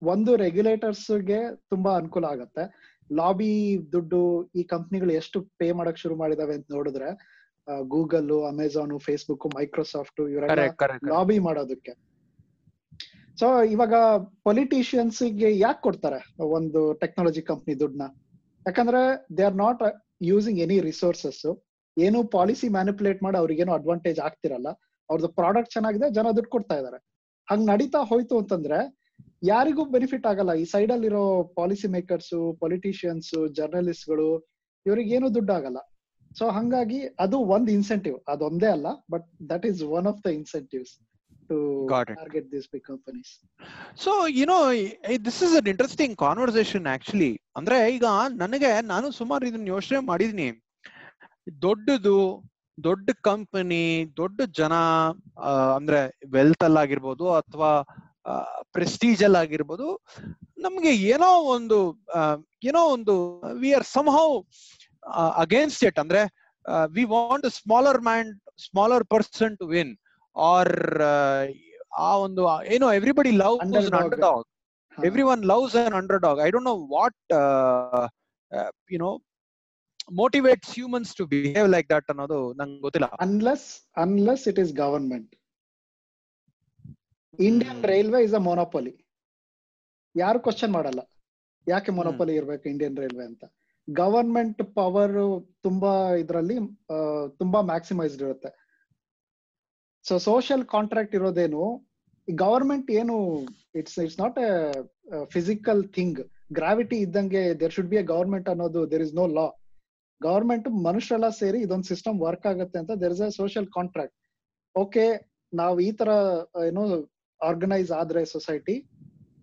ಒಂದು ರೆಗ್ಯುಲೇಟರ್ಸ್ಗೆ ತುಂಬಾ ಅನುಕೂಲ ಆಗತ್ತೆ. ಲಾಬಿ ದುಡ್ಡು ಈ ಕಂಪ್ನಿಗಳು ಎಷ್ಟು ಪೇ ಮಾಡಕ್ ಶುರು ಮಾಡಿದಾವೆ ಅಂತ ನೋಡಿದ್ರೆ ಗೂಗಲ್ ಅಮೆಝಾನ್ ಫೇಸ್ಬುಕ್ ಮೈಕ್ರೋಸಾಫ್ಟ್ ಇವರೆಲ್ಲ ಲಾಬಿ ಮಾಡೋದಕ್ಕೆ. ಸೊ ಇವಾಗ ಪೊಲಿಟಿಷಿಯನ್ಸ್ಗೆ ಯಾಕೆ ಕೊಡ್ತಾರೆ ಒಂದು ಟೆಕ್ನಾಲಜಿ ಕಂಪ್ನಿ ದುಡ್ಡನ್ನ? ಯಾಕಂದ್ರೆ they are not using any resources ಏನು ಪಾಲಿಸಿ ಮ್ಯಾನಿಪುಲೇಟ್ ಮಾಡಿ ಅವ್ರಿಗೇನು ಅಡ್ವಾಂಟೇಜ್ ಆಗ್ತಿರಲ್ಲ. ಅವ್ರದ್ದು ಪ್ರಾಡಕ್ಟ್ ಚೆನ್ನಾಗಿದೆ ಜನ ದುಡ್ಡು ಕೊಡ್ತಾ ಇದಾರೆ. ಹಂಗ್ ನಡೀತಾ ಹೋಯ್ತು ಅಂತಂದ್ರೆ ಯಾರಿಗೂ ಬೆನಿಫಿಟ್ ಆಗಲ್ಲ. ಈ ಸೈಡ್ ಅಲ್ಲಿರೋ ಪಾಲಿಸಿ ಮೇಕರ್ಸ್ ಪೊಲಿಟಿಷಿಯನ್ಸ್ ಜರ್ನಲಿಸ್ಟ್ಗಳು ಇವ್ರಿಗೇನು ದುಡ್ಡು ಆಗಲ್ಲ. ಸೊ ಹಂಗಾಗಿ ಅದು ಒಂದ್ ಇನ್ಸೆಂಟಿವ್ ಅದೊಂದೇ ಅಲ್ಲ but that is one of the incentives to Got it. Target this big companies so you know this is an interesting conversation actually ಅಂದ್ರೆ ಈಗ ನನಗೆ ನಾನು ಸುಮಾರು ಇದನ್ನ ಯೋಚನೆ ಮಾಡಿದೀನಿ. ದೊಡ್ಡದು ದೊಡ್ಡ ಕಂಪನಿ ದೊಡ್ಡ ಜನ ಅಂದ್ರೆ ವೆಲ್ತ್ ಅಲ್ಲಾಗಿರ್ಬೋದು ಅಥವಾ ಪ್ರೆಸ್ಟೀಜ್ ಅಲ್ಲಿ ಆಗಿರ್ಬೋದು ನಮ್ಗೆ ಏನೋ ಒಂದು ಏನೋ ಒಂದು we are somehow against want a smaller man smaller person to win or ah uh, ಆ ಒಂದು ಏನೋ everybody love Underdog. Underdog huh. everyone loves an underdog i don't know what uh, uh, you know motivates humans to behave like that ಅನ್ನೋದು ನಂಗೆ ಗೊತ್ತಿಲ್ಲ unless unless it is government Indian. Railway is a monopoly ಯಾರು question ಮಾಡಲ್ಲ ಯಾಕೆ monopoly ಇರ್ಬೇಕು Indian railway ಅಂತ government power ತುಂಬಾ ಇದರಲ್ಲಿ ತುಂಬಾ ಮ್ಯಾಕ್ಸಿಮೈಸ್ಡ್ ಇರುತ್ತೆ. ಸೊ ಸೋಷಿಯಲ್ ಕಾಂಟ್ರಾಕ್ಟ್ ಇರೋದೇನು ಗವರ್ಮೆಂಟ್ ಏನು it's it's not a physical thing gravity ಇದ್ದಂಗೆ there should be a government ಅನ್ನೋದು there is no law government ಮನುಷ್ಯರೆಲ್ಲ ಸೇರಿ ಇದೊಂದು ಸಿಸ್ಟಮ್ ವರ್ಕ್ ಆಗುತ್ತೆ ಅಂತ there is a social contract okay ನಾವು ಈ ತರ ಏನು ಆರ್ಗನೈಸ್ ಆದ್ರೆ ಸೊಸೈಟಿ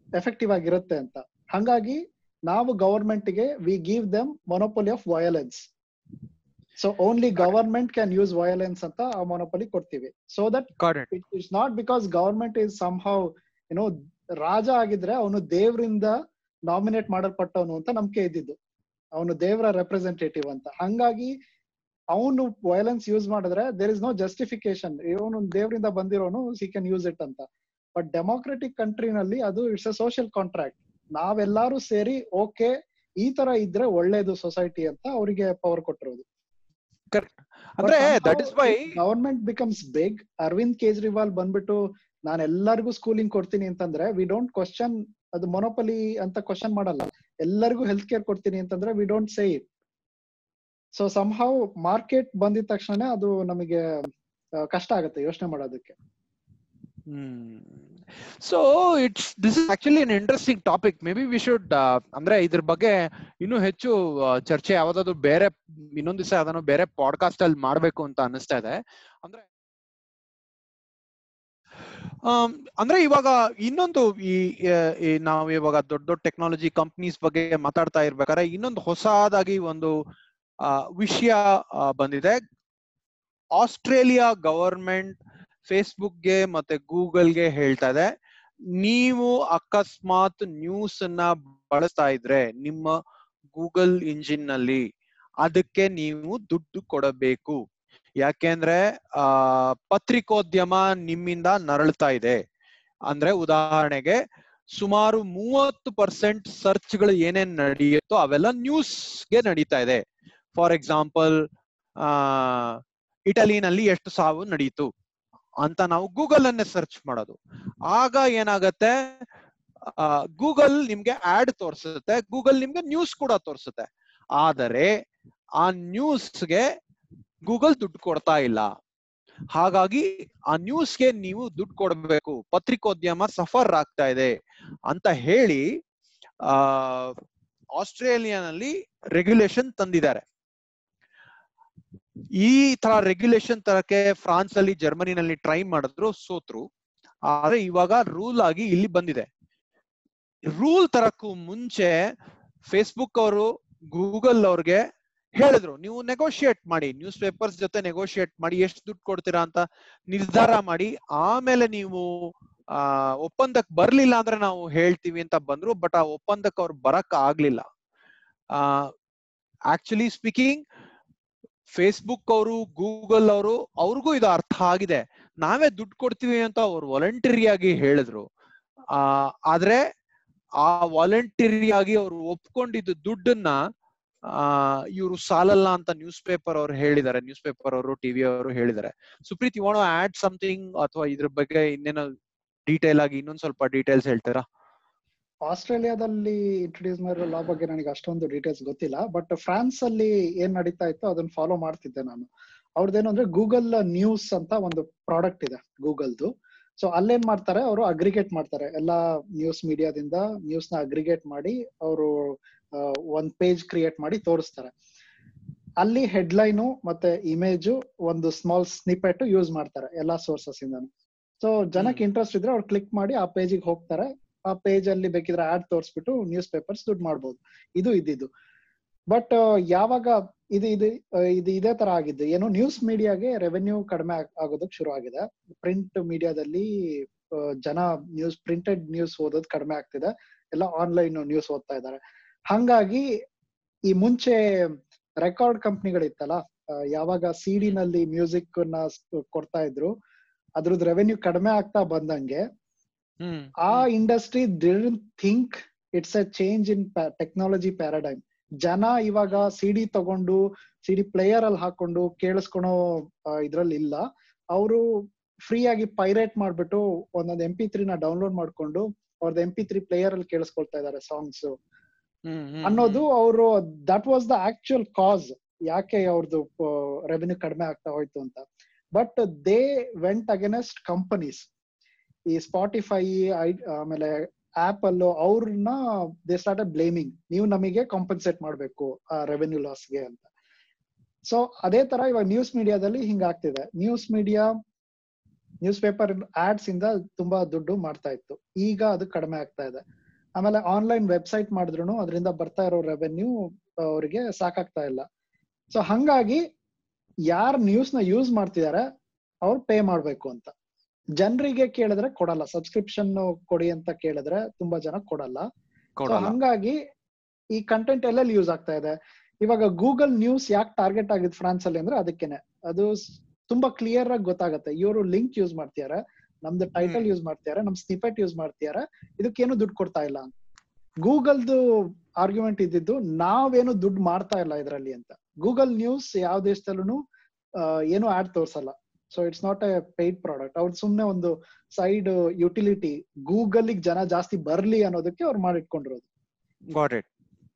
ಎಫೆಕ್ಟಿವ್ ಆಗಿರುತ್ತೆ ಅಂತ. ಹಂಗಾಗಿ ನಾವು government ಗೆ we give them monopoly of violence so only government can use violence ಅಂತ ಆ ಮೊನೋಪೊಲಿ ಕೊಡ್ತೀವಿ. So that it is not because government is somehow ಏನೋ ರಾಜ ಆಗಿದ್ರೆ ಅವನು ದೇವರಿಂದ ನಾಮಿನೇಟ್ ಮಾಡಲ್ಪಟ್ಟವನು ಅಂತ ನಂಬಿಕೆ ಇದ್ದಿದ್ದು. ಅವನು ದೇವರ ರೆಪ್ರೆಸೆಂಟೇಟಿವ್ ಅಂತ. ಹಂಗಾಗಿ ಅವನು ವಯಲೆನ್ಸ್ ಯೂಸ್ ಮಾಡಿದ್ರೆ ದೇರ್ ಇಸ್ ನೋ ಜಸ್ಟಿಫಿಕೇಶನ್ ಇವನು ದೇವರಿಂದ ಬಂದಿರೋನು ಸಿ ಕ್ಯಾನ್ ಯೂಸ್ ಇಟ್ ಅಂತ. ಬಟ್ ಡೆಮೋಕ್ರೆಟಿಕ್ ಕಂಟ್ರಿನಲ್ಲಿ ಅದು ಇಟ್ಸ್ ಅ ಸೋಷಿಯಲ್ ಕಾಂಟ್ರಾಕ್ಟ್ ನಾವೆಲ್ಲರೂ ಸೇರಿ ಓಕೆ ಈ ತರ ಇದ್ರೆ ಒಳ್ಳೇದು ಸೊಸೈಟಿ ಅಂತ ಅವರಿಗೆ ಪವರ್ ಕೊಟ್ಟಿರೋದು. ಅಂದ್ರೆ that is why government becomes big Arvind Kejriwal ಬಂದ್ಬಿಟ್ಟು ನಾನು ಎಲ್ಲರಿಗೂ ಸ್ಕೂಲಿಂಗ್ ಕೊಡ್ತೀನಿ ಅಂತಂದ್ರೆ ವಿ ಡೋಂಟ್ ಕ್ವಶನ್ ಅದು ಮೊನೋಪಲಿ ಅಂತ ಕ್ವಶನ್ ಮಾಡಲ್ಲ. ಎಲ್ಲರಿಗೂ ಹೆಲ್ತ್ ಕೇರ್ ಕೊಡ್ತೀನಿ ಅಂತಂದ್ರೆ we don't say it so somehow market ಬಂದಿದ ತಕ್ಷಣ ಅದು ನಮಗೆ ಕಷ್ಟ ಆಗುತ್ತೆ ಯೋಚನೆ ಮಾಡೋದಕ್ಕೆ. So it's this is actually an interesting topic maybe we should ಅಂದ್ರೆ ಇದ್ರ ಬಗ್ಗೆ ಇನ್ನೂ ಹೆಚ್ಚು ಚರ್ಚೆ ಯಾವ್ದಾದ್ರು ಬೇರೆ, ಇನ್ನೊಂದ್ ದಿವಸ ಅದನ್ನು ಬೇರೆ ಪಾಡ್ಕಾಸ್ಟ್ ಅಲ್ಲಿ ಮಾಡ್ಬೇಕು ಅಂತ ಅನಿಸ್ತಾ ಇದೆ. ಅಂದ್ರೆ ಅಂದ್ರೆ ಇವಾಗ ಇನ್ನೊಂದು ಈ ನಾವು ಇವಾಗ ದೊಡ್ಡ ದೊಡ್ಡ ಟೆಕ್ನಾಲಜಿ ಕಂಪ್ನೀಸ್ ಬಗ್ಗೆ ಮಾತಾಡ್ತಾ ಇರ್ಬೇಕಾದ್ರೆ ಇನ್ನೊಂದು ಹೊಸದಾಗಿ ಒಂದು ವಿಷಯ ಬಂದಿದೆ. ಆಸ್ಟ್ರೇಲಿಯಾ ಗವರ್ಮೆಂಟ್ ಫೇಸ್ಬುಕ್ಗೆ ಮತ್ತೆ ಗೂಗಲ್ಗೆ ಹೇಳ್ತಾ ಇದೆ. ನೀವು ಅಕಸ್ಮಾತ್ ನ್ಯೂಸ್ ಅನ್ನ ಬಳಸ್ತಾ ಇದ್ರೆ ನಿಮ್ಮ ಗೂಗಲ್ ಇಂಜಿನ್ನಲ್ಲಿ ಅದಕ್ಕೆ ನೀವು ದುಡ್ಡು ಕೊಡಬೇಕು. ಯಾಕೆಂದ್ರೆ, ಆ, ಪತ್ರಿಕೋದ್ಯಮ ನಿಮ್ಮಿಂದ ನರಳ್ತಾ ಇದೆ. ಅಂದ್ರೆ ಉದಾಹರಣೆಗೆ ಸುಮಾರು ಮೂವತ್ತು ಪರ್ಸೆಂಟ್ ಸರ್ಚ್ಗಳು ಏನೇನ್ ನಡೆಯುತ್ತೋ ಅವೆಲ್ಲ ನ್ಯೂಸ್ಗೆ ನಡೀತಾ ಇದೆ. ಫಾರ್ ಎಕ್ಸಾಂಪಲ್ ಆ ಇಟಲಿನಲ್ಲಿ ಎಷ್ಟು ಸಾವು ನಡೀತು. ಅಂತ ನಾವು ಗೂಗಲ್ ಅನ್ನೇ ಸರ್ಚ್ ಮಾಡೋದು. ಆಗ ಏನಾಗತ್ತೆ ಗೂಗಲ್ ನಿಮ್ಗೆ ಆಡ್ ತೋರಿಸುತ್ತೆ, ಗೂಗಲ್ ನಿಮ್ಗೆ ನ್ಯೂಸ್ ಕೂಡ ತೋರಿಸುತ್ತೆ. ಆದರೆ ಆ ನ್ಯೂಸ್ಗೆ ಗೂಗಲ್ ದುಡ್ಡು ಕೊಡ್ತಾ ಇಲ್ಲ. ಹಾಗಾಗಿ ಆ ನ್ಯೂಸ್ಗೆ ನೀವು ದುಡ್ಡು ಕೊಡಬೇಕು, ಪತ್ರಿಕೋದ್ಯಮ ಸಫರ್ ಆಗ್ತಾ ಇದೆ ಅಂತ ಹೇಳಿ, ಆ, ಆಸ್ಟ್ರೇಲಿಯಾನಲ್ಲಿ ರೆಗ್ಯುಲೇಷನ್ ತಂದಿದ್ದಾರೆ. ಈ ತರ ರೆಗ್ಯುಲೇಷನ್ ತರಕ್ಕೆ ಫ್ರಾನ್ಸ್ ಅಲ್ಲಿ ಜರ್ಮನಿನಲ್ಲಿ ಟ್ರೈ ಮಾಡಿದ್ರು ಸೋತ್ರು. ಆದ್ರೆ ಇವಾಗ ರೂಲ್ ಆಗಿ ಇಲ್ಲಿ ಬಂದಿದೆ. ರೂಲ್ ತರಕ್ಕೂ ಮುಂಚೆ ಫೇಸ್ಬುಕ್ ಅವರು ಗೂಗಲ್ ಅವ್ರಿಗೆ ಹೇಳಿದ್ರು, ನೀವು ನೆಗೋಷಿಯೇಟ್ ಮಾಡಿ ನ್ಯೂಸ್ ಪೇಪರ್ಸ್ ಜೊತೆ ನೆಗೋಷಿಯೇಟ್ ಮಾಡಿ, ಎಷ್ಟು ದುಡ್ಡು ಕೊಡ್ತೀರಾ ಅಂತ ನಿರ್ಧಾರ ಮಾಡಿ, ಆಮೇಲೆ ನೀವು, ಆ, ಒಪ್ಪಂದಕ್ಕೆ ಬರ್ಲಿಲ್ಲ ಅಂದ್ರೆ ನಾವು ಹೇಳ್ತೀವಿ ಅಂತ ಬಂದ್ರು, ಬಟ್ ಆ ಒಪ್ಪಂದಕ್ಕೆ ಅವ್ರು ಬರಕ್ ಆಗ್ಲಿಲ್ಲ. ಆಕ್ಚುಲಿ ಸ್ಪೀಕಿಂಗ್ ಫೇಸ್ಬುಕ್ ಅವರು ಗೂಗಲ್ ಅವರು, ಅವ್ರಿಗೂ ಇದು ಅರ್ಥ ಆಗಿದೆ. ನಾವೇ ದುಡ್ಡು ಕೊಡ್ತೀವಿ ಅಂತ ಅವ್ರು ವಾಲಂಟರಿ ಆಗಿ ಹೇಳಿದ್ರು. ಆ, ಆದ್ರೆ ಆ ವಾಲಂಟರಿ ಆಗಿ ಅವ್ರು ಒಪ್ಕೊಂಡಿದ್ದ ದುಡ್ಡನ್ನ, ಆ, ಇವರು ಸಾಲಲ್ಲ ಅಂತ ನ್ಯೂಸ್ ಪೇಪರ್ ಅವರು ಹೇಳಿದ್ದಾರೆ. ನ್ಯೂಸ್ ಪೇಪರ್ ಅವರು ಟಿವಿ ಅವರು ಹೇಳಿದ್ದಾರೆ. Supreeth you want add something ಅಥವಾ ಇದ್ರ ಬಗ್ಗೆ ಇನ್ನೇನೋ ಡೀಟೇಲ್ ಆಗಿ ಇನ್ನೊಂದ್ ಸ್ವಲ್ಪ ಡೀಟೇಲ್ಸ್ ಹೇಳ್ತೀರಾ? ಆಸ್ಟ್ರೇಲಿಯಾದಲ್ಲಿ ಇಂಟ್ರೊಡ್ಯೂಸ್ ಮಾಡಿರೋ ಲಾ ಬಗ್ಗೆ ನನಗೆ ಅಷ್ಟೊಂದು ಡೀಟೇಲ್ಸ್ ಗೊತ್ತಿಲ್ಲ ಬಟ್ ಫ್ರಾನ್ಸ್ ಅಲ್ಲಿ ಏನ್ ನಡೀತಾ ಇತ್ತು ಅದನ್ನ ಫಾಲೋ ಮಾಡ್ತಿದ್ದೆ ನಾನು. ಅವ್ರದ್ದೇನು ಅಂದ್ರೆ ಗೂಗಲ್ ನ್ಯೂಸ್ ಅಂತ ಒಂದು ಪ್ರಾಡಕ್ಟ್ ಇದೆ ಗೂಗಲ್ದು ಸೊ ಅಲ್ಲೇನ್ ಮಾಡ್ತಾರೆ ಅವರು ಅಗ್ರಿಗೇಟ್ ಮಾಡ್ತಾರೆ. ಎಲ್ಲಾ ನ್ಯೂಸ್ ಮೀಡಿಯಾದಿಂದ ನ್ಯೂಸ್ನ ಅಗ್ರಿಗೇಟ್ ಮಾಡಿ ಅವರು ಒಂದ್ ಪೇಜ್ ಕ್ರಿಯೇಟ್ ಮಾಡಿ ತೋರಿಸ್ತಾರೆ. ಅಲ್ಲಿ ಹೆಡ್ಲೈನು ಮತ್ತೆ ಇಮೇಜು ಒಂದು ಸ್ಮಾಲ್ ಸ್ನಿಪೆಟ್ ಯೂಸ್ ಮಾಡ್ತಾರೆ ಎಲ್ಲಾ ಸೋರ್ಸಸ್ ಇಂದ ಸೊ ಜನಕ್ಕೆ ಇಂಟ್ರೆಸ್ಟ್ ಇದ್ರೆ ಅವ್ರು ಕ್ಲಿಕ್ ಮಾಡಿ ಆ ಪೇಜಿಗೆ ಹೋಗ್ತಾರೆ. ಆ ಪೇಜ್ ಅಲ್ಲಿ ಬೇಕಿದ್ರೆ ಆಡ್ ತೋರಿಸ್ಬಿಟ್ಟು ನ್ಯೂಸ್ ಪೇಪರ್ಸ್ ದುಡ್ಡು ಮಾಡ್ಬೋದು. ಇದು ಇದ್ದಿದ್ದು. ಬಟ್ ಯಾವಾಗ ಇದು ಇದು ಇದು ಇದೇ ತರ ಆಗಿದ್ದು. ಏನು ನ್ಯೂಸ್ ಮೀಡಿಯಾಗೆ ರೆವೆನ್ಯೂ ಕಡಿಮೆ ಆಗ್- ಆಗೋದಕ್ಕೆ ಶುರು ಆಗಿದೆ. ಪ್ರಿಂಟ್ ಮೀಡಿಯಾದಲ್ಲಿ ಜನ ನ್ಯೂಸ್ ಪ್ರಿಂಟೆಡ್ ನ್ಯೂಸ್ ಓದೋದು ಕಡಿಮೆ ಆಗ್ತಿದೆ. ಎಲ್ಲ ಆನ್ಲೈನ್ ನ್ಯೂಸ್ ಓದ್ತಾ ಇದ್ದಾರೆ. ಹಂಗಾಗಿ ಈ ಮುಂಚೆ ರೆಕಾರ್ಡ್ ಕಂಪ್ನಿಗಳಿತ್ತಲ್ಲ ಯಾವಾಗ ಸಿಡಿನಲ್ಲಿ ಮ್ಯೂಸಿಕ್ನ ಕೊಡ್ತಾ ಇದ್ರು, ಅದ್ರದ್ದು ರೆವೆನ್ಯೂ ಕಡಿಮೆ ಆಗ್ತಾ ಬಂದಂಗೆ ಆ industry didn't think it's a change in technology paradigm ಜನ ಇವಾಗ ಸಿಡಿ ತಗೊಂಡು ಸಿಡಿ ಪ್ಲೇಯರ್ ಅಲ್ಲಿ ಹಾಕೊಂಡು ಕೇಳಿಸ್ಕೊಳೋ ಇದ್ರಲ್ಲಿ ಇಲ್ಲ. ಅವರು ಫ್ರೀ ಆಗಿ ಪೈರೇಟ್ ಮಾಡ್ಬಿಟ್ಟು ಒಂದೊಂದು ಎಂ ಪಿ ತ್ರೀ ನ ಡೌನ್ಲೋಡ್ ಮಾಡ್ಕೊಂಡು ಅವ್ರದ್ದು ಎಂ ಪಿ ತ್ರೀ ಪ್ಲೇಯರ್ ಅಲ್ಲಿ ಕೇಳಿಸ್ಕೊಳ್ತಾ ಇದಾರೆ ಸಾಂಗ್ಸ್ ಅನ್ನೋದು ಅವರು that was the actual cause ಯಾಕೆ ಅವ್ರದ್ದು ರೆವೆನ್ಯೂ ಕಡಿಮೆ ಆಗ್ತಾ ಹೋಯ್ತು ಅಂತ. But they went against companies ಈ ಸ್ಪಾಟಿಫೈ ಆಮೇಲೆ ಆಪಲ್ ಅವ್ರನ್ನ ದೇ ಸ್ಟಾರ್ಟ್ ಬ್ಲೇಮಿಂಗ್ ನೀವು ನಮಗೆ ಕಾಂಪನ್ಸೇಟ್ ಮಾಡ್ಬೇಕು ಆ ರೆವೆನ್ಯೂ ಲಾಸ್ಗೆ ಅಂತ. ಸೊ ಅದೇ ತರ ಇವಾಗ ನ್ಯೂಸ್ ಮೀಡಿಯಾದಲ್ಲಿ ಹಿಂಗಾಗ್ತಿದೆ news media news paper ads ಇಂದ ತುಂಬಾ ದುಡ್ಡು ಮಾಡ್ತಾ ಇತ್ತು. ಈಗ ಅದು ಕಡಿಮೆ ಆಗ್ತಾ ಇದೆ. ಆಮೇಲೆ ಆನ್ಲೈನ್ ವೆಬ್ಸೈಟ್ ಮಾಡಿದ್ರು ಅದರಿಂದ ಬರ್ತಾ ಇರೋ ರೆವೆನ್ಯೂ ಅವರಿಗೆ ಸಾಕಾಗ್ತಾ ಇಲ್ಲ. ಸೊ ಹಂಗಾಗಿ ಯಾರು ನ್ಯೂಸ್ನ ಯೂಸ್ ಮಾಡ್ತಿದಾರೆ, ಅವ್ರು ಪೇ ಮಾಡ್ಬೇಕು ಅಂತ. ಜನರಿಗೆ ಕೇಳಿದ್ರೆ ಕೊಡಲ್ಲ. ಸಬ್ಸ್ಕ್ರಿಪ್ಷನ್ ಕೊಡಿ ಅಂತ ಕೇಳಿದ್ರೆ ತುಂಬಾ ಜನ ಕೊಡಲ್ಲ. ಹಂಗಾಗಿ ಈ ಕಂಟೆಂಟ್ ಎಲ್ಲೆಲ್ಲಿ ಯೂಸ್ ಆಗ್ತಾ ಇದೆ? ಇವಾಗ ಗೂಗಲ್ ನ್ಯೂಸ್ ಯಾಕೆ ಟಾರ್ಗೆಟ್ ಆಗಿದೆ ಫ್ರಾನ್ಸ್ ಅಲ್ಲಿ ಅಂದ್ರೆ ಅದಕ್ಕೇನೆ. ಅದು ತುಂಬಾ ಕ್ಲಿಯರ್ ಆಗಿ ಗೊತ್ತಾಗುತ್ತೆ. ಇವರು ಲಿಂಕ್ ಯೂಸ್ ಮಾಡ್ತಿದಾರೆ ನಮ್ದು ಟೈಟಲ್ ಯೂಸ್ ಮಾಡ್ತಿದಾರೆ ನಮ್ ಸ್ನಿಪೆಟ್ ಯೂಸ್ ಮಾಡ್ತಿದಾರೆ ಇದಕ್ಕೇನು ದುಡ್ಡು ಕೊಡ್ತಾ ಇಲ್ಲ. ಅಂತ ಗೂಗಲ್ದು ಆರ್ಗ್ಯುಮೆಂಟ್ ಇದ್ದಿದ್ದು ನಾವೇನು ದುಡ್ಡು ಮಾಡ್ತಾ ಇಲ್ಲ ಇದರಲ್ಲಿ ಅಂತ. ಗೂಗಲ್ ನ್ಯೂಸ್ ಯಾವ ದೇಶದಲ್ಲೂ ಏನು ad ತೋರ್ಸಲ್ಲ. So it's not a paid product ಅವ್ರು ಸುಮ್ನೆ ಒಂದು ಸೈಡ್ ಯುಟಿಲಿಟಿ ಗೂಗಲ್ ಜನ ಜಾಸ್ತಿ ಬರ್ಲಿ ಅನ್ನೋದಕ್ಕೆ ಅವ್ರು ಮಾಡಿಟ್ಕೊಂಡಿರೋದು.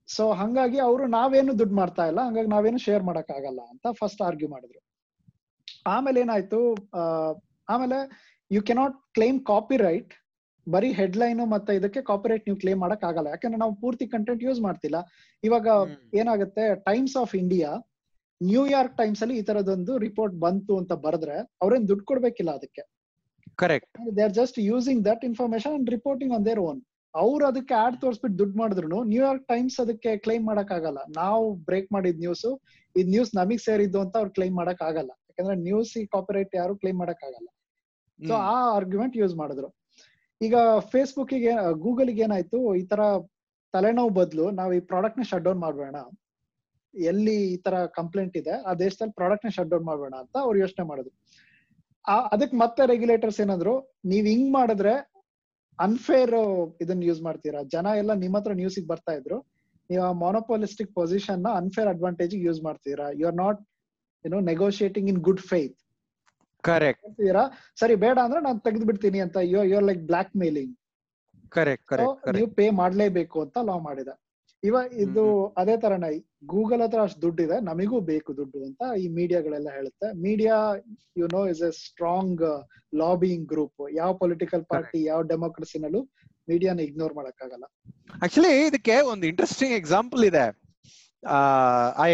ಸೊ ಹಂಗಾಗಿ ಅವರು ನಾವೇನು ದುಡ್ಡು ಮಾಡ್ತಾ ಇಲ್ಲ ಹಂಗಾಗಿ ನಾವೇನು ಶೇರ್ ಮಾಡಕ್ ಆಗಲ್ಲ ಅಂತ ಫಸ್ಟ್ ಆರ್ಗ್ಯೂ ಮಾಡಿದ್ರು. ಆಮೇಲೆ ಏನಾಯ್ತು ಆಮೇಲೆ you cannot claim copyright ಬರೀ ಹೆಡ್ಲೈನ್ ಮತ್ತೆ ಇದಕ್ಕೆ ಕಾಪಿರೈಟ್ ನೀವು ಕ್ಲೇಮ್ ಮಾಡಕ್ ಆಗಲ್ಲ. ಯಾಕಂದ್ರೆ ನಾವು ಪೂರ್ತಿ ಕಂಟೆಂಟ್ ಯೂಸ್ ಮಾಡ್ತಿಲ್ಲ. ಇವಾಗ ಏನಾಗುತ್ತೆ Times of India New York Times ಅಲ್ಲಿ ಈ ತರದೊಂದು ರಿಪೋರ್ಟ್ ಬಂತು ಅಂತ ಬರೆದ್ರೆ ಅವ್ರೇನ್ ದುಡ್ಡು ಕೊಡ್ಬೇಕಿಲ್ಲ ಅದಕ್ಕೆ. Correct they are just using that information and reporting on their own ಅವ್ರು ಅದಕ್ಕೆ ಆಡ್ ತೋರಿಸ್ಬಿಟ್ಟು ದುಡ್ಡು ಮಾಡಿದ್ರು ನ್ಯೂಯಾರ್ಕ್ ಟೈಮ್ಸ್ ಅದಕ್ಕೆ ಕ್ಲೈಮ್ ಮಾಡಕ್ ಆಗಲ್ಲ ನಾವು ಬ್ರೇಕ್ ಮಾಡಿದ ನ್ಯೂಸ್ ಇದ್ ನ್ಯೂಸ್ ನಮಗ್ ಸೇರಿದ್ದು ಅಂತ ಅವ್ರು ಕ್ಲೈಮ್ ಮಾಡಕ್ ಆಗಲ್ಲ ಯಾಕಂದ್ರೆ ನ್ಯೂಸ್ ಈ ಕಾಪಿರೈಟ್ ಯಾರು ಕ್ಲೈಮ್ ಮಾಡಕ್ ಆಗಲ್ಲ ಸೊ ಆ ಆರ್ಗ್ಯುಮೆಂಟ್ ಯೂಸ್ ಮಾಡಿದ್ರು. ಈಗ ಫೇಸ್ಬುಕ್ಗೆ ಗೂಗಲ್ಗೆ ಏನಾಯ್ತು? ಈ ತರ ತಲೆನೋವು ಬದಲು ನಾವು ಈ ಪ್ರಾಡಕ್ಟ್ನ ಶಟ್ ಡೌನ್ ಮಾಡ್ಬೇಡ. ಎಲ್ಲಿ ಈ ತರ ಕಂಪ್ಲೇಂಟ್ ಇದೆ ಆ ದೇಶದಲ್ಲಿ ಪ್ರಾಡಕ್ಟ್ನ ಶಟ್ ಡೌನ್ ಮಾಡ್ಬೇಡ ಅಂತ ಅವ್ರು ಯೋಚನೆ ಮಾಡಿದ್ರು. ಆ- ಅದಕ್ ಮತ್ತೆ ರೆಗ್ಯುಲೇಟರ್ಸ್ ಏನಂದ್ರು ನೀವ್ ಹಿಂಗ್ ಮಾಡಿದ್ರೆ ಅನ್ಫೇರ್ ಇದನ್ನ ಯೂಸ್ ಮಾಡ್ತೀರಾ? ಜನ ಎಲ್ಲ ನಿಮ್ಮ ಹತ್ರ ನ್ಯೂಸಿಗೆ ಬರ್ತಾ ಇದ್ರು ನೀವು ಆ ಮೊನೋಪಾಲಿಸ್ಟಿಕ್ ಪೊಸಿಷನ್ನ ಅನ್ಫೇರ್ ಅಡ್ವಾಂಟೇಜ್ ಯೂಸ್ ಮಾಡ್ತೀರಾ? You are not you know negotiating in good faith correct ಸರಿ ಬೇಡ ಅಂದ್ರೆ ನಾನು ತೆಗೆದು ಬಿಡ್ತೀನಿ ಅಂತ you are like blackmailing correct correct ನೀವು ಪೇ ಮಾಡ್ಲೇಬೇಕು ಅಂತ ಲಾ ಮಾಡಿದ. ಇವ ಇದು ಅದೇ ತರನ ಗೂಗಲ್ ಹತ್ರ ಅಷ್ಟು ದುಡ್ಡಿದೆ ನಮಿಗೂ ಬೇಕು ದುಡ್ಡು ಅಂತ ಈ ಮೀಡಿಯಾಗಳೆಲ್ಲ ಹೇಳುತ್ತೆ. Media you know is a strong lobbying group ಯಾವ ಪೊಲಿಟಿಕಲ್ ಪಾರ್ಟಿ ಯಾವ ಡೆಮೋಕ್ರಸಿನಲ್ಲೂ ಮೀಡಿಯಾನ ಇಗ್ನೋರ್ ಮಾಡಕ್ಕಾಗಲ್ಲ. ಆಕ್ಚುಲಿ ಇದಕ್ಕೆ ಒಂದು ಇಂಟ್ರೆಸ್ಟಿಂಗ್ ಎಕ್ಸಾಂಪಲ್ ಇದೆ. ಆ,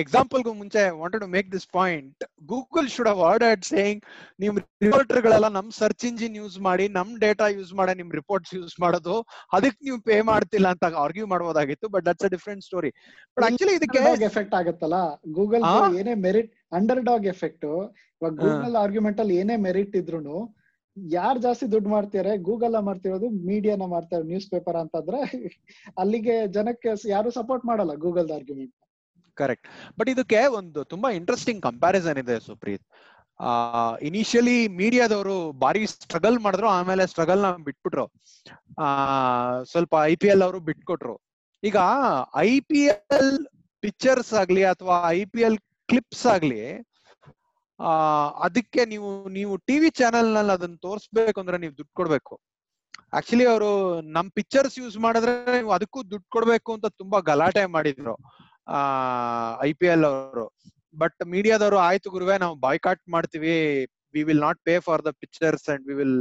ಎಕ್ಸಾಂಪಲ್ ಮುಂಚೆ wanted to make this point Google should have ordered saying ನಿಮ್ ರಿಪೋರ್ಟರ್ ಗಳೆಲ್ಲ ನಮ್ ಸರ್ಚ್ ಇಂಜಿನ್ ಯೂಸ್ ಮಾಡಿ ನಮ್ ಡೇಟಾ ಯೂಸ್ ಮಾಡಿ ನಿಮ್ ರಿಪೋರ್ಟ್ಸ್ ಯೂಸ್ ಮಾಡೋದು. ಅದಕ್ಕೆ ನೀವು ಪೇ ಮಾಡ್ತಿಲ್ಲ ಅಂತ argue ಮಾಡಬಹುದಾಗಿತ್ತು but that's a different story but actually ಇದಕ್ಕೆ ಎಫೆಕ್ಟ್ ಆಗುತ್ತಲ್ಲ? ಗೂಗಲ್? ಏನೇ ಮೆರಿಟ್ ಅಂಡರ್ ಡಾಗ್ ಎಫೆಕ್ಟ್ ಇವಾಗ ಗೂಗಲ್ ಆರ್ಗ್ಯುಮೆಂಟ್ ಅಲ್ಲಿ ಏನೇ ಮೆರಿಟ್ ಇದ್ರು ಯಾರ್ ಜಾಸ್ತಿ ದುಡ್ಡು ಮಾಡ್ತಾರೆ ಗೂಗಲ್ ಮಾಡ್ತಿರೋದು ಮೀಡಿಯಾನ ಮಾಡ್ತಾರೆ ನ್ಯೂಸ್ ಪೇಪರ್ ಅಂತಂದ್ರೆ ಅಲ್ಲಿಗೆ ಜನಕ್ಕೆ ಯಾರು ಸಪೋರ್ಟ್ ಮಾಡಲ್ಲ ಗೂಗಲ್ ಆರ್ಗ್ಯುಮೆಂಟ್ ಕರೆಕ್ಟ್ ಬಟ್ ಇದಕ್ಕೆ ಒಂದು ತುಂಬಾ ಇಂಟ್ರೆಸ್ಟಿಂಗ್ ಕಂಪ್ಯಾರಿಸನ್ ಇದೆ ಸುಪ್ರೀತ್. ಆ ಇನಿಷಿಯಲಿ ಮೀಡಿಯಾದವರು ಬಾರಿ ಸ್ಟ್ರಗಲ್ ಮಾಡಿದ್ರು, ಆಮೇಲೆ ಸ್ಟ್ರಗಲ್ನ ಬಿಟ್ಬಿಟ್ರು. ಆ, ಸ್ವಲ್ಪ ಐ ಪಿ ಎಲ್ ಅವರು ಬಿಟ್ಕೊಟ್ರು. ಈಗ ಐ ಪಿ ಎಲ್ ಪಿಕ್ಚರ್ಸ್ ಆಗ್ಲಿ ಅಥವಾ ಐ ಪಿ ಎಲ್ ಕ್ಲಿಪ್ಸ್ ಆಗ್ಲಿ, ಆ, ಅದಕ್ಕೆ ನೀವು ನೀವು ಟಿವಿ ಚಾನೆಲ್ನಲ್ಲಿ ಅದನ್ನ ತೋರಿಸ್ಬೇಕು ಅಂದ್ರೆ ನೀವು ದುಡ್ಡು ಕೊಡ್ಬೇಕು. ಆಕ್ಚುಲಿ ಅವರು ನಮ್ ಪಿಕ್ಚರ್ಸ್ ಯೂಸ್ ಮಾಡಿದ್ರೆ ನೀವು ಅದಕ್ಕೂ ದುಡ್ಡು ಕೊಡ್ಬೇಕು ಅಂತ ತುಂಬಾ ಗಲಾಟೆ ಮಾಡಿದ್ರು. ಆ ಐ ಪಿ ಎಲ್ ಅವರು. ಬಟ್ ಮೀಡಿಯಾದವರು ಆಯ್ತು ಗುರುವೆ, ನಾವು ಬಾಯ್ಕಾಟ್ ಮಾಡ್ತೀವಿ. We will not pay for the pictures and we will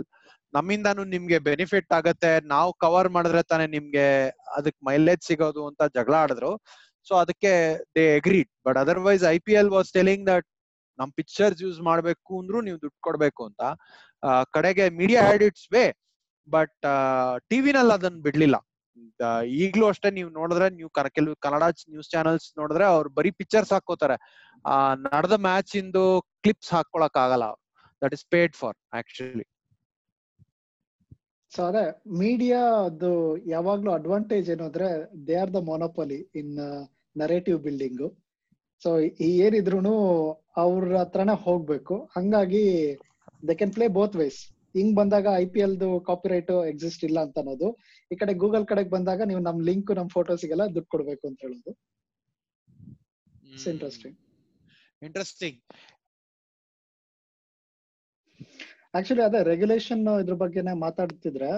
ನಮ್ಮಿಂದಾನು ನಿಮ್ಗೆ ಬೆನಿಫಿಟ್ ಆಗತ್ತೆ. ನಾವು ಕವರ್ ಮಾಡಿದ್ರೆ ತಾನೇ ನಿಮ್ಗೆ ಅದಕ್ಕೆ ಮೈಲೇಜ್ ಸಿಗೋದು ಅಂತ ಜಗಳ ಆಡಿದ್ರು. ಸೊ ಅದಕ್ಕೆ they agreed but otherwise I P L was telling that ನಮ್ ಪಿಕ್ಚರ್ಸ್ ಯೂಸ್ ಮಾಡ್ಬೇಕು ಅಂದ್ರು ನೀವು ದುಡ್ಡು ಕೊಡ್ಬೇಕು ಅಂತ. ಕಡೆಗೆ media had its way but ಟಿವಿನಲ್ಲಿ ಅದನ್ನ ಬಿಡ್ಲಿಲ್ಲ. ಈಗ್ಲೂ ಅಷ್ಟೇ ನೀವು ನೋಡಿದ್ರೆ ನೀವು ಕೆಲವು ಕನ್ನಡ ನ್ಯೂಸ್ ಚಾನೆಲ್ಸ್ ನೋಡಿದ್ರೆ ಅವ್ರು ಬರೀ ಪಿಕ್ಚರ್ಸ್ ಹಾಕೋತಾರೆ. ಆ, ನಡೆದ ಮ್ಯಾಚ್ ಇಂದು ಕ್ಲಿಪ್ಸ್ ಹಾಕೊಳಕ್ ಆಗಲ್ಲ that is paid for actually so ಅದೇ ಮೀಡಿಯಾ ಅದು ಯಾವಾಗ್ಲೂ ಅಡ್ವಾಂಟೇಜ್ ಏನು they are the monopoly in narrative building so ಏನಿದ್ರು ಅವ್ರ ಹತ್ರನೇ ಹೋಗ್ಬೇಕು. ಹಂಗಾಗಿ they can play both ways ಹಿಂಗ್ ಬಂದಾಗ I P L copyright exist ಇಲ್ಲ ಅಂತ ಅನ್ನೋದು. ಈ ಕಡೆ ಗೂಗಲ್ ಕಡೆಗೆ ಬಂದಾಗ ನೀವು ನಮ್ ಲಿಂಕ್ ನಮ್ ಫೋಟೋಸ್ಗೆಲ್ಲ ದುಡ್ಡು ಕೊಡ್ಬೇಕು ಅಂತ ಹೇಳೋದು. ಇಂಟ್ರೆಸ್ಟಿಂಗ್ ಇಂಟ್ರೆಸ್ಟಿಂಗ್ ಆಕ್ಚುಲಿ ಅದೇ ರೆಗ್ಯುಲೇಷನ್ ಇದ್ರ ಬಗ್ಗೆನೇ ಮಾತಾಡ್ತಿದ್ರೆ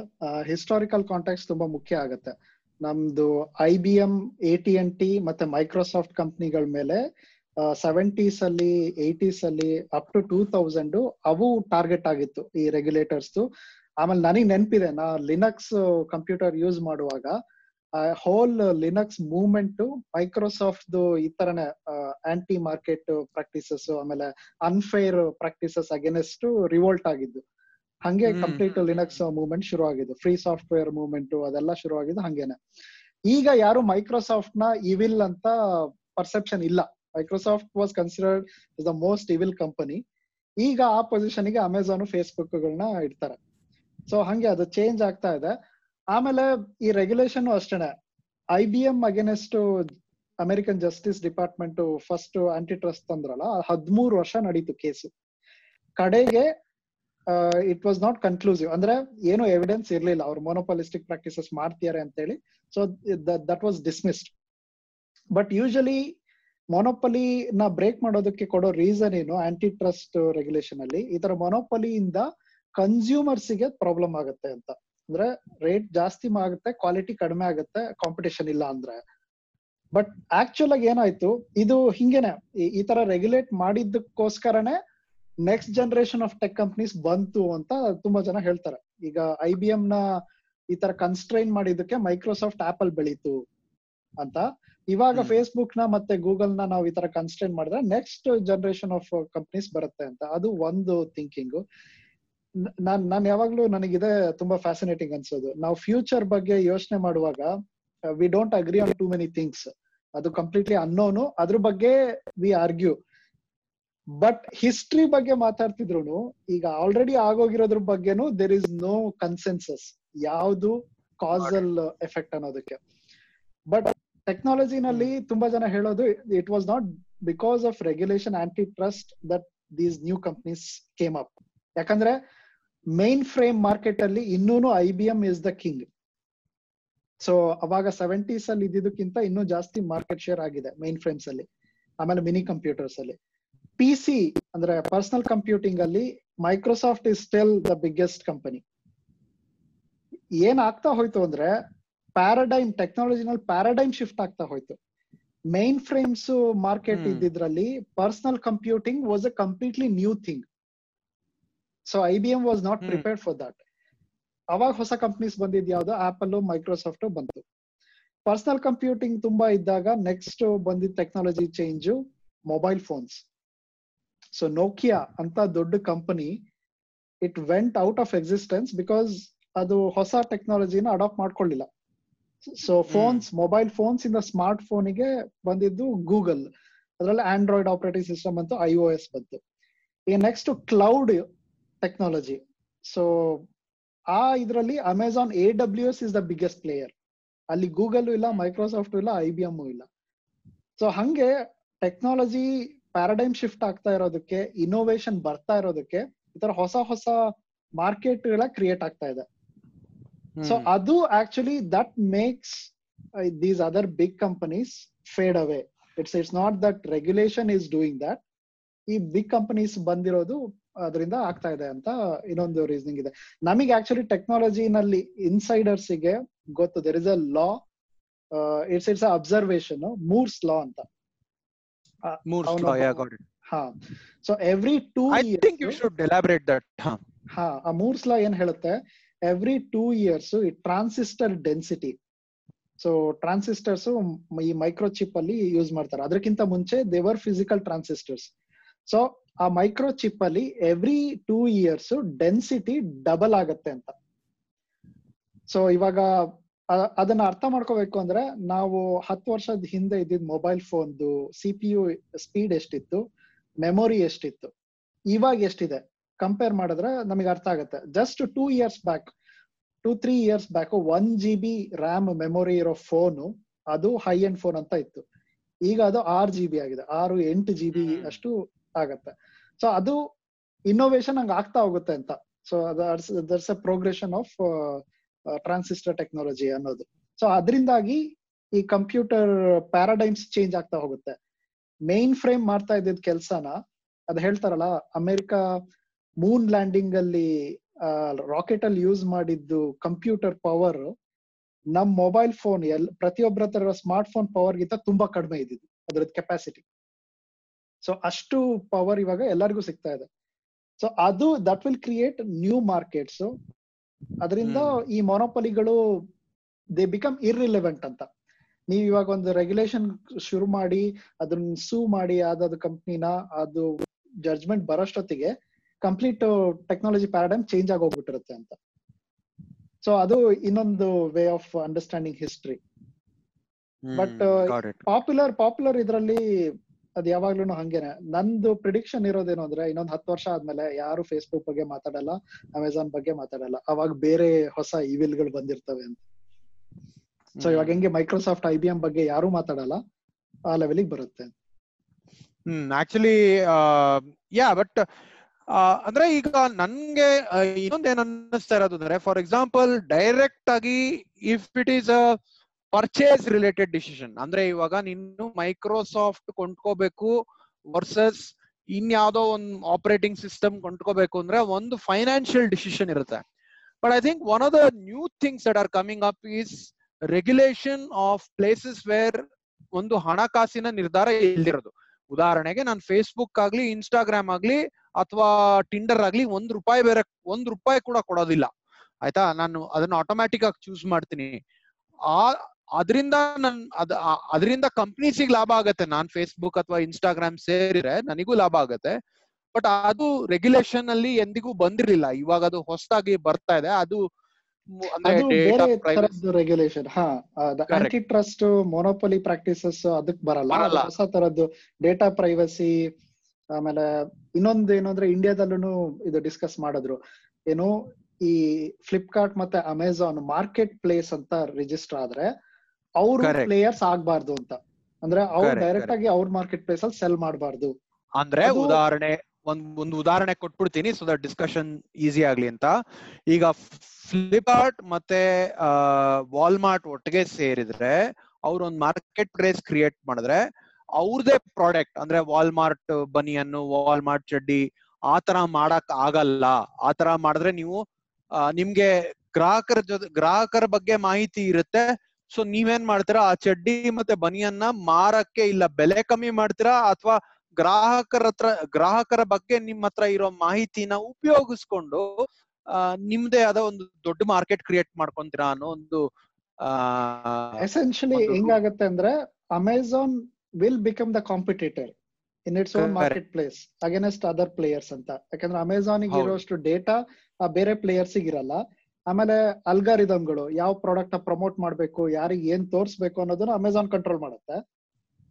ಹಿಸ್ಟಾರಿಕಲ್ ಕಾಂಟ್ಯಾಕ್ಟ್ ತುಂಬಾ ಮುಖ್ಯ ಆಗತ್ತೆ. ನಮ್ದು I B M A T and T ಮತ್ತೆ ಮೈಕ್ರೋಸಾಫ್ಟ್ ಕಂಪ್ನಿಗಳ ಮೇಲೆ ಸೆವೆಂಟೀಸ್ ಅಲ್ಲಿ ಏಟೀಸ್ ಅಲ್ಲಿ ಅಪ್ ಟು ಟೂ ತೌಸಂಡ್ ಅವು ಟಾರ್ಗೆಟ್ ಆಗಿತ್ತು ಈ ರೆಗ್ಯುಲೇಟರ್ಸ್ ಆಮೇಲೆ ನನಗೆ ನೆನಪಿದೆ ನಾ ಲಿನಕ್ಸ್ ಕಂಪ್ಯೂಟರ್ ಯೂಸ್ ಮಾಡುವಾಗ ಹೋಲ್ ಲಿನಕ್ಸ್ ಮೂವ್ಮೆಂಟ್ ಮೈಕ್ರೋಸಾಫ್ಟ್ ಈ ತರನೇ ಆಂಟಿ ಮಾರ್ಕೆಟ್ ಪ್ರಾಕ್ಟೀಸಸ್ ಆಮೇಲೆ ಅನ್ಫೇರ್ ಪ್ರಾಕ್ಟೀಸಸ್ ಅಗೇನೆಸ್ಟ್ ರಿವೋಲ್ಟ್ ಆಗಿದ್ದು. ಹಂಗೆ ಕಂಪ್ಲೀಟ್ ಲಿನಕ್ಸ್ ಮೂವ್ಮೆಂಟ್ ಶುರು ಆಗಿದ್ದು. ಫ್ರೀ ಸಾಫ್ಟ್ವೇರ್ ಮೂವ್ಮೆಂಟ್ ಅದೆಲ್ಲ ಶುರು ಆಗಿದ್ದು ಹಂಗೇನೆ. ಈಗ ಯಾರು ಮೈಕ್ರೋಸಾಫ್ಟ್ನ ಇವಿಲ್ ಅಂತ ಪರ್ಸೆಪ್ಷನ್ ಇಲ್ಲ. Microsoft was considered the most evil company ಈಗ ಆ ಪೊಸಿಷನ್ಗೆ ಅಮೆಝಾನ್ ಫೇಸ್ಬುಕ್ ಗಳನ್ನ ಇಡ್ತಾರೆ. ಸೊ ಹಂಗೆ ಅದು ಚೇಂಜ್ ಆಗ್ತಾ ಇದೆ. ಆಮೇಲೆ ಈ ರೆಗ್ಯುಲೇಷನ್ ಅಷ್ಟೇನೆ. I B M against American justice department first antitrust ತಂದ್ರಲ್ಲ ಹದಿಮೂರು ವರ್ಷ ನಡೀತು ಕೇಸು ಕಡೆಗೆ ಇಟ್ ವಾಸ್ ನಾಟ್ ಕನ್ಕ್ಲೂಸಿವ್ ಅಂದ್ರೆ ಏನು ಎವಿಡೆನ್ಸ್ ಇರ್ಲಿಲ್ಲ. ಅವ್ರು ಮೊನೋಪಾಲಿಸ್ಟಿಕ್ ಪ್ರಾಕ್ಟೀಸಸ್ ಮಾಡ್ತಿದ್ದಾರೆ ಅಂತ ಹೇಳಿ so that was dismissed but usually monopoly ನ ಬ್ರೇಕ್ ಮಾಡೋದಕ್ಕೆ ಕೊಡೋ ರೀಸನ್ ಏನು? ಆಂಟಿ ಟ್ರಸ್ಟ್ ರೆಗ್ಯುಲೇಷನ್ ಅಲ್ಲಿ ಈ ತರ ಮೊನೋಪಲಿಯಿಂದ ಕನ್ಸ್ಯೂಮರ್ಸ್ಗೆ ಪ್ರಾಬ್ಲಮ್ ಆಗುತ್ತೆ ಅಂತ. ಅಂದ್ರೆ ರೇಟ್ ಜಾಸ್ತಿ ಆಗುತ್ತೆ ಕ್ವಾಲಿಟಿ ಕಡಿಮೆ ಆಗುತ್ತೆ ಕಾಂಪಿಟೇಷನ್ ಇಲ್ಲ ಅಂದ್ರೆ. ಬಟ್ ಆಕ್ಚುಲ್ ಆಗಿ ಏನಾಯ್ತು? ಇದು ಹಿಂಗೇನೆ. ಈ ತರ regulate ಮಾಡಿದ್ದಕ್ಕೋಸ್ಕರನೇ next generation of tech companies ಬಂತು ಅಂತ ತುಂಬಾ ಜನ ಹೇಳ್ತಾರೆ. ಈಗ ಐ ಬಿ ಎಂ ನ ಈ ತರ ಕನ್ಸ್ಟ್ರೈನ್ ಮಾಡಿದ್ದಕ್ಕೆ ಮೈಕ್ರೋಸಾಫ್ಟ್ ಆಪಲ್ ಬೆಳೀತು ಅಂತ. ಇವಾಗ ಫೇಸ್ಬುಕ್ನ ಮತ್ತೆ ಗೂಗಲ್ನ ನಾವು ಈ ತರ ಕನ್ಸ್ಟೆಂಟ್ ಮಾಡಿದ್ರೆ ನೆಕ್ಸ್ಟ್ ಜನರೇಷನ್ ಆಫ್ ಕಂಪ್ನೀಸ್ ಬರುತ್ತೆ ಅಂತ. ಅದು ಒಂದು ಥಿಂಕಿಂಗ್ ನಾನ್ ನಾನ್ ಯಾವಾಗ್ಲೂ ನನಗಿದೆ ತುಂಬಾ ಫ್ಯಾಸಿನೇಟಿಂಗ್ ಅನ್ಸೋದು. ನಾವು ಫ್ಯೂಚರ್ ಬಗ್ಗೆ ಯೋಚನೆ ಮಾಡುವಾಗ we don't agree on too many things ಅದು ಕಂಪ್ಲೀಟ್ಲಿ ಅನ್ನೋನು ಅದ್ರ ಬಗ್ಗೆ ವಿ ಆರ್ಗ್ಯೂ ಬಟ್ ಹಿಸ್ಟ್ರಿ ಬಗ್ಗೆ ಮಾತಾಡ್ತಿದ್ರು ಈಗ ಆಲ್ರೆಡಿ ಆಗೋಗಿರೋದ್ರ ಬಗ್ಗೆನೂ ದೇರ್ ಇಸ್ ನೋ ಕನ್ಸೆನ್ಸಸ್ ಯಾವುದು ಕಾಸಲ್ ಎಫೆಕ್ಟ್ ಅನ್ನೋದಕ್ಕೆ. ಬಟ್ ಟೆಕ್ನಾಲಜಿನಲ್ಲಿ ತುಂಬಾ ಜನ ಹೇಳೋದು it was not because of regulation antitrust that these new companies came up ಯಾಕಂದ್ರೆ ಮೈನ್ ಫ್ರೇಮ್ ಮಾರ್ಕೆಟ್ ಅಲ್ಲಿ ಇನ್ನೂನು I B M is the king so ಅವಾಗ ಸೆವೆಂಟೀಸ್ ಅಲ್ಲಿ ಇದ್ದಿದ್ದಕ್ಕಿಂತ ಇನ್ನೂ ಜಾಸ್ತಿ ಮಾರ್ಕೆಟ್ ಶೇರ್ ಆಗಿದೆ ಮೈನ್ ಫ್ರೇಮ್ಸ್ ಅಲ್ಲಿ ಆಮೇಲೆ ಮಿನಿ ಕಂಪ್ಯೂಟರ್ಸ್ ಅಲ್ಲಿ ಪಿ ಸಿ ಅಂದ್ರೆ ಪರ್ಸನಲ್ ಕಂಪ್ಯೂಟಿಂಗ್ ಅಲ್ಲಿ Microsoft is still the biggest company ಏನ್ ಆಗ್ತಾ ಹೋಯ್ತು ಅಂದ್ರೆ ಪ್ಯಾರಡೈಮ್ ಟೆಕ್ನಾಲಜಿನಲ್ಲಿ ಪ್ಯಾರಾಡೈಮ್ ಶಿಫ್ಟ್ ಆಗ್ತಾ ಹೋಯ್ತು. Mainframes market ಇದ್ದಿದ್ರಲ್ಲಿ personal computing was a completely new thing so I B M was not prepared for that ಅವಾಗ ಹೊಸ ಕಂಪ್ನೀಸ್ ಬಂದಿದ್ ಯಾವ್ದು? ಆಪಲ್ ಮೈಕ್ರೋಸಾಫ್ಟ್ ಬಂತು. ಪರ್ಸನಲ್ ಕಂಪ್ಯೂಟಿಂಗ್ ತುಂಬಾ ಇದ್ದಾಗ ನೆಕ್ಸ್ಟ್ ಬಂದಿದ್ದ technology change mobile phones so Nokia ಅಂತ ದೊಡ್ಡ company it went out of existence because ಅದು ಹೊಸ ಟೆಕ್ನಾಲಜಿನ ಅಡಾಪ್ಟ್ ಮಾಡ್ಕೊಳ್ಳಿಲ್ಲ ಸೊ ಫೋನ್ಸ್ ಮೊಬೈಲ್ ಫೋನ್ಸ್ ಇಂದ ಸ್ಮಾರ್ಟ್ ಫೋನಿಗೆ ಬಂದಿದ್ದು ಗೂಗಲ್ ಅದರಲ್ಲಿ ಆಂಡ್ರಾಯ್ಡ್ ಆಪರೇಟಿಂಗ್ ಸಿಸ್ಟಮ್ ಬಂತು ಐ ಒ ಎಸ್ ಬಂತು. ಈಗ ನೆಕ್ಸ್ಟ್ ಕ್ಲೌಡ್ ಟೆಕ್ನಾಲಜಿ ಸೊ ಆ ಇದರಲ್ಲಿ Amazon A W S is the biggest player ಅಲ್ಲಿ ಗೂಗಲ್ ಇಲ್ಲ ಮೈಕ್ರೋಸಾಫ್ಟ್ ಇಲ್ಲ ಐ ಬಿ ಎಂ ಇಲ್ಲ. ಸೊ ಹಂಗೆ ಟೆಕ್ನಾಲಜಿ ಪ್ಯಾರಡೈಮ್ ಶಿಫ್ಟ್ ಆಗ್ತಾ ಇರೋದಕ್ಕೆ ಇನ್ನೋವೇಶನ್ ಬರ್ತಾ ಇರೋದಕ್ಕೆ ಈ ತರ ಹೊಸ ಹೊಸ ಮಾರ್ಕೆಟ್ಗಳ ಕ್ರಿಯೇಟ್ ಆಗ್ತಾ ಇದೆ. ಸೊ ಅದು actually that makes these other big companies fade away it's it's not that regulation is doing that ಈ ಬಿಗ್ ಕಂಪನೀಸ್ ಬಂದಿರೋದು ಅದರಿಂದ ಆಗ್ತಾ ಇದೆ ಅಂತ ಇನ್ನೊಂದು ರೀಸನಿಂಗ್ ಇದೆ. ನಮಗೆ ಆಕ್ಚುಲಿ ಟೆಕ್ನಾಲಜಿನಲ್ಲಿ ಇನ್ಸೈಡರ್ಸ್ಗೆ ಗೊತ್ತು. There is a law it's it's observation Moore's law ಅಂತ. Got it. ಹಾ. So every two i think you should elaborate that huh. ಹಾ ಆ ಮೂರ್ಸ್ ಲಾ ಏನ್ ಹೇಳುತ್ತೆ? ಎವ್ರಿ ಟೂ ಇಯರ್ಸ್ ಈ ಟ್ರಾನ್ಸಿಸ್ಟರ್ ಡೆನ್ಸಿಟಿ ಸೊ ಟ್ರಾನ್ಸಿಸ್ಟರ್ಸ್ ಈ ಮೈಕ್ರೋ ಚಿಪ್ ಅಲ್ಲಿ use ಮಾಡ್ತಾರೆ. ಅದಕ್ಕಿಂತ ಮುಂಚೆ they were physical transistors so ಆ ಮೈಕ್ರೋ ಚಿಪ್ ಅಲ್ಲಿ every two years density double ಆಗತ್ತೆ ಅಂತ. ಸೊ ಇವಾಗ ಅದನ್ನ ಅರ್ಥ ಮಾಡ್ಕೋಬೇಕು ಅಂದ್ರೆ, ನಾವು ಹತ್ತು ವರ್ಷದ ಹಿಂದೆ ಇದ್ದಿದ್ ಮೊಬೈಲ್ ಫೋನ್ದು ಸಿ ಪಿ ಯು ಸ್ಪೀಡ್ ಎಷ್ಟಿತ್ತು? ಮೆಮೊರಿ ಎಷ್ಟಿತ್ತು? ಇವಾಗ ಎಷ್ಟಿದೆ? ಕಂಪೇರ್ ಮಾಡಿದ್ರೆ ನಮಗೆ ಅರ್ಥ ಆಗುತ್ತೆ. Just two years back two three years back one G B RAM memory ಇರೋ ಫೋನು ಅದು ಹೈ ಎಂಡ್ ಫೋನ್ ಅಂತ ಇತ್ತು. ಈಗ ಅದು ಆರ್ ಜಿ ಬಿ ಆಗಿದೆ. ಆರು ಎಂಟು ಜಿ ಬಿ ಅಷ್ಟು ಆಗತ್ತೆ. ಸೊ ಅದು ಇನ್ನೋವೇಶನ್ ಹಂಗ ಆಗ್ತಾ ಹೋಗುತ್ತೆ ಅಂತ. So there's a progression of transistor technology ಅನ್ನೋದು. ಸೊ ಅದರಿಂದಾಗಿ ಈ ಕಂಪ್ಯೂಟರ್ ಪ್ಯಾರಾಡೈಮ್ಸ್ ಚೇಂಜ್ ಆಗ್ತಾ ಹೋಗುತ್ತೆ. ಮೇನ್ ಫ್ರೇಮ್ ಮಾಡ್ತಾ ಇದ್ದಿದ್ ಕೆಲ್ಸನ ಅದ್ ಹೇಳ್ತಾರಲ್ಲ ಅಮೆರಿಕ ಮೂನ್ ಲ್ಯಾಂಡಿಂಗ್ ಅಲ್ಲಿ ರಾಕೆಟ್ ಅಲ್ಲಿ ಯೂಸ್ ಮಾಡಿದ್ದು ಕಂಪ್ಯೂಟರ್ ಪವರ್ ನಮ್ ಮೊಬೈಲ್ ಫೋನ್ ಎಲ್ ಪ್ರತಿಯೊಬ್ಬರ ಹತ್ರ ಸ್ಮಾರ್ಟ್ ಫೋನ್ ಪವರ್ ಗಿಂತ ತುಂಬಾ ಕಡಿಮೆ ಇದ್ದಿದ್ದು ಅದ್ರದ್ದು ಕೆಪಾಸಿಟಿ ಸೊ ಅಷ್ಟು ಪವರ್ ಇವಾಗ ಎಲ್ಲರಿಗೂ ಸಿಗ್ತಾ ಇದೆ. ಸೊ ಅದು that will create new markets ಅದರಿಂದ. ಈ ಮೊನೋಪಲಿಗಳು ದೇ ಬಿಕಮ್ ಇರ್ರಿಲೆವೆಂಟ್ ಅಂತ. ನೀವು ಇವಾಗ ಒಂದು ರೆಗ್ಯುಲೇಷನ್ ಶುರು ಮಾಡಿ ಅದನ್ನ ಸೂ ಮಾಡಿ ಯಾವ್ದಾದ್ರು ಕಂಪ್ನಿನ ಅದು ಜಡ್ಜ್ಮೆಂಟ್ ಬರೋಷ್ಟೊತ್ತಿಗೆ ಕಂಪ್ಲೀಟ್ ಟೆಕ್ನಾಲಜಿ ಪ್ಯಾರಾಡೈಮ್ ಚೇಂಜ್ ಆಗಿ ಹೋಗ್ಬಿಟ್ಟಿರುತ್ತೆ ಅಂತ. ಸೊ ಅದು ಇನ್ನೊಂದು way of understanding history. But popular popular ಇದ್ರಲ್ಲಿ ಅದ್ ಯಾವಾಗ್ಲೂ ಹಂಗೇನೆ. ನಂದು ಪ್ರಿಡಿಕ್ಷನ್ ಇರೋದೇನು ಅಂದ್ರೆ ಇನ್ನೊಂದ್ ಹತ್ತು ವರ್ಷ ಆದ್ಮೇಲೆ ಯಾರು ಫೇಸ್ಬುಕ್ ಬಗ್ಗೆ ಮಾತಾಡಲ್ಲ ಅಮೆಝಾನ್ ಬಗ್ಗೆ ಮಾತಾಡಲ್ಲ. ಅವಾಗ ಬೇರೆ ಹೊಸ ಇವಿಲ್ಗಳು ಬಂದಿರ್ತವೆ ಅಂತ. ಸೊ ಇವಾಗ ಹೆಂಗೆ ಮೈಕ್ರೋಸಾಫ್ಟ್ ಐ ಬಿ ಎಂ ಬಗ್ಗೆ ಯಾರು ಮಾತಾಡಲ್ಲ ಆ ಲೆವೆಲಿಗೆ ಬರುತ್ತೆ ಹ್ಮ್ ಆಕ್ಚುಲಿ ಯಾ ಬಟ್ ಅಂದ್ರೆ ಈಗ ನನ್ಗೆ ಇನ್ನೊಂದ್ ಏನ್ ಅನ್ನಿಸ್ತಾ ಇರೋದು ಅಂದ್ರೆ ಫಾರ್ ಎಕ್ಸಾಂಪಲ್ ಡೈರೆಕ್ಟ್ ಆಗಿ if it is a purchase related decision ಅಂದ್ರೆ ಇವಾಗ ನೀನು ಮೈಕ್ರೋಸಾಫ್ಟ್ ಕೊಂಡ್ಕೋಬೇಕು ವರ್ಸಸ್ ಇನ್ಯಾವುದೋ ಒಂದ್ ಆಪರೇಟಿಂಗ್ ಸಿಸ್ಟಮ್ ಕೊಂಡ್ಕೋಬೇಕು ಅಂದ್ರೆ ಒಂದು ಫೈನಾನ್ಷಿಯಲ್ ಡಿಸಿಷನ್ ಇರುತ್ತೆ. But I think one of the new things that are coming up is regulation of places where ಒಂದು ಹಣಕಾಸಿನ ನಿರ್ಧಾರ ಇಲ್ದಿರೋದು. ಉದಾಹರಣೆಗೆ ನಾನು ಫೇಸ್ಬುಕ್ ಆಗ್ಲಿ ಇನ್ಸ್ಟಾಗ್ರಾಮ್ ಆಗ್ಲಿ ಅಥವಾ ಟಿಂಡರ್ ಆಗ್ಲಿ ಒಂದ್ ರೂಪಾಯಿ ಬೇರೆ ಒಂದ್ ರೂಪಾಯಿ ಕೂಡ ಕೊಡೋದಿಲ್ಲ. ಆಯ್ತಾ? ನಾನು ಅದನ್ನ ಆಟೋಮ್ಯಾಟಿಕ್ ಆಗಿ ಚೂಸ್ ಮಾಡ್ತೀನಿ. ಆ ಅದರಿಂದ ನನ್ ಅದ ಅದರಿಂದ ಕಂಪ್ನೀಸಿಗೆ ಲಾಭ ಆಗತ್ತೆ. ನಾನ್ ಫೇಸ್ಬುಕ್ ಅಥವಾ ಇನ್ಸ್ಟಾಗ್ರಾಮ್ ಸೇರಿದ್ರೆ ನನಗೂ ಲಾಭ ಆಗತ್ತೆ. ಬಟ್ ಅದು ರೆಗ್ಯುಲೇಷನ್ ಅಲ್ಲಿ ಎಂದಿಗೂ ಬಂದಿರ್ಲಿಲ್ಲ. ಇವಾಗ ಅದು ಹೊಸದಾಗಿ ಬರ್ತಾ ಇದೆ. ಅದು ರೆಗ್ಯುಲೇಷನ್ ಹಾ. ಆಂಟಿ ಟ್ರಸ್ಟ್ ಮೊನೋಪಲಿ ಪ್ರಾಕ್ಟೀಸಸ್ ಅದಕ್ ಬರಲ್ಲ. ಅದು ಬರಲ್ಲ. ಹೊಸ ತರದ್ದು ಡೇಟಾ ಪ್ರೈವಸಿ ಆಮೇಲೆ ಇನ್ನೊಂದು ಏನು ಅಂದ್ರೆ ಇಂಡಿಯಾದಲ್ಲೂ ಇದು ಡಿಸ್ಕಸ್ ಮಾಡಿದ್ರು. ಏನು ಈ ಫ್ಲಿಪ್ಕಾರ್ಟ್ ಮತ್ತೆ ಅಮೆಝಾನ್ ಮಾರ್ಕೆಟ್ ಪ್ಲೇಸ್ ಅಂತ ರಿಜಿಸ್ಟರ್ ಆದ್ರೆ ಅವ್ರ. ಪ್ಲೇಯರ್ಸ್ ಆಗ್ಬಾರ್ದು ಅಂತ. ಅಂದ್ರೆ ಅವ್ರು ಡೈರೆಕ್ಟ್ ಆಗಿ ಅವ್ರ ಮಾರ್ಕೆಟ್ ಪ್ಲೇಸ್ ಅಲ್ಲಿ ಸೆಲ್ ಮಾಡಬಾರ್ದು. ಅಂದ್ರೆ ಉದಾಹರಣೆ ಒಂದ್ ಒಂದು ಉದಾಹರಣೆ ಕೊಟ್ಬಿಡ್ತೀನಿ ಸೊ ದಟ್ ಡಿಸ್ಕಷನ್ ಈಸಿ ಆಗ್ಲಿ ಅಂತ. ಈಗ ಫ್ಲಿಪ್ಕಾರ್ಟ್ ಮತ್ತೆ ವಾಲ್ಮಾರ್ಟ್ ಒಟ್ಟಿಗೆ ಸೇರಿದ್ರೆ ಅವ್ರ ಒಂದು ಮಾರ್ಕೆಟ್ ಪ್ಲೇಸ್ ಕ್ರಿಯೇಟ್ ಮಾಡಿದ್ರೆ ಅವ್ರದೇ ಪ್ರಾಡಕ್ಟ್ ಅಂದ್ರೆ ವಾಲ್ಮಾರ್ಟ್ ಬನಿಯನ್ನು ವಾಲ್ಮಾರ್ಟ್ ಚಡ್ಡಿ ಆ ತರ ಮಾಡಕ್ ಆಗಲ್ಲ. ಆ ತರ ಮಾಡಿದ್ರೆ ನೀವು ನಿಮ್ಗೆ ಗ್ರಾಹಕರ ಜೊತೆ ಗ್ರಾಹಕರ ಬಗ್ಗೆ ಮಾಹಿತಿ ಇರುತ್ತೆ. ಸೊ ನೀವೇನ್ ಮಾಡ್ತೀರಾ ಆ ಚಡ್ಡಿ ಮತ್ತೆ ಬನಿಯನ್ನ ಮಾರಕ್ಕೆ ಇಲ್ಲ ಬೆಲೆ ಕಮ್ಮಿ ಮಾಡ್ತೀರಾ ಅಥವಾ ಗ್ರಾಹಕರ ಹತ್ರ ಗ್ರಾಹಕರ ಬಗ್ಗೆ ನಿಮ್ ಹತ್ರ ಇರೋ ಮಾಹಿತಿನ ಉಪಯೋಗಿಸ್ಕೊಂಡು ಆ, ನಿಮ್ದೇ ಆದ ಒಂದು ದೊಡ್ಡ ಮಾರ್ಕೆಟ್ ಕ್ರಿಯೇಟ್ ಮಾಡ್ಕೊಂತೀರಾ ಅನ್ನೋ ಒಂದು ಆ, ಎಸೆನ್ಶಿಯಲಿ ಹೆಂಗಾಗತ್ತೆ ಅಂದ್ರೆ Amazon will become the competitor in its own. Marketplace against other players ಅಂತ ಯಾಕಂದ್ರೆ ಅಮೆಝಾನ್. ಇರೋಷ್ಟು ಡೇಟಾ ಬೇರೆ ಪ್ಲೇಯರ್ಸ್ ಇರಲ್ಲ ಆಮೇಲೆ ಅಲ್ಗಾರಿದಮ್ಗಳು ಯಾವ ಪ್ರಾಡಕ್ಟ್ ಪ್ರಮೋಟ್ ಮಾಡಬೇಕು ಯಾರಿಗೆ ಏನ್ ತೋರಿಸ್ಬೇಕು ಅನ್ನೋದನ್ನ ಅಮೆಝಾನ್ ಕಂಟ್ರೋಲ್ ಮಾಡುತ್ತೆ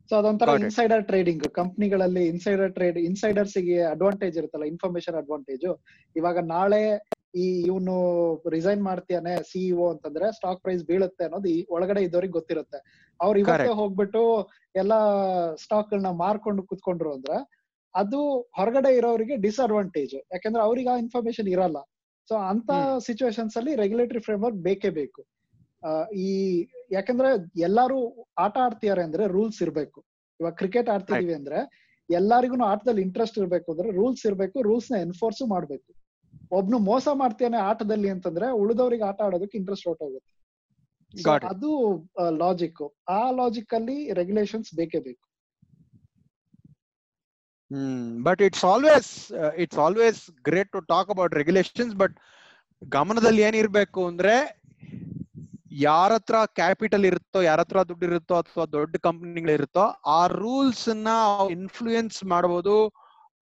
ಸೊ ಅದೊಂಥರ. ಇನ್ಸೈಡರ್ ಟ್ರೇಡಿಂಗ್ ಕಂಪ್ನಿಗಳಲ್ಲಿ ಇನ್ಸೈಡರ್ ಟ್ರೇಡ್ ಇನ್ಸೈಡರ್ಸ್ಗೆ ಅಡ್ವಾಂಟೇಜ್ ಇರುತ್ತಲ್ಲ ಇನ್ಫಾರ್ಮೇಶನ್ ಅಡ್ವಾಂಟೇಜ್ ಇವಾಗ ನಾಳೆ ಈ ಇವನು ರಿಸೈನ್ ಮಾಡ್ತಿಯಾನೆ ಸಿಇಒ ಅಂತಂದ್ರೆ ಸ್ಟಾಕ್ ಪ್ರೈಸ್ ಬೀಳುತ್ತೆ ಅನ್ನೋದು ಈ ಒಳಗಡೆ ಇದ್ದವ್ರಿಗೆ ಗೊತ್ತಿರುತ್ತೆ. ಅವ್ರು ಇವತ್ತೇ. ಹೋಗ್ಬಿಟ್ಟು ಎಲ್ಲಾ ಸ್ಟಾಕ್ ಗಳನ್ನ ಮಾರ್ಕೊಂಡು ಕುತ್ಕೊಂಡ್ರು ಅಂದ್ರೆ ಅದು ಹೊರಗಡೆ ಇರೋರಿಗೆ ಡಿಸ್ಅಡ್ವಾಂಟೇಜ್ ಯಾಕಂದ್ರೆ ಅವ್ರಿಗೆ ಆ ಇನ್ಫಾರ್ಮೇಶನ್ ಇರಲ್ಲ. ಸೊ ಅಂತ. ಸಿಚುವೇಶನ್ಸ್ ಅಲ್ಲಿ ರೆಗ್ಯುಲೇಟರಿ ಫ್ರೇಮ್ವರ್ಕ್ ಬೇಕೇ ಬೇಕು. ಆ, ಈ ಯಾಕಂದ್ರೆ ಎಲ್ಲಾರು ಆಟ ಆಡ್ತಿದ್ದಾರೆ ಅಂದ್ರೆ ರೂಲ್ಸ್ ಇರ್ಬೇಕು. ಇವಾಗ ಕ್ರಿಕೆಟ್ ಆಡ್ತಿದೀವಿ ಅಂದ್ರೆ ಎಲ್ಲರಿಗೂ ಆಟದಲ್ಲಿ ಇಂಟ್ರೆಸ್ಟ್ ಇರ್ಬೇಕು ಅಂದ್ರೆ ರೂಲ್ಸ್ ಇರ್ಬೇಕು ರೂಲ್ಸ್ನ ಎನ್ಫೋರ್ಸ್ ಮಾಡ್ಬೇಕು. ಒಬ್ನು ಮೋಸ ಮಾಡ್ತೇನೆ ಆಟದಲ್ಲಿ ಅಂತಂದ್ರೆ ಉಳಿದವ್ರಿಗೆ ಆಟ ಆಡೋದಕ್ಕೆ ಇಂಟ್ರೆಸ್ಟ್ ಔಟ್ ಹೋಗುತ್ತೆ. ಅದು ಲಾಜಿಕ್ ಆ ಲಾಜಿಕ್ ಅಲ್ಲಿ ರೆಗ್ಯುಲೇಷನ್ಸ್ ಬೇಕೇ ಬೇಕು. ಹ್ಮ್ but it's always it's always great to talk about regulations but ಗಮನದಲ್ಲಿ ಏನಿರ್ಬೇಕು ಅಂದ್ರೆ ಯಾರ ಹತ್ರ ಕ್ಯಾಪಿಟಲ್ ಇರುತ್ತೋ ಯಾರ ಹತ್ರ ದುಡ್ಡು ಇರುತ್ತೋ ಅಥವಾ ದೊಡ್ಡ ಕಂಪನಿಗಳಿರುತ್ತೋ ಆ ರೂಲ್ಸ್ನ ಇನ್ಫ್ಲೂಯೆನ್ಸ್ ಮಾಡಬಹುದು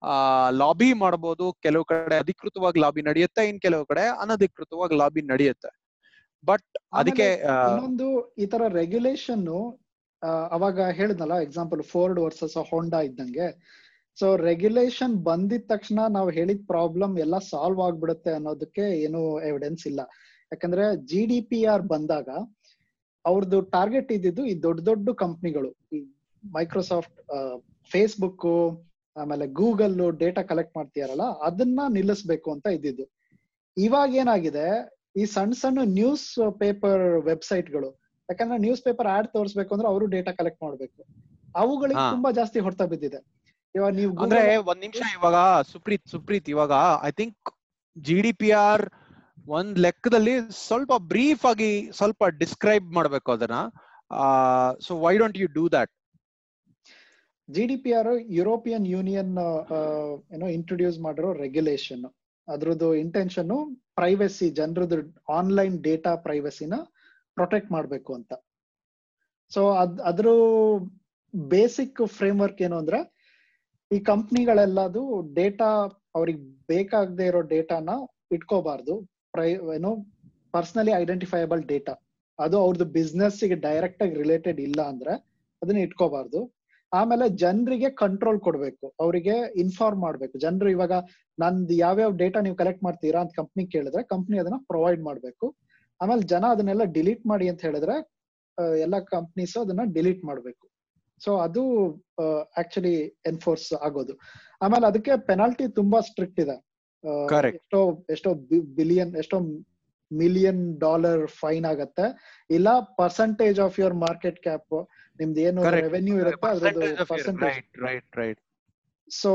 ಆ ಲಾಬಿ ಮಾಡ್ಬೋದು. ಕೆಲವು ಕಡೆ ಅಧಿಕೃತವಾಗಿ ಲಾಬಿ ನಡೆಯುತ್ತೆ ಇನ್ ಕೆಲವು ಕಡೆ ಅನಧಿಕೃತವಾಗಿ ಲಾಬಿ ನಡೆಯುತ್ತೆ. ಬಟ್ ಅದಕ್ಕೆ ಇನ್ನೊಂದು ಈ ತರ ರೆಗ್ಯುಲೇಷನ್ ಅವಾಗ ಹೇಳಿದ್ನಲ್ಲ ಎಕ್ಸಾಂಪಲ್ ಫೋರ್ಡ್ ವರ್ಸಸ್ ಹೋಂಡಾ ಇದ್ದಂಗೆ. ಸೊ ರೆಗ್ಯುಲೇಷನ್ ಬಂದಿದ ತಕ್ಷಣ ನಾವು ಹೇಳಿದ ಪ್ರಾಬ್ಲಮ್ ಎಲ್ಲ ಸಾಲ್ವ್ ಆಗ್ಬಿಡುತ್ತೆ ಅನ್ನೋದಕ್ಕೆ ಏನು ಎವಿಡೆನ್ಸ್ ಇಲ್ಲ. ಯಾಕಂದ್ರೆ ಜಿ ಡಿ ಪಿ ಆರ್ ಬಂದಾಗ ಅವ್ರದ್ದು ಟಾರ್ಗೆಟ್ ಇದ್ದಿದ್ದು ಈ ದೊಡ್ಡ ದೊಡ್ಡ ಕಂಪ್ನಿಗಳು ಈ ಮೈಕ್ರೋಸಾಫ್ಟ್ ಫೇಸ್ಬುಕ್ ಆಮೇಲೆ ಗೂಗಲ್ ಡೇಟಾ ಕಲೆಕ್ಟ್ ಮಾಡ್ತೀಯಾರಲ್ಲ ಅದನ್ನ ನಿಲ್ಲಿಸ್ಬೇಕು ಅಂತ ಇದ್ದಿದ್ದು. ಇವಾಗ ಏನಾಗಿದೆ ಈ ಸಣ್ಣ ಸಣ್ಣ ನ್ಯೂಸ್ ಪೇಪರ್ ವೆಬ್ಸೈಟ್ಗಳು ಯಾಕಂದ್ರೆ ನ್ಯೂಸ್ ಪೇಪರ್ ಆಡ್ ತೋರಿಸ್ಬೇಕು ಅಂದ್ರೆ ಅವರು ಡೇಟಾ ಕಲೆಕ್ಟ್ ಮಾಡ್ಬೇಕು. ಅವುಗಳಿಗೆ ತುಂಬಾ ಜಾಸ್ತಿ ಹೊಡ್ತಾ ಬಿದ್ದಿದೆ. ಇವಾಗ ನೀವು ಅಂದ್ರೆ ಒಂದ್ ನಿಮಿಷ ಇವಾಗ ಸುಪ್ರೀತ್ ಸುಪ್ರೀತ್ ಇವಾಗ I think G D P R ಒಂದ್ ಲೆಕ್ಕದಲ್ಲಿ ಸ್ವಲ್ಪ ಬ್ರೀಫ್ ಆಗಿ ಸ್ವಲ್ಪ ಡಿಸ್ಕ್ರೈಬ್ ಮಾಡ್ಬೇಕು ಅದನ್ನ. So why don't you do that G D P R European Union ಏನೋ ಇಂಟ್ರೊಡ್ಯೂಸ್ ಮಾಡಿರೋ ರೆಗ್ಯುಲೇಷನ್ ಅದ್ರದ್ದು ಇಂಟೆನ್ಷನ್ ಪ್ರೈವಸಿ ಜನರದ್ದು ಆನ್ಲೈನ್ ಡೇಟಾ ಪ್ರೈವಸಿನ ಪ್ರೊಟೆಕ್ಟ್ ಮಾಡಬೇಕು ಅಂತ. ಸೊ ಅದ್, ಅದ್ರ ಬೇಸಿಕ್ ಫ್ರೇಮ್ ವರ್ಕ್ ಏನು ಅಂದ್ರೆ, ಈ ಕಂಪ್ನಿಗಳೆಲ್ಲದು ಡೇಟಾ ಅವ್ರಿಗೆ ಬೇಕಾಗದೆ ಇರೋ ಡೇಟಾನ ಇಟ್ಕೋಬಾರ್ದು. ಪ್ರೈ ಏನೋ ಪರ್ಸನಲಿ ಐಡೆಂಟಿಫೈಯಬಲ್ ಡೇಟಾ ಅದು ಅವ್ರದ್ದು ಬಿಸ್ನೆಸ್ ಡೈರೆಕ್ಟ್ ಆಗಿ ರಿಲೇಟೆಡ್ ಇಲ್ಲ ಅಂದ್ರೆ, ಅದನ್ನ ಇಟ್ಕೋಬಾರ್ದು. ಆಮೇಲೆ ಜನರಿಗೆ ಕಂಟ್ರೋಲ್ ಕೊಡ್ಬೇಕು ಅವರಿಗೆ ಇನ್ಫಾರ್ಮ್ ಮಾಡ್ಬೇಕು. ಜನರು ಇವಾಗ ನಂದು ಯಾವ್ಯಾವ ಡೇಟಾ ನೀವು ಕಲೆಕ್ಟ್ ಮಾಡ್ತೀರಾ ಅಂತ ಕಂಪ್ನಿ ಕೇಳಿದ್ರೆ ಕಂಪ್ನಿ ಅದನ್ನ ಪ್ರೊವೈಡ್ ಮಾಡ್ಬೇಕು. ಆಮೇಲೆ ಜನ ಅದನ್ನೆಲ್ಲ ಡಿಲೀಟ್ ಮಾಡಿ ಅಂತ ಹೇಳಿದ್ರೆ ಎಲ್ಲ ಕಂಪ್ನೀಸ್ ಅದನ್ನ ಡಿಲೀಟ್ ಮಾಡ್ಬೇಕು. ಸೊ ಅದು ಆಕ್ಚುಲಿ ಎನ್ಫೋರ್ಸ್ ಆಗೋದು. ಆಮೇಲೆ ಅದಕ್ಕೆ ಪೆನಾಲ್ಟಿ ತುಂಬಾ ಸ್ಟ್ರಿಕ್ಟ್ ಇದೆ. ಎಷ್ಟೋ ಎಷ್ಟೋ ಬಿಲಿಯನ್ ಎಷ್ಟೋ ಮಿಲಿಯನ್ ಡಾಲರ್ ಫೈನ್ ಆಗತ್ತೆ. ಇಲ್ಲ percentage of your market cap ನಿಮ್ದು ಏನು ರೆವೆನ್ಯೂ ಇರುತ್ತೆ ಅದ್ರದ್ದು ಪರ್ಸೆಂಟೇಜ್ ರೈಟ್ ರೈಟ್ ಸೊ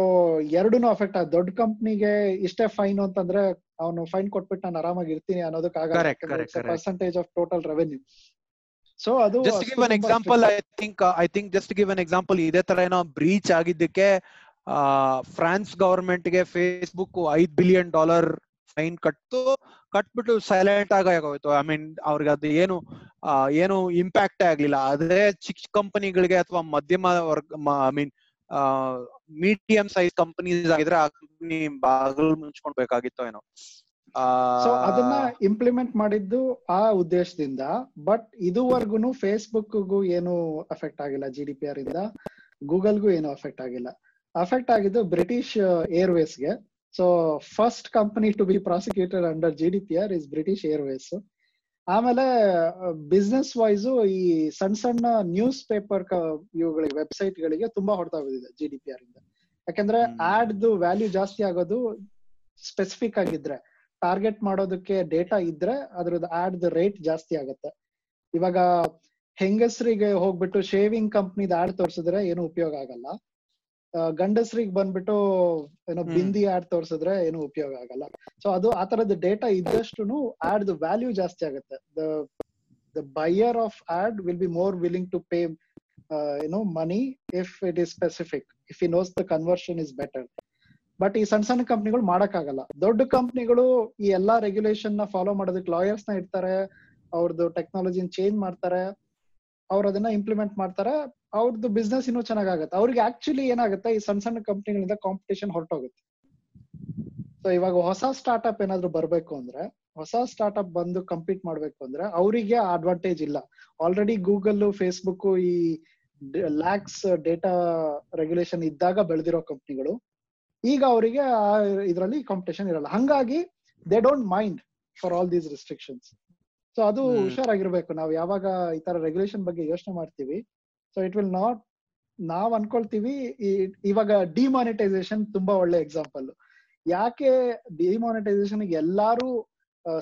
ಎರಡೂನು ಅಫೆಕ್ಟ್ ಆಗ ದೊಡ್ಡ ಕಂಪ್ನಿಗೆ ಇಷ್ಟೇ ಫೈನ್ ಅಂತಂದ್ರೆ ಅವನು ಫೈನ್ ಕೊಟ್ಬಿಟ್ಟು ನಾನು ಆರಾಮಾಗಿ ಇರ್ತೀನಿ ಅನ್ನೋದಕ್ಕೆ Correct, correct, correct. Percentage of total revenue so ಅದು just give an example. I think I think just give an example ಇದೇ ತರ ಏನೋ ಬ್ರೀಚ್ ಆಗಿದ್ದಕ್ಕೆ ಫ್ರಾನ್ಸ್ ಗವರ್ಮೆಂಟ್ಗೆ ಫೇಸ್ಬುಕ್ ಐದ್ ಬಿಲಿಯನ್ ಡಾಲರ್ ಫೈನ್ ಕಟ್ಟು ಕಟ್ಬಿಟ್ಟು ಸೈಲೆಂಟ್ ಆಗಿ ಆಗೋಯ್ತು. ಐ ಮೀನ್ ಅವ್ರಿಗೆ ಅದು ಏನು ಏನು ಇಂಪ್ಯಾಕ್ಟ್ ಆಗ್ಲಿಲ್ಲ. ಅದೇ ಚಿಕ್ಕ ಕಂಪನಿಗಳಿಗೆ ಅಥವಾ ಮಧ್ಯಮ ವರ್ಗ I mean medium size companies ಆಗಿದ್ರೆ ಆ ಕಂಪನಿ ಬಾಗಿಲು ಮುಚ್ಕೊಳ್ಬೇಕಾಗಿತ್ತು ಏನೋ. ಅದನ್ನ ಇಂಪ್ಲಿಮೆಂಟ್ ಮಾಡಿದ್ದು ಆ ಉದ್ದೇಶದಿಂದ ಬಟ್ ಇದುವರೆಗೂ ಫೇಸ್ಬುಕ್ಗೂ ಏನು ಅಫೆಕ್ಟ್ ಆಗಿಲ್ಲ ಜಿ ಡಿ ಪಿ ಆರ್ ಇಂದ ಗೂಗಲ್ಗೂ ಏನು ಅಫೆಕ್ಟ್ ಆಗಿಲ್ಲ. ಅಫೆಕ್ಟ್ ಆಗಿದ್ದು British ಏರ್ವೇಸ್ಗೆ so first company to be prosecuted under G D P R is British Airways ಆಮೇಲೆ ಬಿಸ್ನೆಸ್ ವೈಸ್ ಈ ಸಣ್ಣ ಸಣ್ಣ ನ್ಯೂಸ್ ಪೇಪರ್ ಇವುಗಳಿಗೆ ವೆಬ್ಸೈಟ್ ಗಳಿಗೆ ತುಂಬಾ ಹೊಡ್ತಾ ಬಿದ್ದಿದೆ ಜಿ ಡಿ ಪಿ ಆರ್ ಇಂದ. ಯಾಕಂದ್ರೆ ಆಡ್ದು ಆಡ್ ವ್ಯಾಲ್ಯೂ ಜಾಸ್ತಿ ಆಗೋದು ಸ್ಪೆಸಿಫಿಕ್ ಆಗಿದ್ರೆ. ಟಾರ್ಗೆಟ್ ಮಾಡೋದಕ್ಕೆ ಡೇಟಾ ಇದ್ರೆ ಅದ್ರದ್ದು ಆಡ್ ರೇಟ್ ಜಾಸ್ತಿ ಆಗುತ್ತೆ. ಇವಾಗ ಹೆಂಗಸರಿಗೆ ಹೋಗ್ಬಿಟ್ಟು ಶೇವಿಂಗ್ ಕಂಪ್ನಿದ ಆಡ್ ತೋರಿಸಿದ್ರೆ ಏನು ಉಪಯೋಗ ಆಗಲ್ಲ. ಗಂಡಸರಿಗೆ ಬಂದ್ಬಿಟ್ಟು ಏನೋ. ಬಿಂದಿ ಆಡ್ ತೋರ್ಸಿದ್ರೆ ಏನು ಉಪಯೋಗ ಆಗಲ್ಲ. ಸೊ ಅದು ಆ ತರದ ಡೇಟಾ ಇದ್ದಷ್ಟು ಆಡ್ ವ್ಯಾಲ್ಯೂ ಜಾಸ್ತಿ ಆಗುತ್ತೆ. The the buyer of ad will be more willing to pay ಏನೋ money if it is specific if he knows the conversion is better but ಈ ಸಣ್ಣ ಸಣ್ಣ ಕಂಪ್ನಿಗಳು ಮಾಡಕ್ಕಾಗಲ್ಲ. ದೊಡ್ಡ ಕಂಪ್ನಿಗಳು ಈ ಎಲ್ಲಾ ರೆಗ್ಯುಲೇಷನ್ನ ಫಾಲೋ ಮಾಡೋದಕ್ಕೆ ಲಾಯರ್ಸ್ನ ಇರ್ತಾರೆ ಅವ್ರದ್ದು ಟೆಕ್ನಾಲಜಿನ ಚೇಂಜ್ ಮಾಡ್ತಾರೆ ಅವ್ರ ಅದನ್ನ ಇಂಪ್ಲಿಮೆಂಟ್ ಮಾಡ್ತಾರೆ ಅವ್ರದ್ದು ಬಿಸ್ನೆಸ್ ಇನ್ನೂ ಚೆನ್ನಾಗಾಗತ್ತೆ. ಅವ್ರಿಗೆ ಆಕ್ಚುಲಿ ಏನಾಗುತ್ತೆ ಈ ಸಣ್ಣ ಸಣ್ಣ ಕಂಪ್ನಿಗಳಿಂದ ಕಾಂಪಿಟೇಷನ್ ಹೊರಟೋಗುತ್ತೆ. ಸೊ ಇವಾಗ ಹೊಸ ಸ್ಟಾರ್ಟ್ಅಪ್ ಏನಾದ್ರು ಬರ್ಬೇಕು ಅಂದ್ರೆ ಹೊಸ ಸ್ಟಾರ್ಟ್ಅಪ್ ಬಂದು ಕಂಪೀಟ್ ಮಾಡ್ಬೇಕು ಅಂದ್ರೆ ಅವರಿಗೆ ಅಡ್ವಾಂಟೇಜ್ ಇಲ್ಲ. ಆಲ್ರೆಡಿ ಗೂಗಲ್ ಫೇಸ್ಬುಕ್ ಈ ಲ್ಯಾಕ್ಸ್ ಡೇಟಾ ರೆಗ್ಯುಲೇಷನ್ ಇದ್ದಾಗ ಬೆಳೆದಿರೋ ಕಂಪ್ನಿಗಳು ಈಗ ಅವರಿಗೆ ಇದರಲ್ಲಿ ಕಾಂಪಿಟೇಷನ್ ಇರಲ್ಲ. ಹಂಗಾಗಿ they don't mind for all these restrictions so ಅದು. ಹುಷಾರಾಗಿರ್ಬೇಕು. ನಾವು ಯಾವಾಗ ಈ ತರ ರೆಗ್ಯುಲೇಷನ್ ಬಗ್ಗೆ ಯೋಚನೆ ಮಾಡ್ತೀವಿ ಸೊ ಇಟ್ ವಿಲ್ ನಾಟ್ ನಾವ್ ಅನ್ಕೊಳ್ತೀವಿ ಇವಾಗ ಡಿಮಾನಿಟೈಸೇಷನ್ ತುಂಬಾ ಒಳ್ಳೆ ಎಕ್ಸಾಂಪಲ್ ಯಾಕೆ ಡಿಮಾನಿಟೈಸೇಷನ್ ಎಲ್ಲಾರು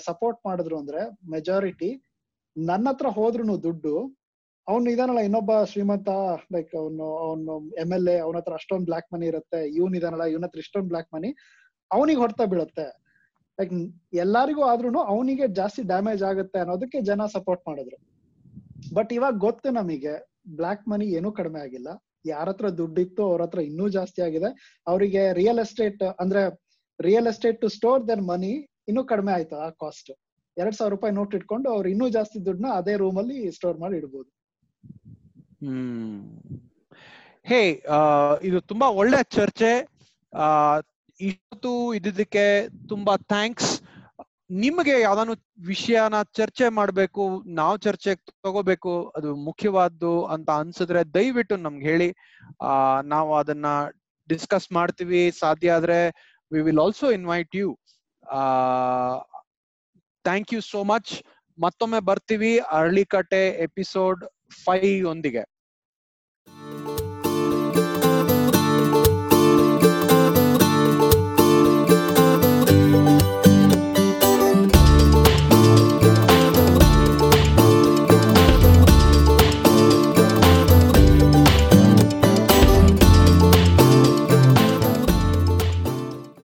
ಸಪೋರ್ಟ್ ಮಾಡಿದ್ರು ಅಂದ್ರೆ ಮೆಜಾರಿಟಿ ನನ್ನ ಹತ್ರ ಹೋದ್ರು ದುಡ್ಡು, ಅವ್ನು ಇದಾನಲ್ಲ ಇನ್ನೊಬ್ಬ ಶ್ರೀಮಂತ ಲೈಕ್ ಅವನು ಅವನು ಎಂ ಎಲ್ ಎ ಅವನ ಹತ್ರ ಅಷ್ಟೊಂದು ಬ್ಲಾಕ್ ಮನಿ ಇರುತ್ತೆ, ಇವನ್ ಇದಾನಲ್ಲ, ಇವನ ಹತ್ರ ಇಷ್ಟೊಂದ್ ಬ್ಲಾಕ್ ಮನಿ ಅವನಿಗೆ ಹೊಡ್ತಾ ಬೀಳುತ್ತೆ. ಲೈಕ್ ಎಲ್ಲಾರಿಗೂ ಆದ್ರೂ ಅವನಿಗೆ ಜಾಸ್ತಿ ಡ್ಯಾಮೇಜ್ ಆಗುತ್ತೆ ಅನ್ನೋದಕ್ಕೆ ಜನ ಸಪೋರ್ಟ್ ಮಾಡಿದ್ರು. ಬಟ್ ಇವಾಗ ಗೊತ್ತು ನಮಗೆ ಬ್ಲಾಕ್ ಮನಿ ಏನೂ ಕಡಿಮೆ ಆಗಿಲ್ಲ. ಯಾರ ಹತ್ರ ದುಡ್ಡಿತ್ತು ಅವ್ರ ಹತ್ರ ಇನ್ನೂ ಜಾಸ್ತಿ ಆಗಿದೆ. ಅವರಿಗೆ ರಿಯಲ್ ಎಸ್ಟೇಟ್ ಅಂದ್ರೆ real estate to store their money ಇನ್ನೂ ಕಡಿಮೆ ಆಯ್ತು ಆ ಕಾಸ್ಟ್ ಎರಡ್ ಸಾವಿರ ರೂಪಾಯಿ ನೋಟ್ ಇಟ್ಕೊಂಡು ಅವ್ರು ಇನ್ನೂ ಜಾಸ್ತಿ ದುಡ್ಡನ್ನ ಅದೇ ರೂಮ್ ಅಲ್ಲಿ ಸ್ಟೋರ್ ಮಾಡಿ ಇಡಬಹುದು ಹೇ ಇದು ತುಂಬಾ ಒಳ್ಳೆ ಚರ್ಚೆ. ಇಷ್ಟು ಇದ್ದಿದ್ದಕ್ಕೆ ತುಂಬಾ ಥ್ಯಾಂಕ್ಸ್ ನಿಮಗೆ ಯಾವ್ದಾನು ವಿಷಯನ ಚರ್ಚೆ ಮಾಡ್ಬೇಕು, ನಾವು ಚರ್ಚೆಗೆ ತಗೋಬೇಕು, ಅದು ಮುಖ್ಯವಾದ್ದು ಅಂತ ಅನ್ಸಿದ್ರೆ ದಯವಿಟ್ಟು ನಮ್ಗೆ ಹೇಳಿ. ಆ, ನಾವು ಅದನ್ನ ಡಿಸ್ಕಸ್ ಮಾಡ್ತೀವಿ. ಸಾಧ್ಯ ಆದ್ರೆ we will also invite you ah thank you so much ಮತ್ತೊಮ್ಮೆ ಬರ್ತೀವಿ. ಅರಳಿಕಟ್ಟೆ ಎಪಿಸೋಡ್ ಫೈವ್ ಒಂದಿಗೆ.